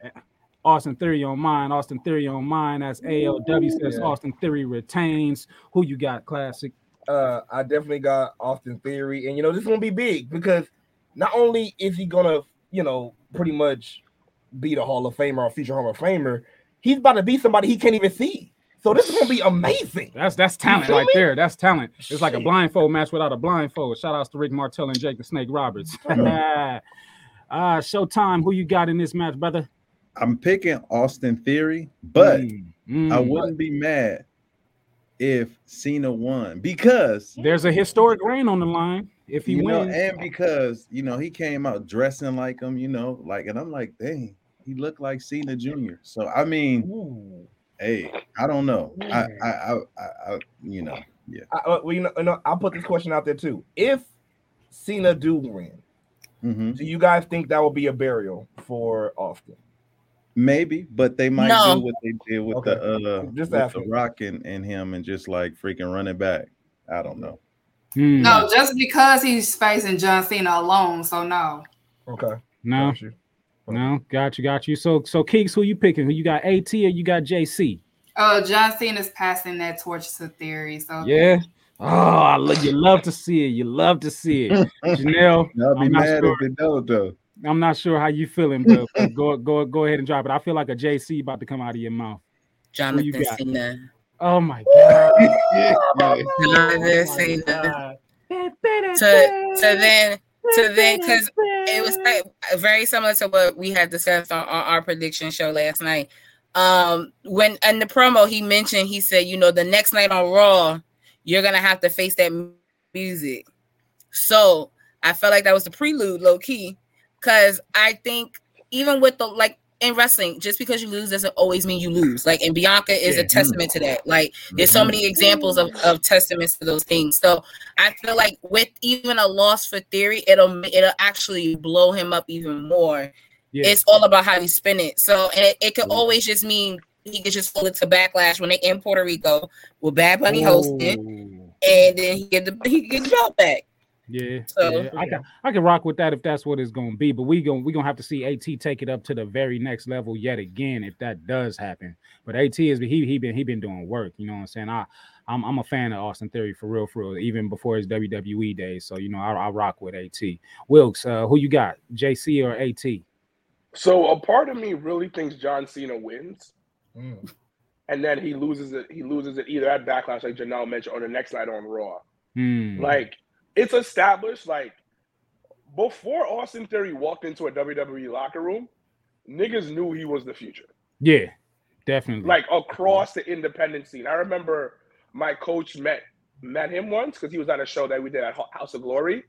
Austin Theory on mine. Austin Theory on mine. That's ALW says Yeah. Austin Theory retains. Who you got? Classic. Uh, I definitely got Austin Theory, and you know this is gonna be big because not only is he gonna, you know, pretty much be the Hall of Famer or future Hall of Famer, he's about to be somebody he can't even see. So this is gonna be amazing. That's that's talent right me? there. That's talent. It's like a blindfold match without a blindfold. Shout outs to Rick Martel and Jake the Snake Roberts. uh Showtime. Who you got in this match, brother? I'm picking Austin Theory, but Mm, I mm. wouldn't be mad if Cena won because there's a historic reign on the line if he you know, wins. and because you know he came out dressing like him, you know, like, and I'm like, dang, he looked like Cena Jr. So I mean, hey, I don't know, I, I, I, I, I you know, yeah, I, uh, well, you know, you know, I'll put this question out there too. If Cena do win, hmm do you guys think that will be a burial for Austin? maybe, but they might No. do what they did with Okay. the uh, Just with the. Rock and, and him, and just like freaking running back. I don't know. Hmm. No, just because he's facing John Cena alone. So no. Okay. no, Got you. no, got you, got you. So, so Keeks, who you picking? Who you got? At or you got JC? Uh, John Cena's passing that torch to Theory. So Yeah. Oh, I lo- you love to see it. You love to see it. Janelle, I'll be I'm not mad sure. if they don't though. I'm not sure how you feeling, but but go go go ahead and drop it. I feel like a JC about to come out of your mouth. Jonathan got? Cena. Oh my god. Jonathan Cena. To to then to then because it was like very similar to what we had discussed on, on our prediction show last night. Um, when in the promo he mentioned, he said, you know, the next night on Raw, you're gonna have to face that music. So I felt like that was the prelude, low key, because I think even with the like in wrestling, just because you lose doesn't always mean you lose. Like, and Bianca is Yeah. a testament to that. Like, there's so mm-hmm. many examples of, of testaments to those things. So I feel like with even a loss for theory, it'll it'll actually blow him up even more. Yeah. It's all about how you spin it. So and it, it could always just mean he could just hold it to backlash when they in Puerto Rico with Bad Bunny hosting, Ooh. and then he get the he get the belt back. Yeah, So- yeah, I can I can rock with that if that's what it's gonna be. But we going we gonna have to see At take it up to the very next level yet again if that does happen. But At is he he been he been doing work. You know what I'm saying? I I'm I'm a fan of Austin Theory for real for real. Even before his WWE days. So you know I, I rock with At. Wilkes, uh, who you got? JC or At? So a part of me really thinks John Cena wins, Mm. and then he loses it. He loses it either at Backlash, like Janelle mentioned, or the next night on Raw. Hmm. Like it's established. Like before Austin Theory walked into a WWE locker room, niggas knew he was the future. yeah, definitely. Like across the independent scene. I remember my coach met met him once because he was at a show that we did at House of Glory,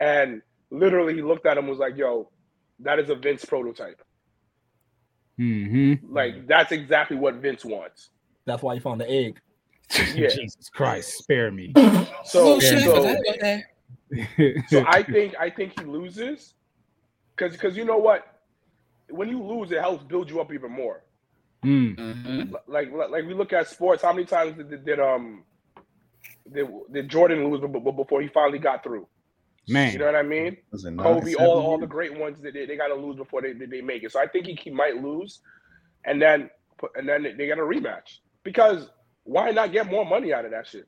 and literally he looked at him and was like, "Yo, that is a Vince prototype. Hmm Like that's exactly what Vince wants." That's why you found the egg. Yeah. Jesus Christ, spare me. So, Oh, shit, I so, forgot so I think I think he loses because because you know what, when you lose, it helps build you up even more. Mm. Mhm. Like like, like we look at sports. How many times did, did um did, did Jordan lose b- b- before he finally got through? Man, You know what I mean? Was Kobe, seven all, all the great ones that they, they got to lose before they, they make it. So I think he, he might lose, and then and then they got a rematch because why not get more money out of that shit?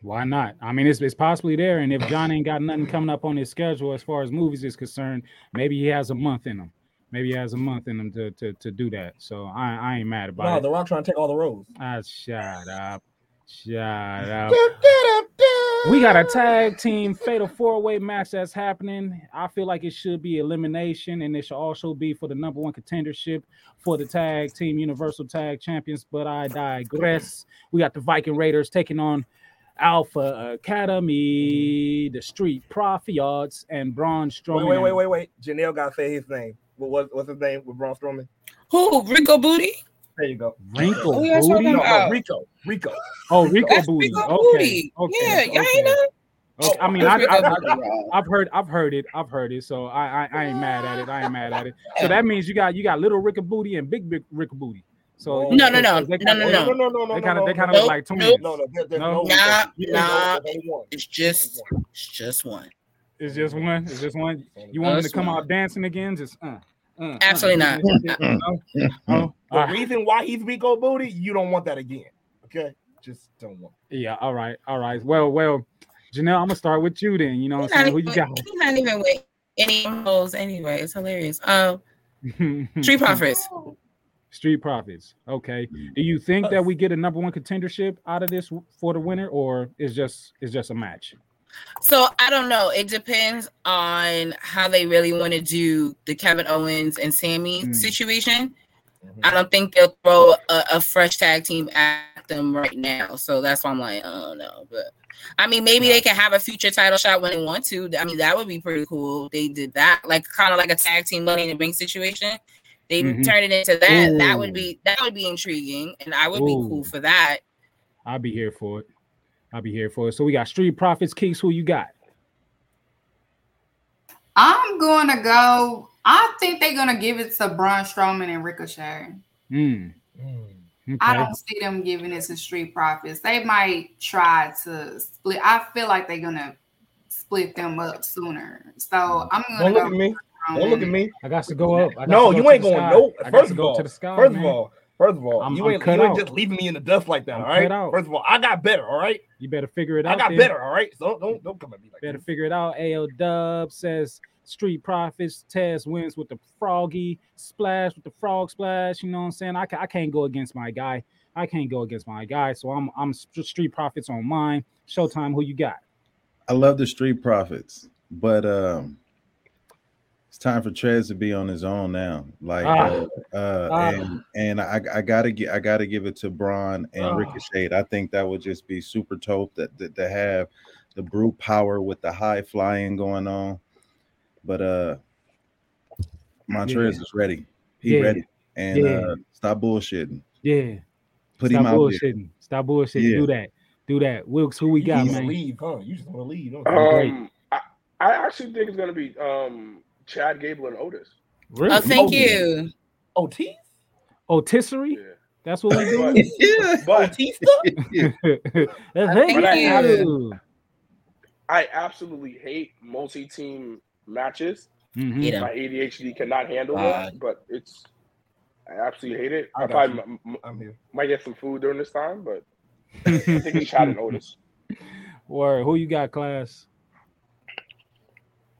Why not? I mean, it's, it's possibly there. And if John ain't got nothing coming up on his schedule as far as movies is concerned, maybe he has a month in him. Maybe he has a month in him to to, to do that. So I, I ain't mad about it. No, it. The Rock trying to take all the roles. Ah, shut up. Shut up. We got a tag team fatal four way match that's happening. I feel like it should be elimination, and it should also be for the number one contendership for the tag team Universal Tag Champions. But I digress. We got the Viking Raiders taking on Alpha Academy, the Street Profits, and Braun Strowman. Wait, wait, wait, wait, wait. Janelle got to say his name. What, what, what's his name with Braun Strowman? Who Rico Booty? There you go. Wrinkle Who y'all Booty. talking No, about? no, Rico. Rico. Oh, Rico That's Booty. Rico okay. Booty. Okay. Yeah, y'all ain't know. Okay, I mean, I, I, I've heard, I've heard it, I've heard it. So I, I, I ain't mad at it. I ain't mad at it. So that means you got, you got little Rick Booty and big Big Rick Booty. So No, no, no, they no, kinda- no, no. no, no, no, no, They kind of, no, they kind of Nope, look like twins. nope. No, no, there, there's No? no. Nah, there's nah. only one. It's just, it's just one. It's just one. It's just one. You want them to Just come one. out dancing again? Just uh, uh, Absolutely uh. not. No? The all right. reason why he's Rico Booty, you don't want that again. Okay? Just don't want. Yeah. All right. All right. Well, well, Janelle, I'm gonna start with you then. You know what He's I'm not, saying? Who you got? he's not even with any holes anyway. It's hilarious. Um, Street Profits. Street Profits. Okay. Do you think that we get a number one contendership out of this for the winner, or is just is just a match? So I don't know. It depends on how they really want to do the Kevin Owens and Sammy Mm. situation. I don't think they'll throw a, a fresh tag team at them right now. So that's why I'm like, I don't know. But I mean, maybe they can have a future title shot when they want to. I mean, that would be pretty cool. They did that, like kind of like a tag team money in the ring situation. They Mhm. turned it into that. That would be that would be intriguing, and I would be cool for that. I'll be here for it. I'll be here for it. So we got Street Profits, Keeks. Who you got? I'm going to go. I think they're going to give it to Braun Strowman and Ricochet. Mm. I Okay. don't see them giving it to Street Profits. They might try to split. I feel like they're gonna split them up sooner. So I'm gonna Don't look at me. Don't look at me. I got to go up. I got No, to go you ain't going. sky. No. I First of all, to the sky. first of all, first of all, I'm- you I'm ain't, cut you ain't just leaving me in the dust like that. I'm all right. out. First of all, I got better. All right. you better figure it out. I got then. better. All right. So don't don't, don't come at me like Better that. figure it out. AO Dub says Street Profits. Tez wins with the froggy splash with the frog splash. You know what I'm saying? I, ca- I can't go against my guy. I can't go against my guy. So I'm I'm Street Profits on mine. Showtime. Who you got? I love the Street Profits, but um, it's time for Tez to be on his own now. Like, Ah. uh, uh, Ah. and and I, I gotta get I gotta give it to Braun and Ah. Ricochet. I think that would just be super dope that, that to have the brute power with the high flying going on. But uh, Montez Yeah. is ready. He Yeah. ready, and Yeah. uh, stop bullshitting. Yeah. Put Stop him out there. bullshitting. Stop bullshitting. Yeah. Do that. Do that. Wilkes, who we You got, just man? leave, huh? You just want to leave. Don't you? Great. Um, I, I actually think it's gonna be um Chad Gable and Otis. Really? Oh, thank you. Otis? Otisserie? Yeah. That's what we But, do. but Thank Thank you. I absolutely hate multi-team matches. Mhm. Yeah. My ADHD cannot handle God. it, but it's I absolutely hate it. I I, probably m- m- I'm here. might get some food during this time, but I think it's Chad and Otis. Word. Who you got, class?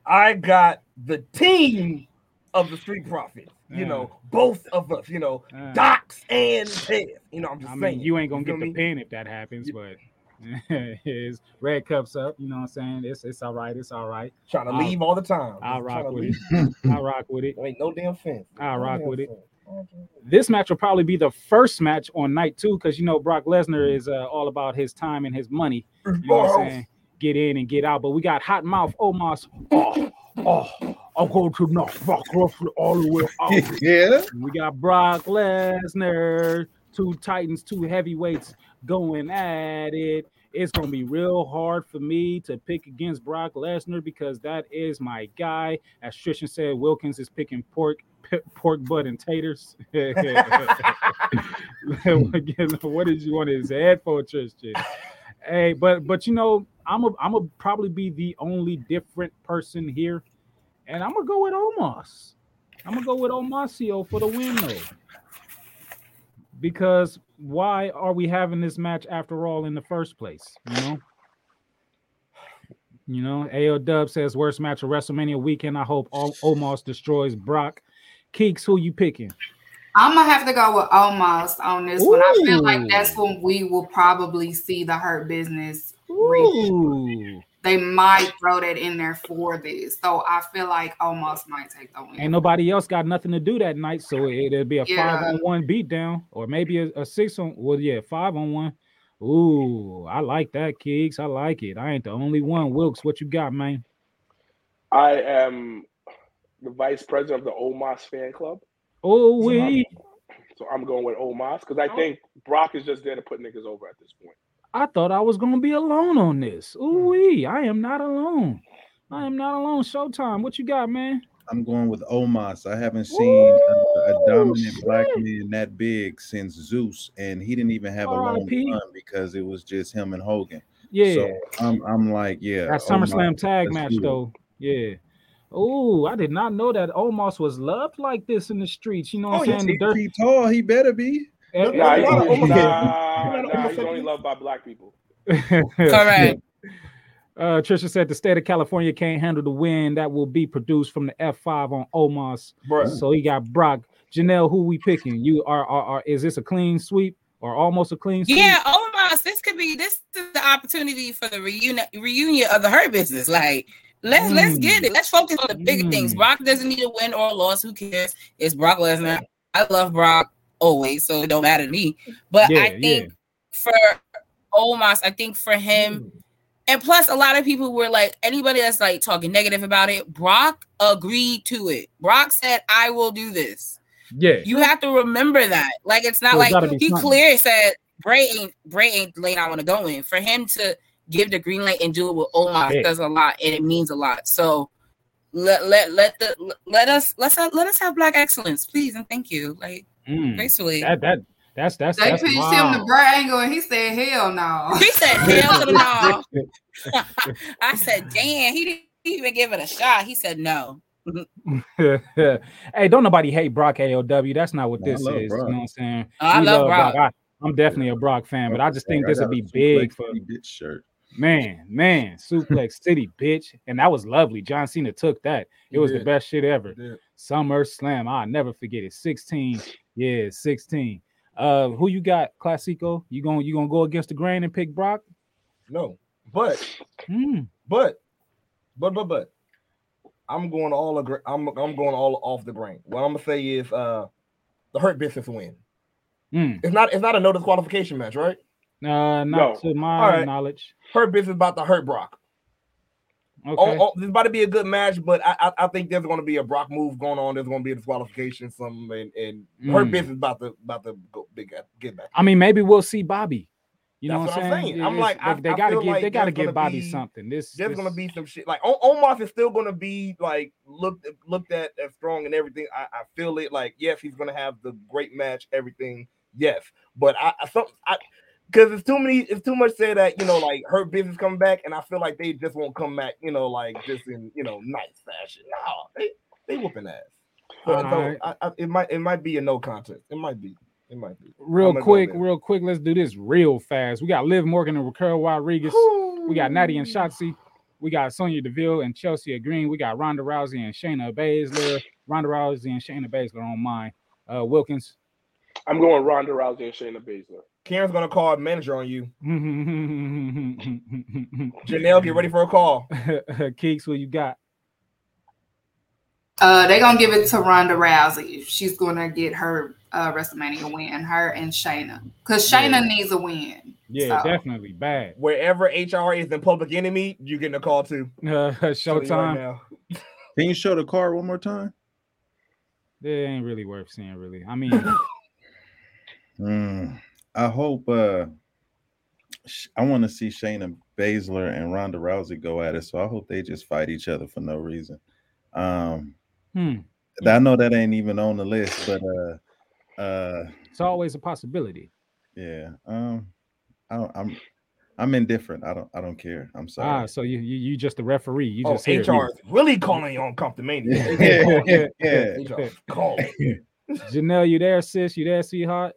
I got the team of the Street Profits. You Yeah. know, both of us. You know, Uh, Docs and Ted. You know, I'm just I mean, saying. you ain't gonna get the pin if that happens, but his red cups up. You know what I'm saying? It's it's all right. It's all right. Trying to I'll- leave all the time. I'll rock with it. I'll rock with it. There ain't no damn fence. I'll No rock with it. This match will probably be the first match on night two because you know Brock Lesnar is uh, all about his time and his money. You know what I'm saying? Get in and get out. But we got Hot Mouth oh, Omos. Oh, oh, I'll go to knock Brock Lesnar all the way out. yeah. We got Brock Lesnar, two Titans, two heavyweights going at it. It's gonna be real hard for me to pick against Brock Lesnar because that is my guy. As Trishan said, Wilkins is picking pork, pork butt and taters. what did you want his head for, Tristan? Hey, but but you know, I'm a I'm a probably be the only different person here, and I'm gonna go with Omos. I'm gonna go with Omasio for the win though. Because why are we having this match after all in the first place? You know? You know, AO Dub says worst match of WrestleMania weekend. I hope O- Omos destroys Brock. Keeks, who you picking? I'm gonna have to go with Omos on this one. I feel like that's when we will probably see the Hurt Business. Reach. Ooh. They might throw that in there for this, so I feel like Omos might take the win. Ain't nobody else got nothing to do that night, so it, will be a Yeah. five on one beatdown, or maybe a, a six on. Well, yeah, five on one. Ooh, I like that, Keeks. I like it. I ain't the only one. Wilkes, what you got, man? I am the vice president of the Omos fan club, Oh, So I'm- we. so I'm going with Omos because I Oh. think Brock is just there to put niggas over at this point. I thought I was gonna be alone on this. Hmm. Ooh, wee. I am not alone. I hmm. am not alone. Showtime. What you got, man? I'm going with Omos. I haven't seen a, a Ooh, dominant black man that big since Zeus, and he didn't even have a long run because it was just him and Hogan. Yeah, So I'm I'm like, yeah. that Omos, SummerSlam tag match though. Yeah. Oh, I did not know that Omos was loved like this in the streets. You know what Oh, I'm saying? Six dirt- feet tall. He better be. Eh, Nah, he's, a lot of only, Omos- nah, a lot of nah, he's only loved by black people. Correct. Uh, Trisha said the state of California can't handle the wind that will be produced from the F5 on Omos. Bruh. So he got Brock. Janelle, who we picking? You are, are, are is this a clean sweep or almost a clean sweep? Yeah, almost. This could be this is the opportunity for the reunion reunion of the hurt business. Like, let's let's get it. Let's focus on the bigger things. Mm. Brock doesn't need a win or a loss. Who cares? It's Brock Lesnar. I love Brock always, so it don't matter to me. But Yeah, I think for Omos, I think for him, and plus a lot of people were like anybody that's like talking negative about it. Brock agreed to it. Brock said, "I will do this." Yeah, You have to remember that. Like it's not like he clearly said Bray ain't Bray ain't the lane I want to go in. For him to give the green light and do it with Omos Yeah. does a lot and it means a lot. So let let let the let us let's have, let us have black excellence, please and thank you. Like Mm. gracefully. that that that's that's They that's pitched him wild. the Bray angle and he said, hell no. He said hell no. I said, damn, he didn't even give it a shot. He said no. hey, don't nobody hate Brock AOW. That's not what No, this is. Brock. You know what I'm saying? I We love Brock. I, I'm definitely a Brock fan, but I just think this would be big for bitch shirt. man, man, Suplex City, bitch. And that was lovely. John Cena took that. It He was the best shit ever. He. Summer Slam. I'll never forget it. 16. Yeah, 16. Uh, who you got, Classico? You gonna you gonna go against the grain and pick Brock? No, but Hmm. but but but but I'm going all agree. I'm I'm going all off the grain. What I'm gonna say is uh the hurt business win. Hmm. It's not it's not a no disqualification match, right? Uh, not No. to my All right. knowledge. Hurt business about to hurt Brock. Okay. Oh, oh, this about to be a good match, but I, I, I think there's going to be a Brock move going on. There's going to be a disqualification, some and, and Mm. business about to about to go big get back. I mean, maybe we'll see Bobby. You know what I'm what I'm saying? saying. I'm It's- like, I- they, gotta give like they gotta give Bobby be- something. This There's this- gonna be some shit like Omos is still gonna be like looked looked at as strong and everything. I, I feel it like yes, he's gonna have the great match, everything. Yes, but I, I some I because it's too many. It's too much say that you know like her business coming back, and I feel like they just won't come back. You know, like just in you know nice fashion. No, they they whooping ass. So, so I, I, it might it might be a no contest. It might be. It might be. real I'm gonna go quick, real quick. Let's do this real fast. We got Liv Morgan and Raquel Rodriguez. We got Natty and Shotzi. We got Sonya Deville and Chelsea Green. We got Ronda Rousey and Shayna Baszler. Ronda Rousey and Shayna Baszler on mine. Uh, Wilkins. I'm going Ronda Rousey and Shayna Baszler. Karen's gonna call a manager on you. Janelle, Janelle, get ready for a call. Keeks, what you got? Uh, they're gonna give it to Ronda Rousey. She's gonna get her uh, WrestleMania win, her and Shayna, because Shayna Yeah. needs a win. Yeah, So- definitely bad. Wherever HR is in Public Enemy, you getting a call too. Uh, Telling you right Showtime. now. Can you show the card one more time? It ain't really worth seeing, really. I mean, Mm, I hope. uh I want to see Shayna Baszler and Ronda Rousey go at it, so I hope they just fight each other for no reason. Um, hmm, I know that ain't even on the list, but uh, uh, it's always a possibility. yeah. Um, I don't, I'm, I'm indifferent. I don't, I don't care. I'm sorry. Ah, sorry. so you you, you just the referee. You Oh, just here. HR is really calling you on Comptonmania. Yeah, yeah, HR calling. Janelle, you there, sis? You there, sweetheart?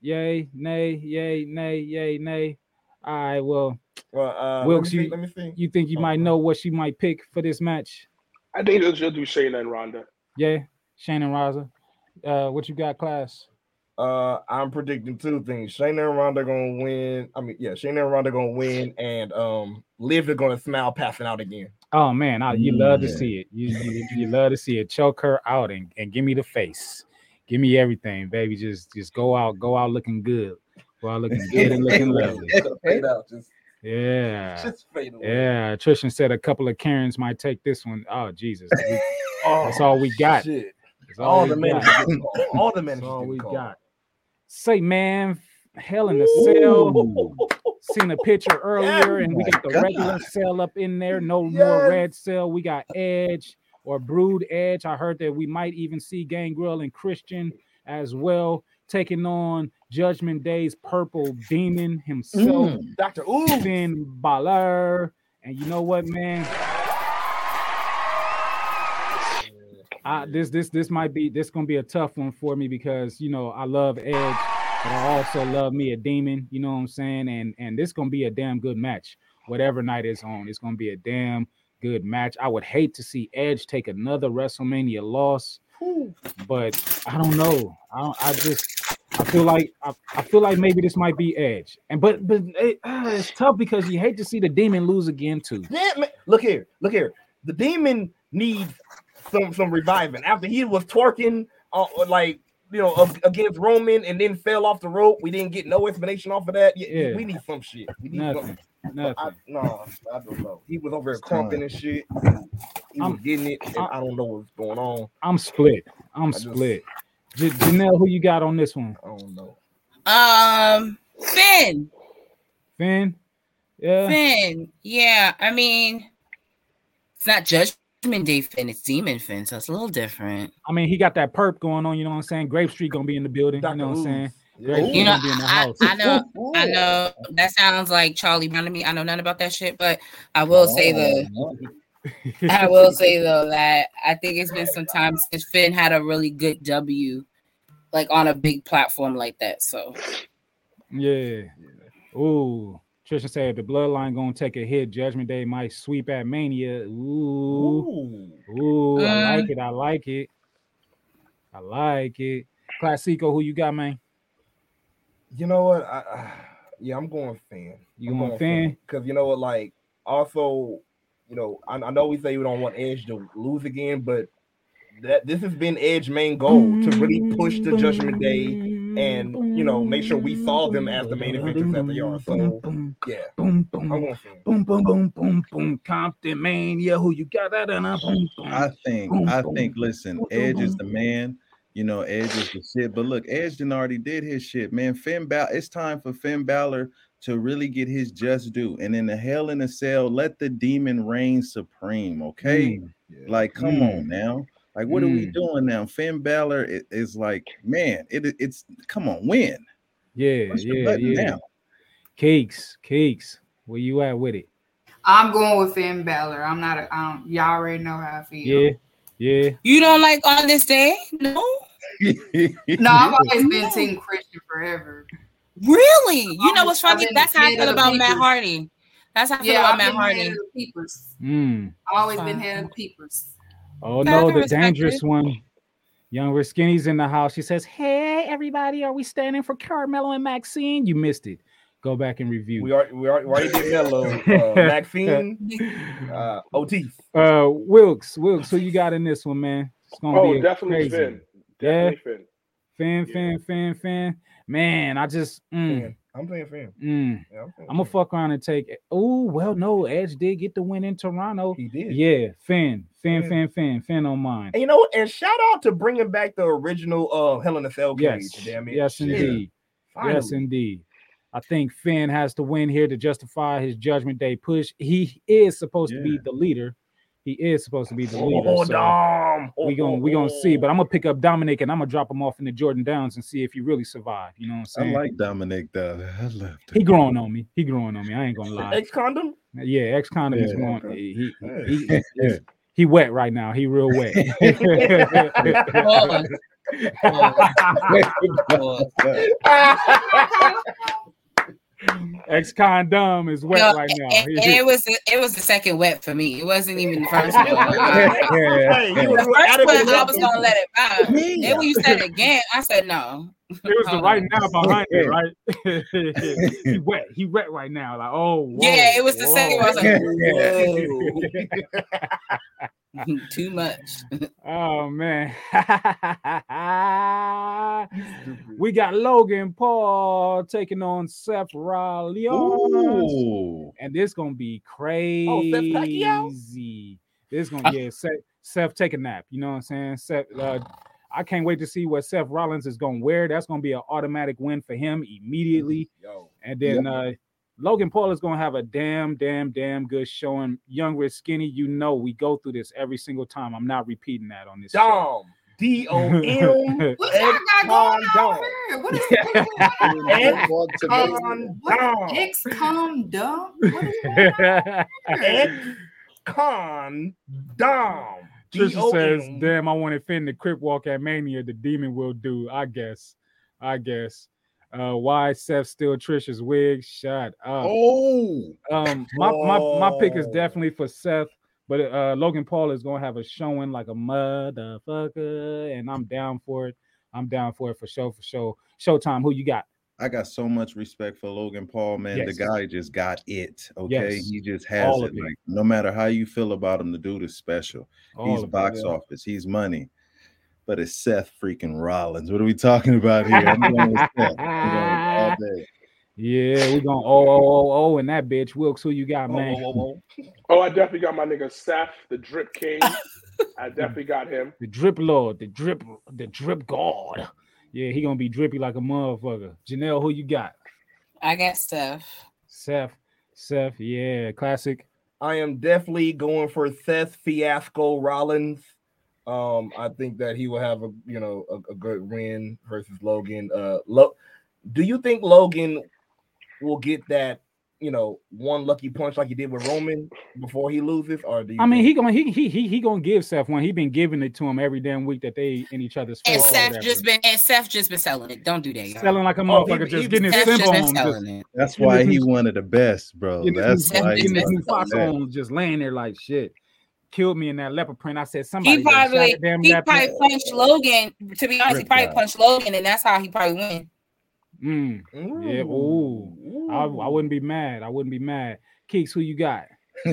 Yay, nay, yay, nay, yay, nay. All right, well, Well, uh, Wilkes, let me see. you- Let me see. you think you might know what she might pick for this match? I think they'll just do Shayna and Ronda. Yeah, Shayna Baszler. Uh, what you got, class? Uh, I'm predicting two things. Shayna and Ronda gonna win. I mean, yeah, Shayna and Ronda gonna win, and um, Liv is gonna smile passing out again. Oh man, I, you love to see it. You, you you love to see it. Choke her out and, and give me the face. Give me everything, baby. Just just go out, go out looking good. Go out looking good and looking lovely. Fade out, just, Yeah. Yeah. Trishan said a couple of Karens might take this one. Oh Jesus. We- Oh, That's all we got. Shit. That's All we the men, all the men, all we got. Say man, hell in the cell. Seen a picture earlier, and we got the God. regular cell up in there. No more red cell. We got Edge or Brood Edge. I heard that we might even see Gangrel and Christian as well, taking on Judgment Day's purple demon himself, mm. Doctor Ooh. Finn Balor. And you know what, man? I, this this this might be this gonna be a tough one for me because you know I love Edge, but I also love me a demon. You know what I'm saying? And and this gonna be a damn good match. Whatever night is on, it's gonna be a damn good match. I would hate to see Edge take another WrestleMania loss, but I don't know. I don't, I just I feel like I, I feel like maybe this might be Edge. And but but it, uh, it's tough because you hate to see the demon lose again too. Yeah, man. Look here, look here. The demon needs some some reviving after he was twerking, uh, like you know, against Roman and then fell off the rope. We didn't get no explanation off of that. Yeah, Yeah. we need some shit. We need Nothing. something. Nothing. I, no, I don't know. He was over there crumping and shit. He I'm- getting it, and I don't know what's going on. I'm split. I'm just- split. J- Janelle, who you got on this one? I don't know. Um, Finn. Finn? Yeah. Finn. Yeah, I mean, it's not Judgment Day Finn, it's Demon Finn, so it's a little different. I mean, he got that perp going on. You know what I'm saying? Grape Street gonna be in the building. You know what I'm saying? Grape Street You know, gonna be in the I. I know, I know that sounds like Charlie Brown to me. I know nothing about that shit, but I will say the I will say though that I think it's been some time since Finn had a really good W, like on a big platform like that. So Yeah. Ooh. Trisha said the bloodline gonna take a hit. Judgment Day might sweep at Mania. Ooh. Ooh. I Mm. like it. I like it. I like it. Classico, who you got, man? You know what? I, I yeah, I'm going fan. You going Finn? Because you know what, like also, you know, I, I know we say we don't want Edge to lose again, but that this has been Edge's main goal to really push the Judgment Day and you know make sure we saw them as the main eventers that they are. So yeah, Boom, boom, I'm going boom, boom, boom, boom, boom. Compton Mania, who you got? Boom, boom. I think, Boom, I boom, think, listen, boom, Edge is the man. You know, Edge is the shit. But look, Edge done already did his shit, man. Finn Balor, it's time for Finn Balor to really get his just due. And in the Hell in a Cell, let the demon reign supreme, okay? Mm. Like, come Mm. on now. Like, what are we Mm. doing now? Finn Balor i- is like, man, it, it's come on, win. Yeah, Push yeah, button yeah. now. Cakes, cakes. Where you at with it? I'm going with Finn Balor. I'm not. A, I don't, y'all already know how I feel. Yeah, yeah. you don't like on this day? No, No, I've always been Team Christian forever. really. You know what's funny? That's how I feel about Matt. Hardy. That's how I feel Yeah, about I've Matt been head Hardy. of the peepers. Mm. Always been Fine. head of the peepers. Oh no, the dangerous one. Young Skinny's in the house. She says, Hey, everybody, are we standing for Carmelo and Maxine? You missed it. Go back and review. We are we are we already did Melo, uh, Maxine, uh, Otis. Uh, Wilkes, Wilkes, who you got in this one, man? It's gonna Oh, be definitely crazy. Finn. Yeah, Finn. Finn, Yeah. Finn, Finn, Finn. Man, I just, mm, Fan. I'm playing fan. mm. Yeah, I'm, I'm gonna fuck around and take. Oh well, no, Edge did get the win in Toronto. He did. Yeah, Finn, Finn, Yeah. Finn, Finn, Finn on mine. And you know, and shout out to bringing back the original uh Hell in a Cell cage. Yes, Damn it. yes, indeed. Yes, indeed. I think Finn has to win here to justify his Judgment Day push. He is supposed to be the leader. He is supposed to be the leader. Oh, so Dom. we gonna we gonna see. But I'm gonna pick up Dominik and I'm gonna drop him off in the Jordan Downs and see if he really survived. You know what I'm I saying? like Dominik though. I love he growing on me. He growing on me. I ain't gonna lie. Ex condom. Yeah, ex condom is Yeah, growing. okay. He, he, he, he, he wet right now. He real wet. Pause. Pause. Ex condom is wet No, right now. and, and it was the, it was the second wet for me. It wasn't even the first one. Hey, The first one, I was gonna let it by. Then when you said it again, I said no. It was the right now oh, behind it, right? he wet. He wet right now. Like, oh, whoa, Yeah, it was the second one. I was like, whoa. Too much. oh man. we got Logan Paul taking on Seth Rollins. And this gonna be crazy. Oh, Seth Pacquiao? crazy. This gonna yeah, Seth, Seth take a nap. You know what I'm saying? Seth, uh, I can't wait to see what Seth Rollins is gonna wear. That's gonna be an automatic win for him immediately. Yo, And then uh Logan Paul is gonna have a damn, damn, damn good showing. Young with skinny, you know we go through this every single time. I'm not repeating that on this. show. Dom. D O M. What y'all got going on here? What is Ex what condom. X com dumb? What is going on Ex here? condom. Trisha says, "Damn, I want to fin the crip walk at Mania. The demon will do. I guess. I guess. Uh, why Seth steal Trisha's wig? Shut up. Oh, Um, my, my my pick is definitely for Seth, but uh, Logan Paul is gonna have a showing like a motherfucker, and I'm down for it. I'm down for it for show for show. Showtime. Who you got? I got so much respect for Logan Paul, man. Yes. The guy just got it. Okay, Yes. he just has All it. Like no matter how you feel about him, the dude is special. All he's of it, box yeah. office. He's money. But it's Seth freaking Rollins. What are we talking about here? I'm going with Seth. I'm going all day. Yeah, we're going oh oh oh oh and that bitch. Wilkes, who you got, oh, man? Oh, oh, oh, I definitely got my nigga Seth, the Drip King. I definitely got him. The drip lord, the drip, the drip god. Yeah, he gonna be drippy like a motherfucker. Janelle, who you got? I got Seth. Seth, Seth, yeah, classic. I am definitely going for Seth Fiasco Rollins. Um, I think that he will have a you know a, a good win versus Logan. Uh, Lo- do you think Logan will get that you know one lucky punch like he did with Roman before he loses, or do you I mean, think- he gonna he he he he gonna give Seth one. He been giving it to him every damn week that they in each other's And Seth just been and Seth just been selling it. Don't do that, y'all. selling like a Oh, motherfucker, he- just he- getting his Seth simp just on, just it. That's why his he new- one of the best, bro. That's new, why he getting his one new of the fox on, just laying there like shit. Killed me in that leopard print. I said somebody He better shot probably damn he leopard. probably punched Logan. To be honest, he probably guy. punched Logan, and that's how he probably win. Mm, yeah, ooh. I, I wouldn't be mad. I wouldn't be mad. Keeks, who you got?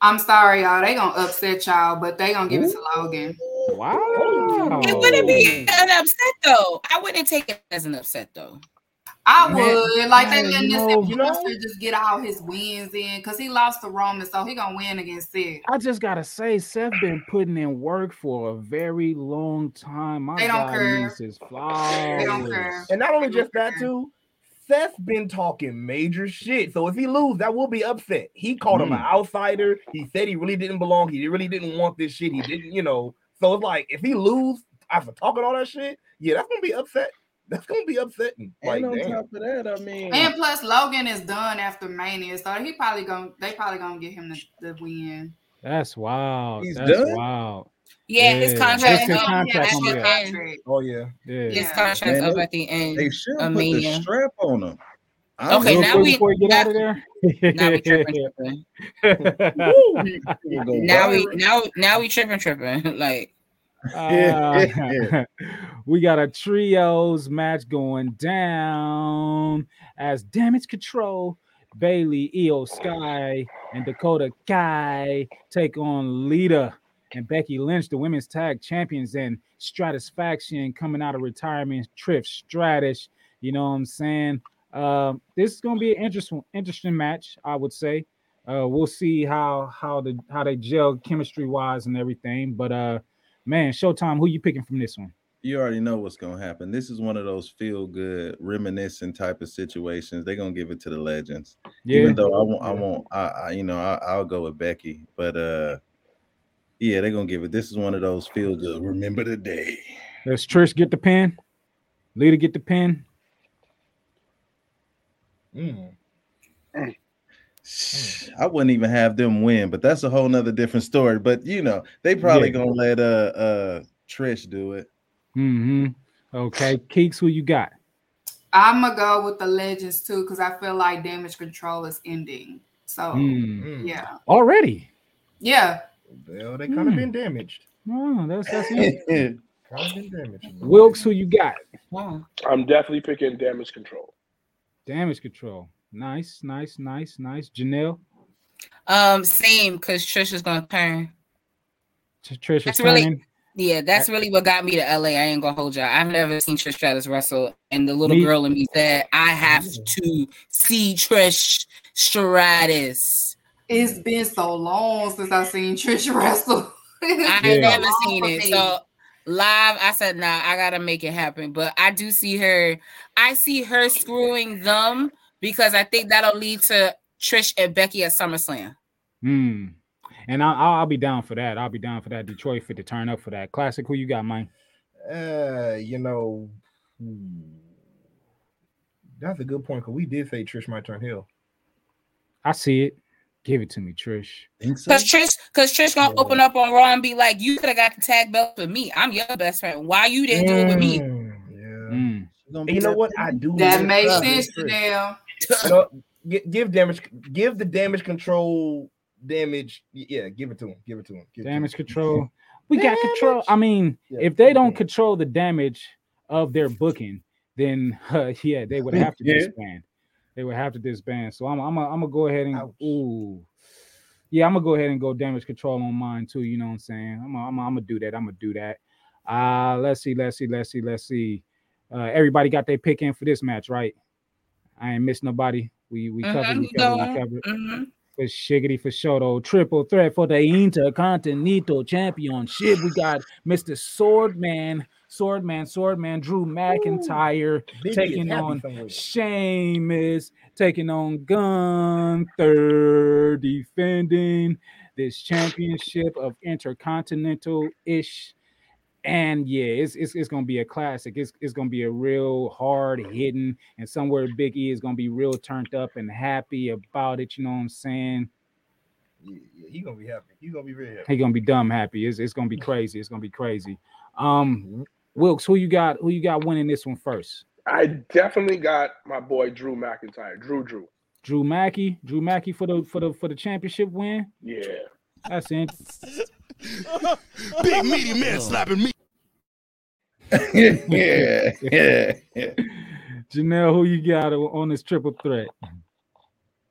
I'm sorry, y'all. They gonna upset y'all, but they gonna give it to Logan. Wow. It wouldn't be an upset though. I wouldn't take it as an upset though. I Man, would like they man, letting you this know- influencer just get all his wins in because he lost to Roman, so he gonna win against Sid. I just gotta say, Seth been putting in work for a very long time. My They don't guy care. needs his flowers. They don't care. And not only just that too, Seth's been talking major shit. So if he lose, that will be upset. He called him an Mm. outsider. He said he really didn't belong. He really didn't want this shit. He didn't, you know. So it's like if he lose after talking all that shit, yeah, that's gonna be upset. That's gonna be upsetting. Like, And on damn. top of that, I mean, And plus, Logan is done after Mania, so he probably gonna they probably gonna get him the, the win. That's wild. He's That's done? wild. Yeah, his Yeah. contract His contract at gonna the end. Contract. Oh yeah. Yeah. His Yeah. contract's Man, up at the end. they should of put the strap on him. I Okay, now quick we- before you get out of there. Now we tripping, tripping. Now we now now we tripping, tripping. like Uh, we got a trios match going down as Damage Control, Bayley, Iyo Sky, and Dakota Kai take on Lita and Becky Lynch, the women's tag champions, and Stratisfaction coming out of retirement. Trish Stratus, you know what I'm saying? Um, this is gonna be an interesting, interesting match, I would say. Uh, we'll see how how the how they gel chemistry wise and everything. But uh, man, Showtime, who you picking from this one? you already know what's gonna happen. This is one of those feel good, reminiscent type of situations. They're gonna give it to the legends. Yeah, Even though I won't, I won't, I, I you know, I, I'll go with Becky, but uh, yeah, they're gonna give it. This is one of those feel good. Remember the day. let's Trish get the pin, Lita get the pin. Mm. I wouldn't even have them win, but that's a whole nother different story. But you know, they probably Yeah. gonna let uh uh Trish do it. Mm-hmm. Okay, Keeks, who you got? I'm gonna go with the legends too because I feel like damage control is ending. So Mm. Mm. yeah, Already. yeah. Well, they kind of Hmm. been damaged. Oh, that's that's it. Been damaged. Wilkes, who you got? wow. I'm definitely picking damage control. Damage control. Nice, nice, nice, nice. Janell, Um, same because Trish is gonna turn. Tr- Trish is really- turning. Yeah, that's really what got me to LA. I ain't gonna hold y'all. I've never seen Trish Stratus wrestle, and the little Me- girl in me said, "I have to see Trish Stratus." It's been so long since I've seen Trish wrestle. I Yeah. ain't never seen it. So live, I said, "Nah, I gotta make it happen." But I do see her. I see her screwing them because I think that'll lead to Trish and Becky at SummerSlam. Hmm. And I, I'll, I'll be down for that. I'll be down for that. Detroit fit to turn up for that. Classic. Who you got, Mike? Uh, you know, that's a good point because we did say Trish might turn heel. I see it. Give it to me, Trish. Think so? Cause Trish, cause Trish gonna open up on Raw and be like, "You could have got the tag belt for me. I'm your best friend. Why you didn't do it with me?" Mm, Yeah. Mm. She's gonna And be you know what? I do. that makes Trish. sense, Janell. You know, give damage, give the damage control damage. Yeah, give it to him. Give it to him. Give it to him. Damage control. We got control. I mean, Yeah, if they don't control the damage of their booking, then uh, yeah, they would have to Yeah. disband. They would have to disband. So I'm I'm I'm gonna go ahead and Ouch. ooh. Yeah, I'm gonna go ahead and go damage control on mine too. You know what I'm saying? I'm gonna, I'm gonna, I'm gonna do that. I'm gonna do that. Uh let's see, let's see, let's see, let's see. Uh everybody got their pick in for this match, right? I ain't miss nobody. We we covered, Mhm, we you covered, going. we covered. Mhm. For shiggity for sure though. Triple threat for the Intercontinental Championship. We got Mr. Swordman, Swordman, Swordman, Drew McIntyre Biggie is taking on somewhere. Sheamus, taking on Gunther, defending this championship of Intercontinental ish. And yeah, it's, it's it's gonna be a classic. It's it's gonna be a real hard hitting, and somewhere Big E is gonna be real turned up and happy about it. You know what I'm saying? Yeah, yeah, he gonna be happy. He gonna be real happy. He gonna be dumb happy. It's, it's gonna be crazy. It's gonna be crazy. Um, Wilkes, who you got? Who you got winning this one first? I definitely got my boy Drew McIntyre. Drew Drew. Drew Mackey. Drew Mackey for the for the for the championship win. Yeah. That's it. Big meaty man slapping me. Yeah, yeah, yeah. Janell, who you got on on this triple threat?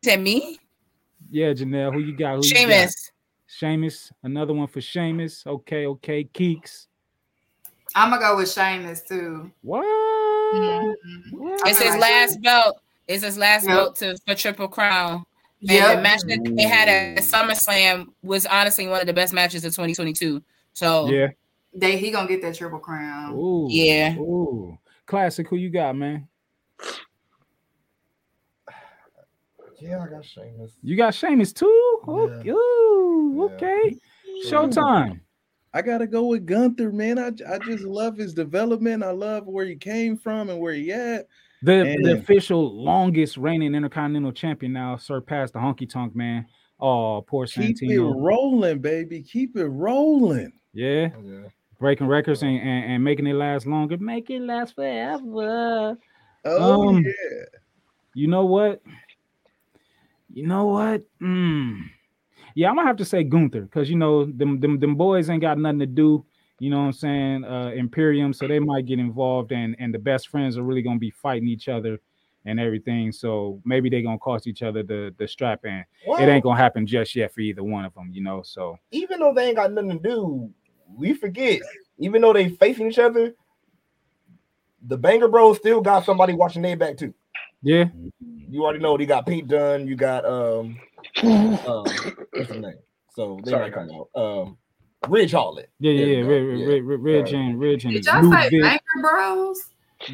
To me, Yeah, Janell, who you got? Who you got? Sheamus. Sheamus, another one for Sheamus. Okay, okay. Keeks. I'm gonna go with Sheamus too. What? Mm-hmm. It's his last belt. It's his last Yep. belt to for Triple Crown. And Yep. the match that they had at SummerSlam was honestly one of the best matches of 2022. So Yeah. They he gonna get that triple crown. Ooh. Yeah. Ooh. Klassick. Who you got, man? Yeah, I got Sheamus. You got Sheamus too? Okay. Ooh, okay. Showtime. I gotta go with Gunther, man. I, I just love his development. I love where he came from and where he at. The, the official longest reigning intercontinental champion now surpassed the honky tonk man. Oh, poor Keep it rolling, baby. Keep it rolling. Yeah. Oh, yeah. Breaking records and, and, and making it last longer. Make it last forever. Oh Um, yeah. You know what? You know what? Mm. Yeah, I'm gonna have to say Gunther because you know them, them them boys ain't got nothing to do. You know what I'm saying? Uh, Imperium, so they might get involved, and and the best friends are really gonna be fighting each other and everything. So maybe they gonna cost each other the the strap, and Well, it ain't gonna happen just yet for either one of them. You know, so even though they ain't got nothing to do, we forget. Even though they facing each other, the Banger Bros still got somebody watching their back too. yeah, You already know they got Pete Dunne. You got um, um what's his name? So they Sorry, might come out. Um, Ridge Holland. yeah, yeah, There yeah, we go. Rid- Yeah. Rid- Rid- Ridge and Ridge and Did y'all say Ludwig. Banker Bros?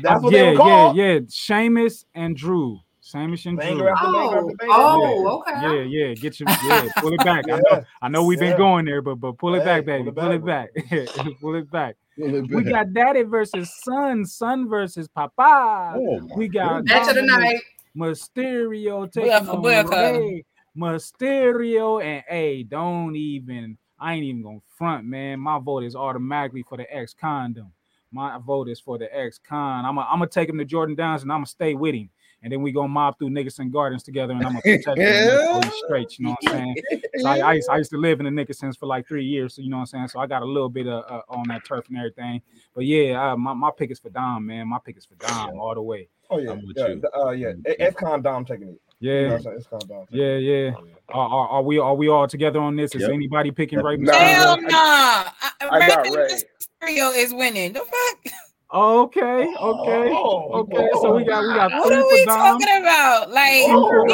That's what yeah, they were called. yeah, yeah. Sheamus and Drew. Sheamus and Banger Drew. after banger Oh, after banger. oh, okay. Yeah, yeah, get your yeah, pull it back. I know, I know we've been Yeah. going there, but but pull it Hey, back, baby, pull it back, back, pull it back. Pull it We got Daddy versus Son, Son versus Papa. Oh, we got Match of the night. Mysterio taking Booyaka, on booyaka. Rey um, Mysterio, and hey, don't even. I ain't even gonna front, man. My vote is automatically for the ex condom. My vote is for the ex con. I'm gonna take him to Jordan Downs and I'm gonna stay with him. And then we gonna mob through Nickerson Gardens together, and I'm gonna protect him and make sure he's straight. You know what I'm saying? So I, I, used, I used to live in the Nickersons for like three years, so you know what I'm saying. So I got a little bit of uh, on that turf and everything. But yeah, uh, my, my pick is for Dom, man. My pick is for Dom all the way. Oh yeah, I'm with yeah, you. uh, yeah. It's Con Dom taking it. You know Yeah, what I'm saying? It's Con Dom. yeah, yeah. Oh, yeah. Are, are, are we are we all together on this? Is Yep. anybody picking right? Nah. Hell Mysterio? no. I, I got Rey Ray. Mysterio is winning. The fuck? Okay, okay, Oh, okay. So we got we got What are we for Dom. talking about? Like two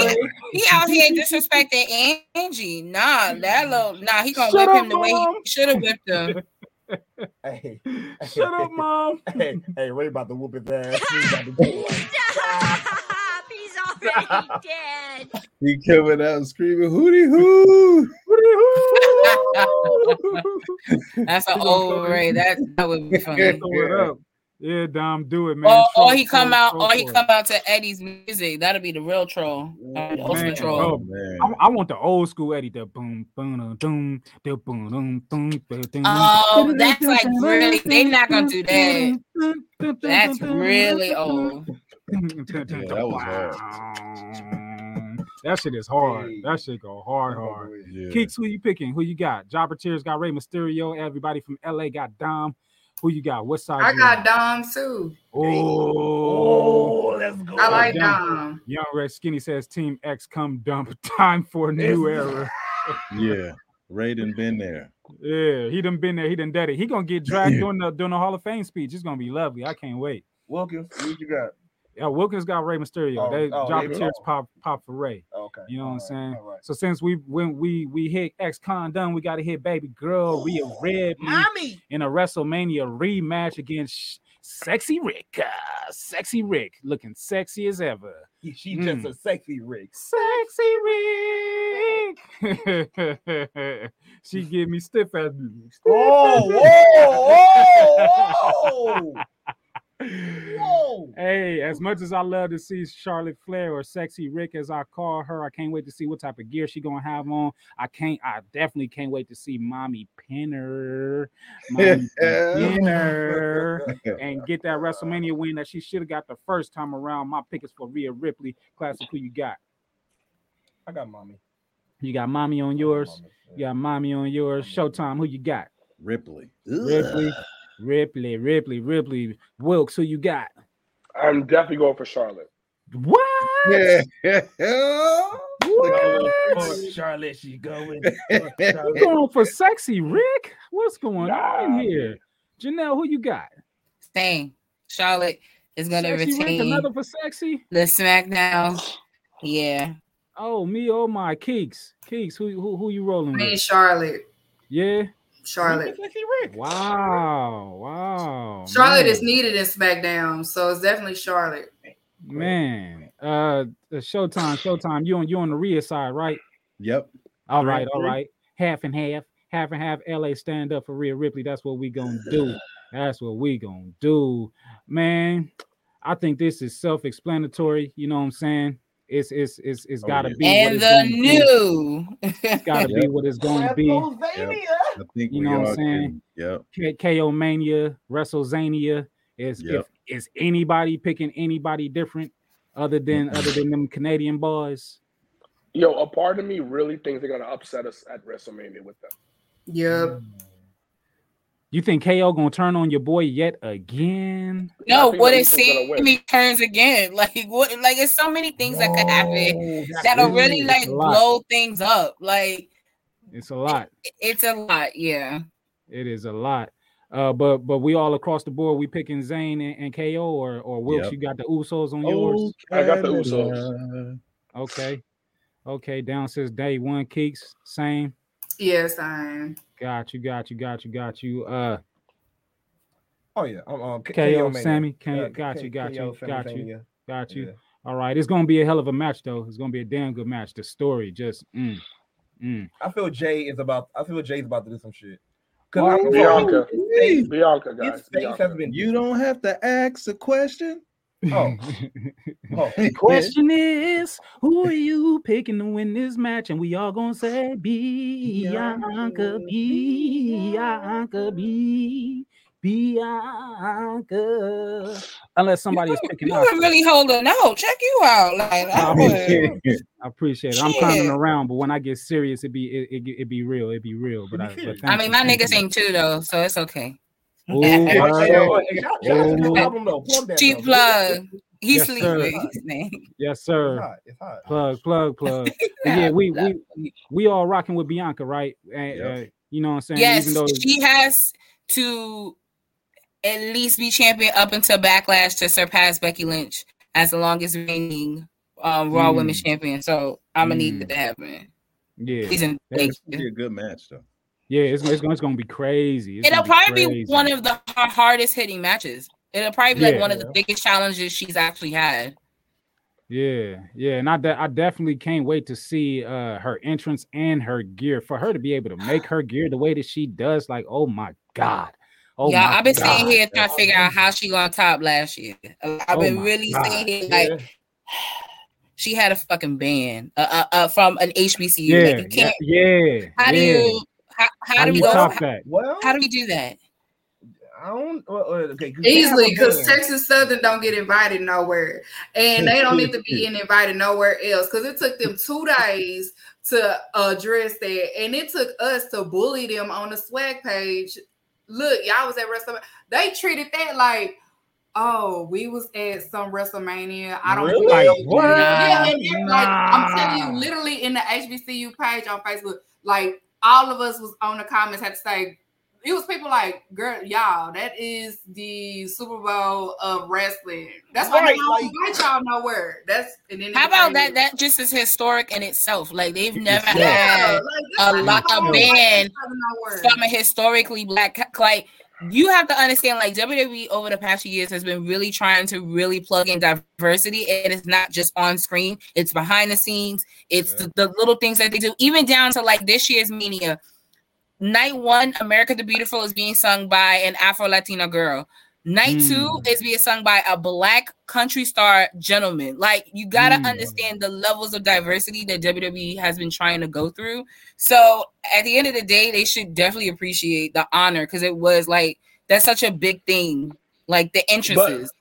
he, he out here disrespecting Angie. Nah, that little nah, he gonna Shut whip up, him the way he should have whipped him. Hey, Shut up, mom. hey, hey, Rey about to whoop his ass. He about to do it. Stop! He's already dead. He coming out screaming hootie hoo. That's an old Rey. That that would be funny. Throw it up. Yeah, Dom, do it, man. Or, or Throw- he come throw- out, throw or he for it. come out to Eddie's music. That'll be the real troll, uh, the Man, troll. oh, man. I, I want the old school Eddie. The boom, boom, dum, dum, the boom, dum, dum, boom, Oh, that's like really. They not gonna do that. That's really old. that was hard. That shit is hard. That shit go hard, hard. Yeah. Keeks, who you picking? Who you got? Jobber Tears got Rey Mysterio. Everybody from LA got Dom. Who you got? What side? I got on? Dom too. Oh, Oh, let's go. I like Dom. Dom. Young Red Skinny says Team X come dump. Time for a new era. Yeah, Rey done been there. Yeah, he done been there. He done did it. He gonna get dragged during the during the Hall of Fame speech. It's gonna be lovely. I can't wait. Wilkins, what you got? Yeah, Wilkins got Rey Mysterio. Oh, they oh, drop the tears oh. pop pop for Rey. Okay. You know what I'm saying? right. So since we when we we hit ex con done, we got to hit baby girl Rhea Red Mommy. in a WrestleMania rematch against Sexy Rick. Uh, sexy Rick, looking sexy as ever. She just Mm. a sexy Rick. Sexy Rick. she give me stiff ass music. Stiff Whoa, ass whoa, whoa, whoa. Hey, as much as I love to see Charlotte Flair or Sexy Rick, as I call her, I can't wait to see what type of gear she gonna have on. I can't. I definitely can't wait to see Mommy Pinner, Mommy Pinner, and get that WrestleMania win that she should have got the first time around. My pick is for Rhea Ripley. Klassick, who you got? I got mommy. You got Mommy on yours. You got Mommy on yours. Showtime, who you got? Ripley. Ripley, Ripley, Ripley, Ripley. Wilkes, who you got? I'm definitely going for Charlotte. What? Yeah. Oh, Charlotte, she going. You going for sexy Rick? What's going on here? Janell, who you got? Same. Charlotte is gonna Sexy Rick, retain another for sexy. the SmackDown. Yeah. Oh me, oh my Keeks. Keeks, who who who you rolling with? Me, with? Charlotte. Yeah. Charlotte. Wow. Wow. Charlotte man. is needed in SmackDown, so it's definitely Charlotte. man. Uh the Showtime, Showtime. You on you on the Rhea side, right? Yep. All Three right, and all three. right. Half and half, half and half. LA stand up for Rhea Ripley. That's what we gonna do. That's what we gonna do, man. I think this is self-explanatory. You know what I'm saying? It's it's it's it's Oh, gotta yeah. be And the gonna be. new. It's gotta be what it's gonna be. Yep. I think You know what I'm saying? can. Yep. K- KO Mania, WrestleZania. Is Yep. if is anybody picking anybody different other than mm-hmm. other than them Canadian boys? Yo, a part of me really thinks they're gonna upset us at WrestleMania with them. Yep. Mm. You think KO gonna turn on your boy yet again? No, think what that if Ethan's. Sami turns again? Like what? Like it's so many things that could happen that'll crazy. really like blow things up. Like It's a lot. it's a lot. Yeah. It is a lot. Uh, but but we all across the board, we picking Zayn and, and KO or or Wilkes. Yep. You got the Usos on yours. I got the Canada. Usos. Okay, okay. Down says day one Keeks. Same. Yes, I am. Got you. Got you. Got you. Got you. Uh, Oh yeah, I'm um, K- KO Mania. Sami. K- Uh, got K- you. Got KO you. Sami Got you. Mania. Got you. Yeah. All right. It's gonna be a hell of a match though. It's gonna be a damn good match. The story just. Mm, mm. I feel Jey is about. I feel Jey's about to do some shit. Cause Oh, Bianca. Bianca, guys. Bianca. been. You don't have to ask a question. Oh, oh. Question is, who are you picking to win this match? And we all gonna say Bianca, Bianca, Bianca. Unless somebody is picking You us. were really holding out. Check you out. Like I I appreciate it. I appreciate it. I'm clowning around, but when I get serious, it be it, it, it be real. It be real. But I, but I mean, my niggas ain't too though, so it's okay. Ooh, Hey, hey, wow. hey, yo, hey, shout- shout out to the Ooh. album though. Plug that. Cheap plug. He's Yes, sleeping. His name. Yes, It's sir. hot. It's hot. Plug, plug, plug. But yeah, we we we all rocking with Bianca, right? And, Yep. uh, you know what I'm saying? Yes, Even though she has to at least be champion up until Backlash to surpass Becky Lynch as the longest reigning um, Raw Mm. Women's Champion. So I'm gonna need Mm. that to happen. yeah, He's in It's gonna be a good match though. Yeah, it's, it's, gonna, it's gonna be crazy. It's It'll gonna probably be crazy. one of the hardest hitting matches. It'll probably be like one of the biggest challenges she's actually had. Yeah, yeah, and I de- I definitely can't wait to see uh her entrance and her gear for her to be able to make her gear the way that she does. Like, oh my god, oh yeah, I've been god. sitting here trying to figure out how she gonna top last year. I've Oh been really God. sitting here like she had a fucking band uh, uh, uh, from an HBCU. Yeah, like, you yeah, can't. yeah. How do you? How, how, How do do we you go? top How, that? Well, how do we do that? I don't. Well, okay, 'cause Easily, they have a because. Texas Southern don't get invited nowhere, and they don't need to be invited nowhere else. Because it took them two days to address that, and it took us to bully them on the swag page. Look, y'all was at WrestleMania. They treated that like, oh, we was at some WrestleMania. I don't Really? know. Like, what? Yeah, and they're like, I'm telling you, literally in the HBCU page on Facebook, like all of us was on the comments had to say it was people like, girl, y'all, that is the Super Bowl of wrestling. That's why Right, they don't like- invite y'all nowhere. That's and then How about that? That just is historic in itself. Like they've never Yeah, had like, a lot why of they band each other nowhere. from a historically black like you have to understand like WWE over the past few years has been really trying to really plug in diversity and it's not just on screen. It's behind the scenes. It's the, the little things that they do even down to like this year's mania. Night one America the Beautiful is being sung by an Afro Latina girl night two is being sung by a black country star gentleman like you gotta Mm. understand the levels of diversity that WWE has been trying to go through so at the end of the day, they should definitely appreciate the honor because it was like that's such a big thing. Like the entrances.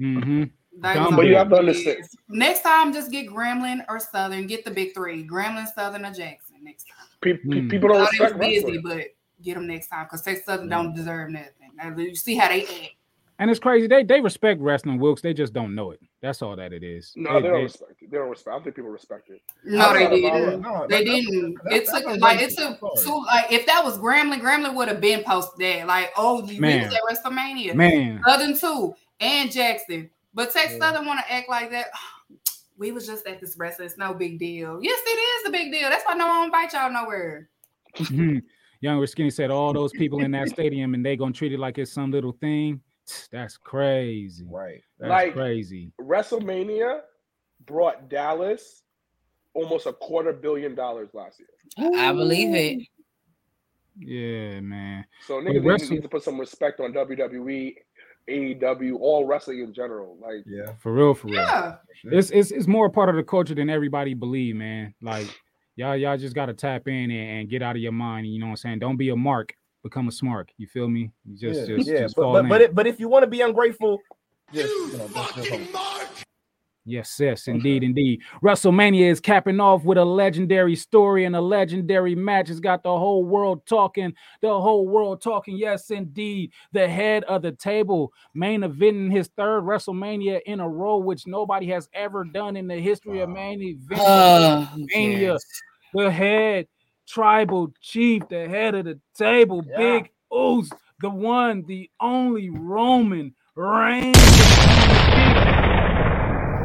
Mm-hmm. Dumb, But you have to understand. Next time, just get Grambling or Southern. Get the big three: Grambling, Southern, or Jackson. Next time. Pe- pe- Hmm. People don't I thought it respect busy, but get them next time because Texas Southern don't deserve nothing. You see how they act. And it's crazy. They they respect wrestling, Wilkes. They just don't know it. That's all that it is. No, they don't respect it. They don't respect. I don't think people respect it. No, they Outside of our- didn't. no, They that- didn't. that- It that's took a like very it took two. Like if that was Grambling, Grambling would have been posted that. Like oh, you Man. was at WrestleMania. Man. Southern too and Jackson, but Texas Southern want to act like that. We was just at this wrestling. It's no big deal. Yes, it is a big deal. That's why no one invite y'all nowhere. Younger Skinny said all those people in that stadium and they gonna treat it like it's some little thing. That's crazy. Right. That's Like- crazy. WrestleMania brought Dallas almost a quarter billion dollars last year. I believe it. Yeah, man. So But niggas wrestle- need to put some respect on WWE, AEW, all wrestling in general. Like Yeah. For real, for real. Yeah. It's it's it's more part of the culture than everybody believe, man. Like y'all y'all just gotta tap in and, and get out of your mind. You know what I'm saying? Don't be a mark, become a smark. You feel me? You just yeah, just, yeah. just but fall but in. but, it, but if you want to be ungrateful, just you know, just, just. Yes, yes, indeed, indeed. WrestleMania is capping off with a legendary story and a legendary match. It's got the whole world talking, the whole world talking. Yes, indeed. The head of the table main eventing his third WrestleMania in a row, which nobody has ever done in the history of main ah, events. Oh, who WrestleMania. The head tribal chief, the head of the table, Yeah. Big Oos, the one, the only Roman Reigns.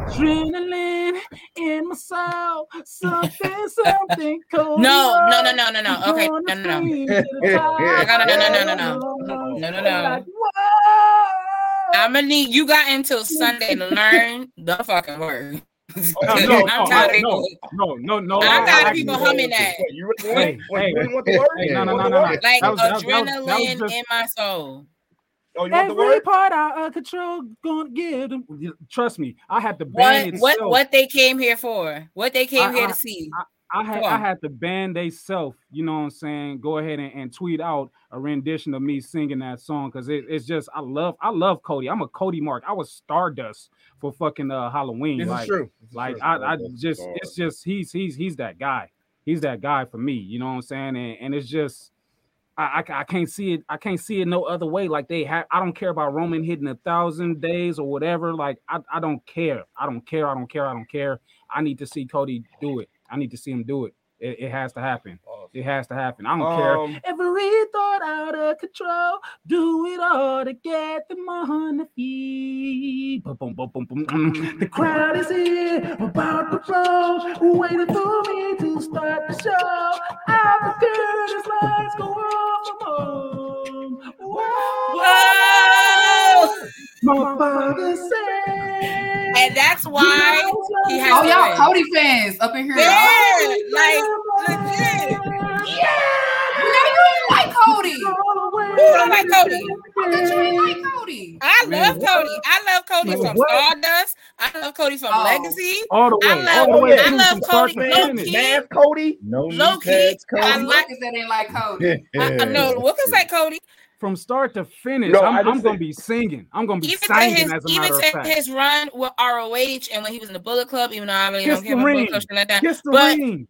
Adrenaline in my soul, something, something cold. No, no, no, no, no, no. Okay, no, no, no. no. No, no, no, no, no, no, no. No, no, no. I'm gonna need you got until Sunday to learn the fucking word. No, no, I'm tired of no, no, no, no. I'm I- tired of people humming that. You really Hey, want, hey, you want the word? hey, no, You no, no, no. Like was- that that was- that was adrenaline just- in my soul. Oh, you want the Every word? part out uh, of control, gonna give them. Trust me, I had to What ban what itself. what they came here for? What they came I- here I- to see? I had I had to ban they self, you know what I'm saying? Go ahead and, and tweet out a rendition of me singing that song because it, it's just I love I love Cody. I'm a Cody Mark. I was Stardust for fucking uh Halloween. This like, is true. This is like true. I, I just it's just he's he's he's that guy. He's that guy for me. You know what I'm saying? And, and it's just I, I I can't see it. I can't see it no other way. Like they have. I don't care about Roman hitting a thousand days or whatever. Like I, I don't care. I don't care. I don't care. I don't care. I need to see Cody do it. I need to see him do it. It, it has to happen. It has to happen. I don't care. Um, Every thought out of control. Do it all to get the money. Boom, boom, boom, boom. The crowd is here, about to roll, waiting for me to start the show. Out the curtains, lights go off. I'm home. Whoa! My father said. And that's why he has Oh, to y'all. Cody fans up in here. Yeah, Oh, like legit. yeah. You you ain't like Cody. Who don't like Cody? I thought you ain't like Cody. I love Cody. I love Cody Man, from what? Stardust. I love Cody from Oh. Legacy. All the way. I love- all the way. I through love from start Cody to low key. Math Cody. No Low knee key, pads, I Cody. like- Lucas that ain't like Cody. I, I know Wilkins like Cody. From start to finish, No, I'm, I just I'm gonna be singing. I'm gonna be Even singing his, as a even matter of to fact. his run with ROH and when he was in the Bullet Club, even though I really Kiss don't the care about Bullet ring. Club shit like that. Kiss the but ring,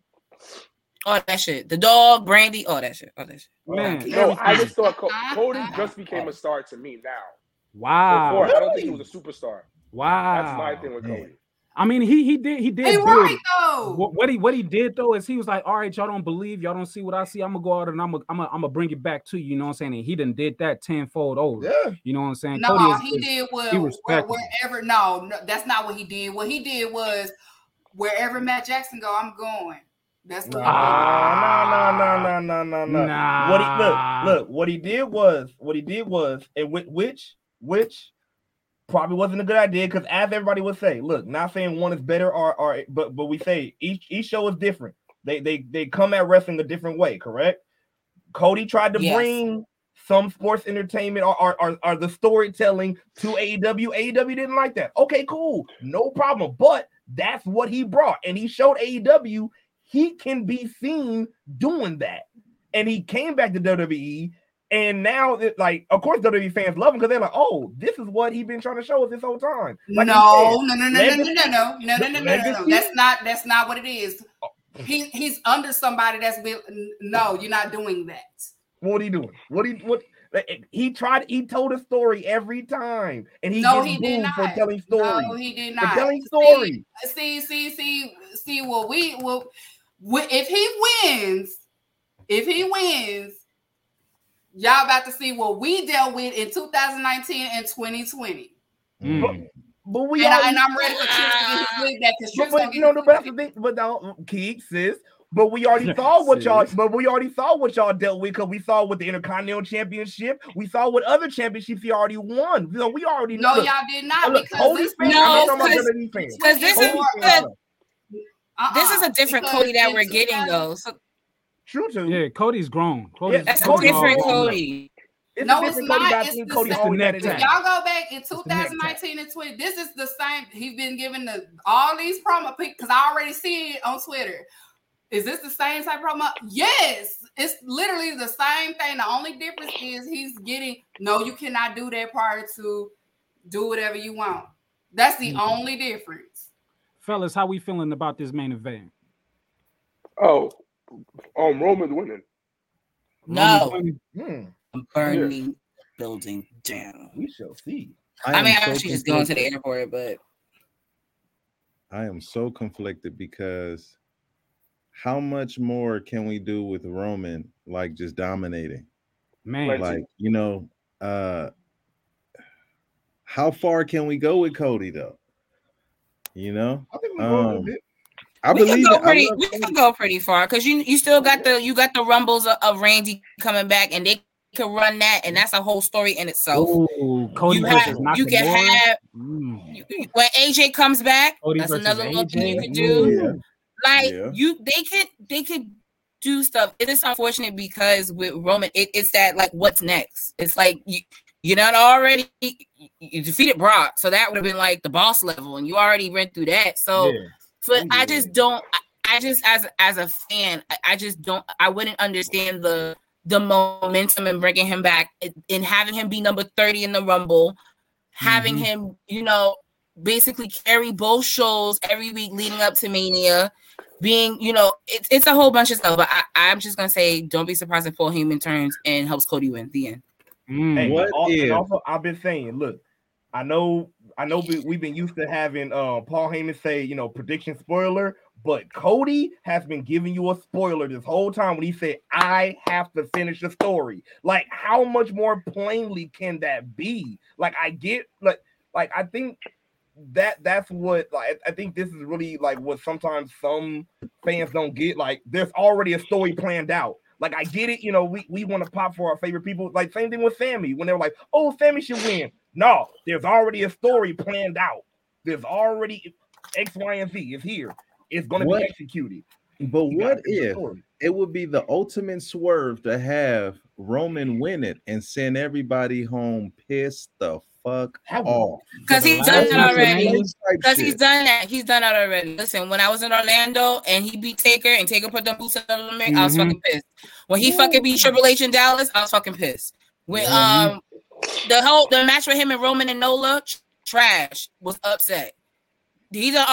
all that shit, the dog, Brandi, all that shit, all that shit. man. no, I just thought Co- Cody just became a star to me now. Wow. Before, I don't think he was a superstar. Wow. That's my thing with Man. Cody. I mean, he he did he did He good. right though. What, what he what he did though is he was like, all right, y'all don't believe, y'all don't see what I see. I'm gonna go out and I'm gonna I'm gonna, I'm gonna bring it back to you. You know what I'm saying? And he done did that tenfold over. Yeah. You know what I'm saying? No, Cody is- he did well he where, respectable. wherever. No, no, that's not what he did. What he did was wherever Matt Jackson go, I'm going. That's what. Nah, nah, nah, nah, nah, nah, nah. Nah. What he look, look, what he did was, what he did was, and whi- which, which probably wasn't a good idea because as everybody would say, look, not saying one is better or, or but but we say each each show is different. They they they come at wrestling a different way, correct? Cody tried to Yes. bring some sports entertainment or, or, or, or the storytelling to AEW. AEW didn't like that. Okay, cool, no problem. But that's what he brought, and he showed AEW he can be seen doing that. And he came back to WWE, and now it, like, of course, WWE fans love him because they're like, "Oh, this is what he's been trying to show us this whole time." Like no, said, no, no, no, no, no, legacy- no, no, no, no, no, no, no, no. legacy- That's not. That's not what it is. He he's under somebody that's been. No, you're not doing that. What are he doing? What he what? He tried. He told a story every time, and he No, he did booed for telling stories. No, he did not For not. telling See. See, see, see, see. What we will, if he wins, if he wins, y'all about to see what we dealt with in 2019 and 2020. Mm. But we and, I, already- and I'm ready for Trips to get his wig back because But, Trips but gonna you know the best of it, but now Keek sis. But we already saw what y'all. But we already saw what y'all dealt with because we saw with the Intercontinental Championship. We saw what other championships he already won. So we already No, look, y'all did not look, because Cody this fans, No, I'm talking about because- WWE fans. Because this is Cody the, fans. Uh-uh, this is a different Cody that we're getting though. So True too. Yeah, Cody's grown. Cody's, that's a Cody's different grown. Cody. It's No, it's not. It's then. the Cody same- always If If y'all go back in 2019 and 20, this is the same. He's been giving the all these promo because I already see it on Twitter. Is this the same type of promo? Yes, it's literally the same thing. The only difference is he's getting no, you cannot do that prior to do whatever you want. That's the mm-hmm. only difference. Fellas, how we feeling about this main event? Oh, um, Roman's winning. No, Roman- Hmm, I'm burning building down. we shall see. I, mean, I'm so actually just going to the airport, but I am so conflicted because how much more can we do with Roman like just dominating? Man, Like, you know, uh how far can we go with Cody though? You know? I think we go a little Um, bit. I we can believe go it. I pretty. We can go pretty far because you you still got the you got the rumbles of, of Randy coming back, and they can run that, and that's a whole story in itself. Ooh, Cody you versus have, you Nakamura. can have Mm. you- when AJ comes back. Cody that's another little thing you can do. Yeah. Like Yeah. you, they could they could do stuff. It is unfortunate because with Roman, it, it's that like what's next. It's like you you're not already you defeated Brock, so that would have been like the boss level, and you already went through that. So, Yeah. But I just don't. I, I just as as a fan, I, I just don't. I wouldn't understand the the momentum and bringing him back and- and having him be number thirty in the Rumble, having Mhm. him, you know, basically carry both shows every week leading up to Mania. Being, you know, it's it's a whole bunch of stuff. But I, I'm just gonna say, don't be surprised if Paul Heyman turns and helps Cody win. The end. Mm. Hey, What al- and also I've been saying, look, I know, I know, we, we've been used to having uh, Paul Heyman say, you know, prediction spoiler, but Cody has been giving you a spoiler this whole time when he said, "I have to finish the story." Like, how much more plainly can that be? Like, I get, like, like I think that that's what like I think this is really like what sometimes some fans don't get. Like, there's already a story planned out. Like I get it, you know, we, we want to pop for our favorite people. Like same thing with Sami when they were like, "Oh, Sami should win." No, there's already a story planned out. There's already X, Y, and Z is here. It's going to be executed. But You what if it would be the ultimate swerve to have Roman win it and send everybody home pissed the fuck off? Because he's done last that already. Because he's done that. He's done that already. Listen, when I was in Orlando and he beat Taker and Taker put the boots on the ring, I was Mhm. fucking pissed. When he fucking beat Triple H in Dallas, I was fucking pissed. When Mhm. um the whole the match with him and Roman and Nola, trash, was upset. These are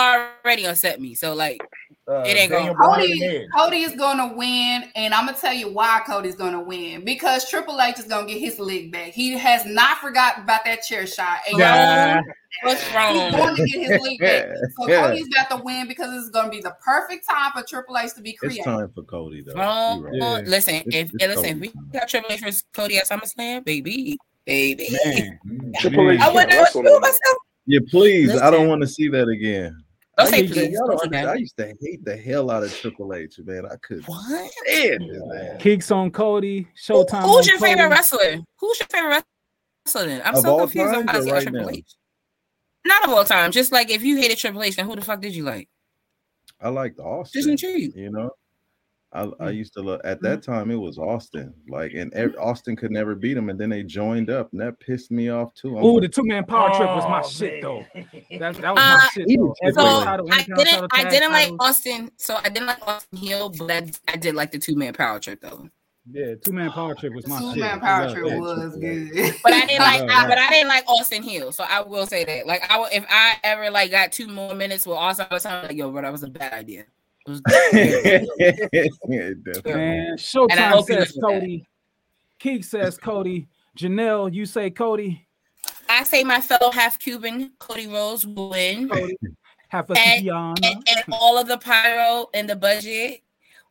already upset me. So like, Uh, it ain't going. Cody. Cody is gonna win, and I'm gonna tell you why Cody's gonna win. Because Triple H is gonna get his leg back. He has not forgotten about that chair shot. And Yeah. y'all- What's he's going to get his leg back. So Yeah. Cody's got to win because it's gonna be the perfect time for Triple H to be created. It's time for Cody though. Wrong. You right. Yeah. Listen, It's- if it's listen, if Cody. we got Triple H versus Cody at SummerSlam, baby, baby. Man, Triple H Man. I wouldn't can't know what to wrestle do no with more. myself. Yeah, please. I don't want to see that again. Don't I say used, to, please. y'all Don't don't say understand. that. I used to hate the hell out of Triple H, man. I could What? stand it, man. Keeks on Cody. Who- Showtime. who's on your favorite wrestler? Who's your favorite wrestler? Then? I'm Of so all confused on times how or to say right Triple now? H. Not of all time. Just like if you hated Triple H, then who the fuck did you like? I liked Austin. Just Austin. intrigued. You know, I, I Mm. used to look at that time. It was Austin, like, and ev- Austin could never beat him, and then they joined up, and that pissed me off too. I'm Ooh, like, the two man power trip was my Oh, shit though. That, that was my Uh, shit he though. was Every Triple So title, I didn't. title, I didn't like. Austin. So I didn't like Austin Hill, but I, I did like the two man power trip though. Yeah, two man power trip was my Two man power trip was good. But I didn't like. I, but I didn't like Austin Hill. So I will say that. Like I, would- if I ever like got two more minutes with Austin, I was like, yo, bro, that was a bad idea. It was Yeah, definitely. Man, And I Showtime says listen to that. Cody. Keek says Cody. Janell, you say Cody. I say my fellow half Cuban Cody Rhodes will win, Cody. Have a And- and, and all of the pyro and the budget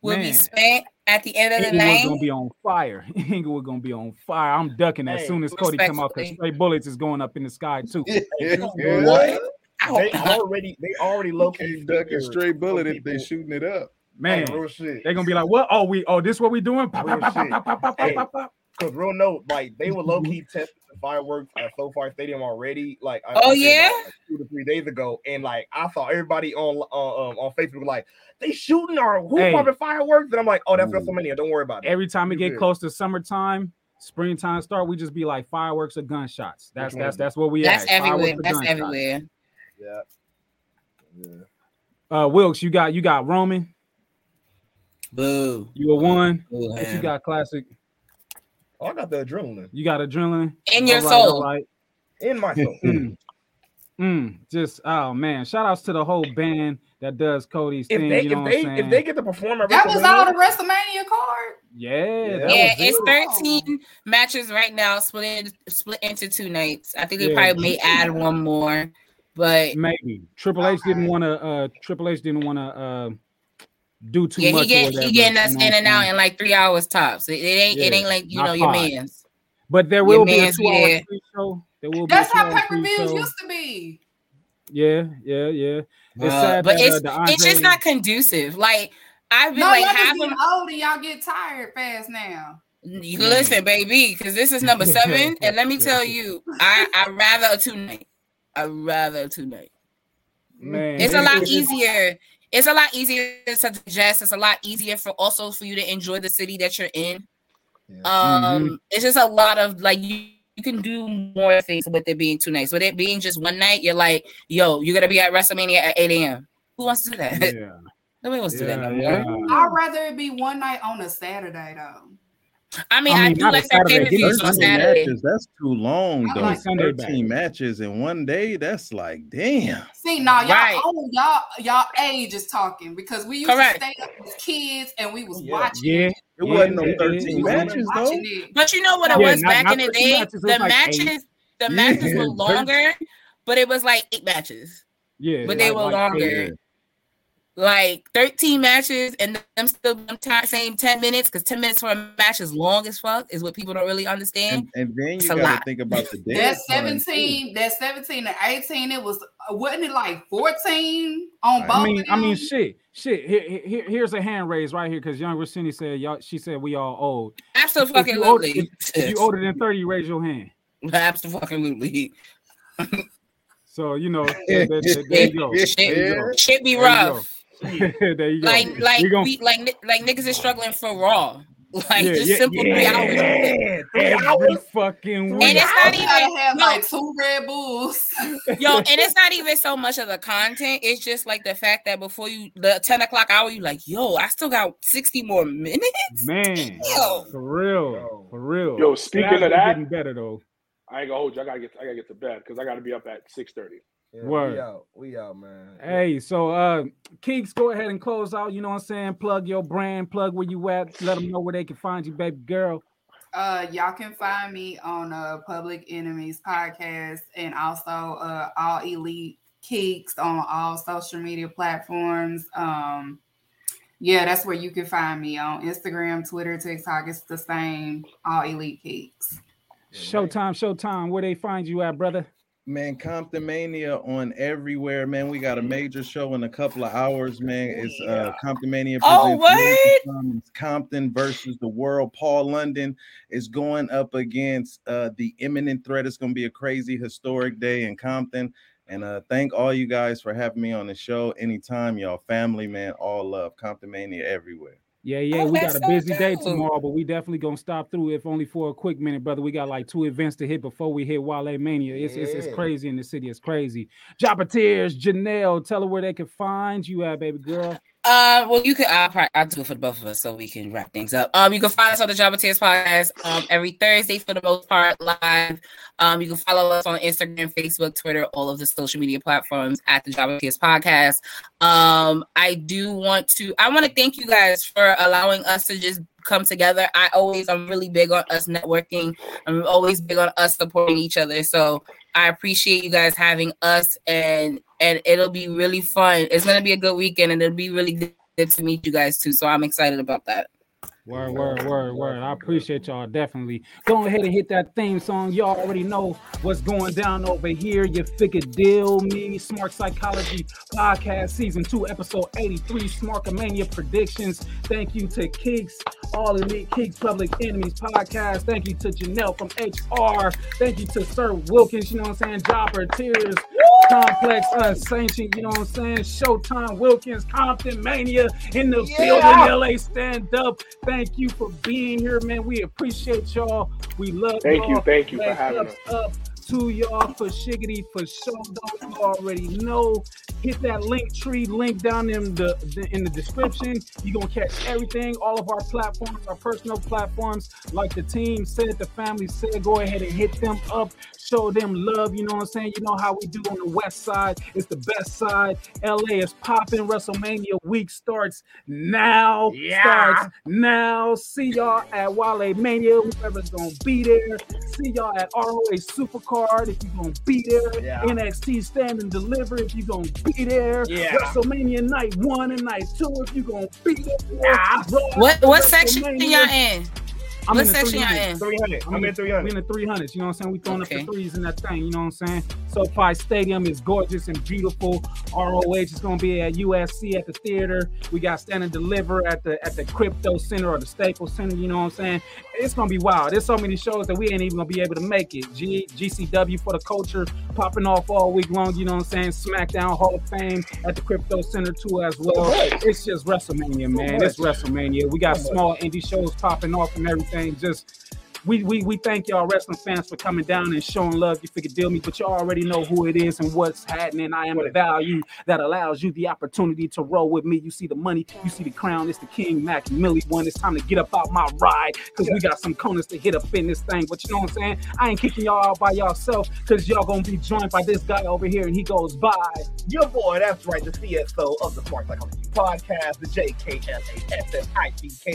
will be spent at the end of the Inglewood night. gonna be on fire. Inglewood gonna be on fire. I'm ducking as Hey, soon as Cody come out because respectfully. straight bullets is going up in the sky too. What? They already, they already low key Can't duck a straight bullet if they shooting it up. Man, real shit. they're gonna be like, "What? Oh, we oh, this what we doing?" Pop, pop, pop, pop, pop, pop, Hey. pop, pop. Cause real note, like they were low key testing the fireworks at SoFi Stadium already. Like, I- Oh, I yeah? about, like, two to three days ago, and like I saw everybody on uh, um, on Facebook like they shooting or who Hey. popping fireworks, and I'm like, oh, that's Ooh. WrestleMania. Don't worry about it. Every time it You get close to summertime, springtime start, we just be like fireworks or gunshots. That's that's that's what we That's at. everywhere. That's gunshots. everywhere. Yeah. Yeah. Uh, Wilkes, you got you got Roman. Boo. You a one. Boo What you got Klassick. Oh, I got the adrenaline You got adrenaline. In your All right, soul. all right. in my soul. Mm. Mm, just oh man, shout outs to the whole band that does Cody's if thing. they you know if what they I'm saying? if they get to perform That was all the WrestleMania card. yeah, Yeah. Yeah, it's it. 13 matches right now, split split into two nights. I think they Yeah. probably may add one more, but maybe Triple H didn't want to. Uh, Triple H didn't want to uh, do too yeah, much. he get whatever, he getting us you know in and out in like three hours tops. It, it ain't it ain't like you not know your five. man's. But there Your will be a two-hour there. pre-show. There will That's a how two-hour pay per views used to be. Yeah, yeah, yeah. It's Uh, sad but that, uh, it's the it's just not conducive. Like I've been No, like y'all just half of getting old and y'all get tired fast now. Listen, baby, because this is number seven, and let me tell you, I I rather a two night. I rather a two night. Man, It's a lot easier. It's a lot easier to digest. It's a lot easier for also for you to enjoy the city that you're in. Um, it's just a lot of like you. You can do more things with it being two nights. With it being just one night, you're like, yo, you're gonna be at WrestleMania at 8 a.m. Who wants to do that? Yeah, Nobody wants to do that yeah, no yeah. I'd rather it be one night on a Saturday though. I mean, I I, do not a like that Saturday, pay per give views on Saturday. matches, that's too long I though. like Sunday back. 13 matches in one day, that's like damn. See, now y'all Right. old, y'all y'all age is talking because we used Correct. to stay up as kids and we was Yeah. watching. Yeah, it. It Yeah, wasn't no 13 yeah, We was matches though. it. But you know what it was not- back not in the day? Matches, the like matches, eight. the matches were longer, but it was like eight matches. yeah. But they like- were like- longer. Yeah. Like 13 matches and them still them time same 10 minutes because 10 minutes for a match is long as fuck, is what people don't really understand. And, and then It's you a got lot. to think about the day. That 17, that 17 to 18, it was uh, wasn't it like 14 on both? I mean, of I mean, shit, shit. Here, here, here's a hand raised right here because young Rossini said, "Y'all." She said, "We all old." Absolutely. If you, older, if, if you older than thirty, raise your hand. Absolutely. So you know, there, there- there- there you go. Shit, There you go. shit be There you rough. there you go. Like like We gon- we like like niggas is struggling for raw. Like Yeah, just yeah, simple three hours. yeah, every fucking week. And it's not even have no, like two Red Bulls. yo, and it's not even so much of the content. It's just like the fact that before you the 10 o'clock hour, you like, yo, I still got 60 more minutes. Man, Yo. for real, for real. Yo, speaking That's of that- getting better though. I ain't gonna hold you. I gotta get I gotta get to bed because I gotta be up at six thirty. Yeah, Word. We out. We out, man. Hey, so uh Keeks, go ahead and close out. You know what I'm saying? Plug your brand, plug where you at, let them know where they can find you, baby girl. Uh, y'all can find me on uh Public Enemies podcast and also uh All Elite Keeks on all social media platforms. Um, yeah, that's where you can find me on Instagram, Twitter, TikTok. It's the same. All Elite Keeks. Showtime, showtime. Where they find you at, brother? Man, Comptonmania on everywhere, man. We got a major show in a couple of hours, man. It's uh Comptonmania. Oh, what? Compton versus the world. Paul London is going up against uh the imminent threat. It's gonna be a crazy historic day in Compton. And uh thank all you guys for having me on the show anytime, y'all. Family, man, all love. Comptonmania everywhere. Yeah, yeah, Oh, we got that's a so busy day tomorrow, but we definitely gonna stop through if only for a quick minute, brother. We got like two events to hit before we hit Wale Mania. It's it's, it's crazy in the city. It's crazy. Tears, Janell, tell her where they can find you at, baby girl. Uh, well, you can. I'll, probably, I'll do it for the both of us so we can wrap things up. Um, you can find us on the Jobber Tears podcast um every Thursday for the most part live. Um, you can follow us on Instagram, Facebook, Twitter, all of the social media platforms at the Jobber Tears podcast. Um, I do want to. I want to thank you guys for allowing us to just come together. I always, I'm really big on us networking. I'm always big on us supporting each other. So I appreciate you guys having us, and and it'll be really fun. It's gonna be a good weekend, and it'll be really good to meet you guys too. So I'm excited about that. Word, word, word, word. I appreciate y'all definitely. Go ahead and hit that theme song. Y'all already know what's going down over here. You figure deal me. Smark Psychology Podcast Season 2, Episode 83, Smarkamania Predictions. Thank you to Keeks, All Elite Keeks Public Enemies Podcast. Thank you to Janelle from HR. Thank you to Sir Wilkins, you know what I'm saying? Jobber Tears, Complex uh, Unsanctioned, you know what I'm saying? Showtime Wilkins, Comptonmania in the Yeah. building, LA stand up. Thank you for being here, man. We appreciate y'all. We love you. Thank you, y'all. thank you for having us. Up to y'all for shiggity for sure. Though you already know. Hit that Linktree link down in the, the in the description. You're gonna catch everything, all of our platforms, our personal platforms, like the team said, the family said, go ahead and hit them up, show them love. You know what I'm saying? You know how we do on the west side. It's the best side. LA is popping. WrestleMania week starts now. Yeah. Starts now. See y'all at Wale Mania. Whoever's gonna be there. See y'all at ROH Supercard if you're gonna be there. Yeah. NXT Stand and Deliver if you're gonna be there. Yeah. WrestleMania night one and night two if you're gonna be there. Yeah. What what section WrestleMania. y'all in? I'm what in the section y'all 300. in? 300. I'm in 300. We in the 300s, you know what I'm saying? We throwing Okay. up the threes in that thing, you know what I'm saying? SoFi Stadium is gorgeous and beautiful. ROH is going to be at USC at the theater. We got Stand and Deliver at the at the Crypto Center or the Staples Center, you know what I'm saying? It's going to be wild. There's so many shows that we ain't even going to be able to make it. G, GCW for the culture popping off all week long, you know what I'm saying? SmackDown Hall of Fame at the Crypto Center too as well. It's just WrestleMania, man. It's WrestleMania. We got small indie shows popping off and everything. Just we, we we thank y'all wrestling fans for coming down and showing love. You figure deal me, but you already know who it is and what's happening. I am the value that allows you the opportunity to roll with me. You see the money, you see the crown. It's the King Mac Milli one. It's time to get up out my ride because we got some corners to hit up in this thing. But you know what I'm saying? I ain't kicking y'all out by yourself because y'all gonna be joined by this guy over here and he goes by. Your boy, that's right, the CSO of the Smark Psychology Podcast, the JKLASSICK.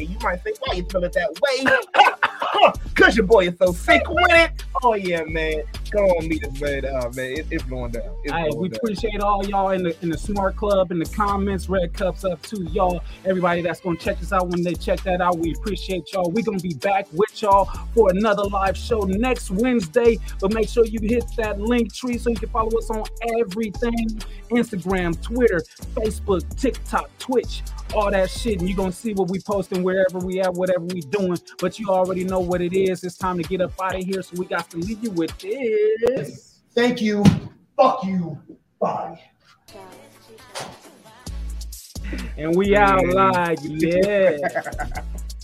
You might say, why you spell it that way? Because your boy is so sick with it. Oh, yeah, man. Come on, meet us, man. Uh, man, it, it's going down. It's going we down. appreciate all y'all in the in the smark club in the comments. Red cups up to y'all. Everybody that's gonna check us out when they check that out, we appreciate y'all. We're gonna be back with y'all for another live show next Wednesday. But make sure you hit that Linktree so you can follow us on everything: Instagram, Twitter, Facebook, TikTok, Twitch, all that shit. And you're gonna see what we posting wherever we at, whatever we doing. But you already know what it is. It's time to get up out of here. So we got to leave you with this. Thank you. Fuck you. Bye. And we out like, yeah.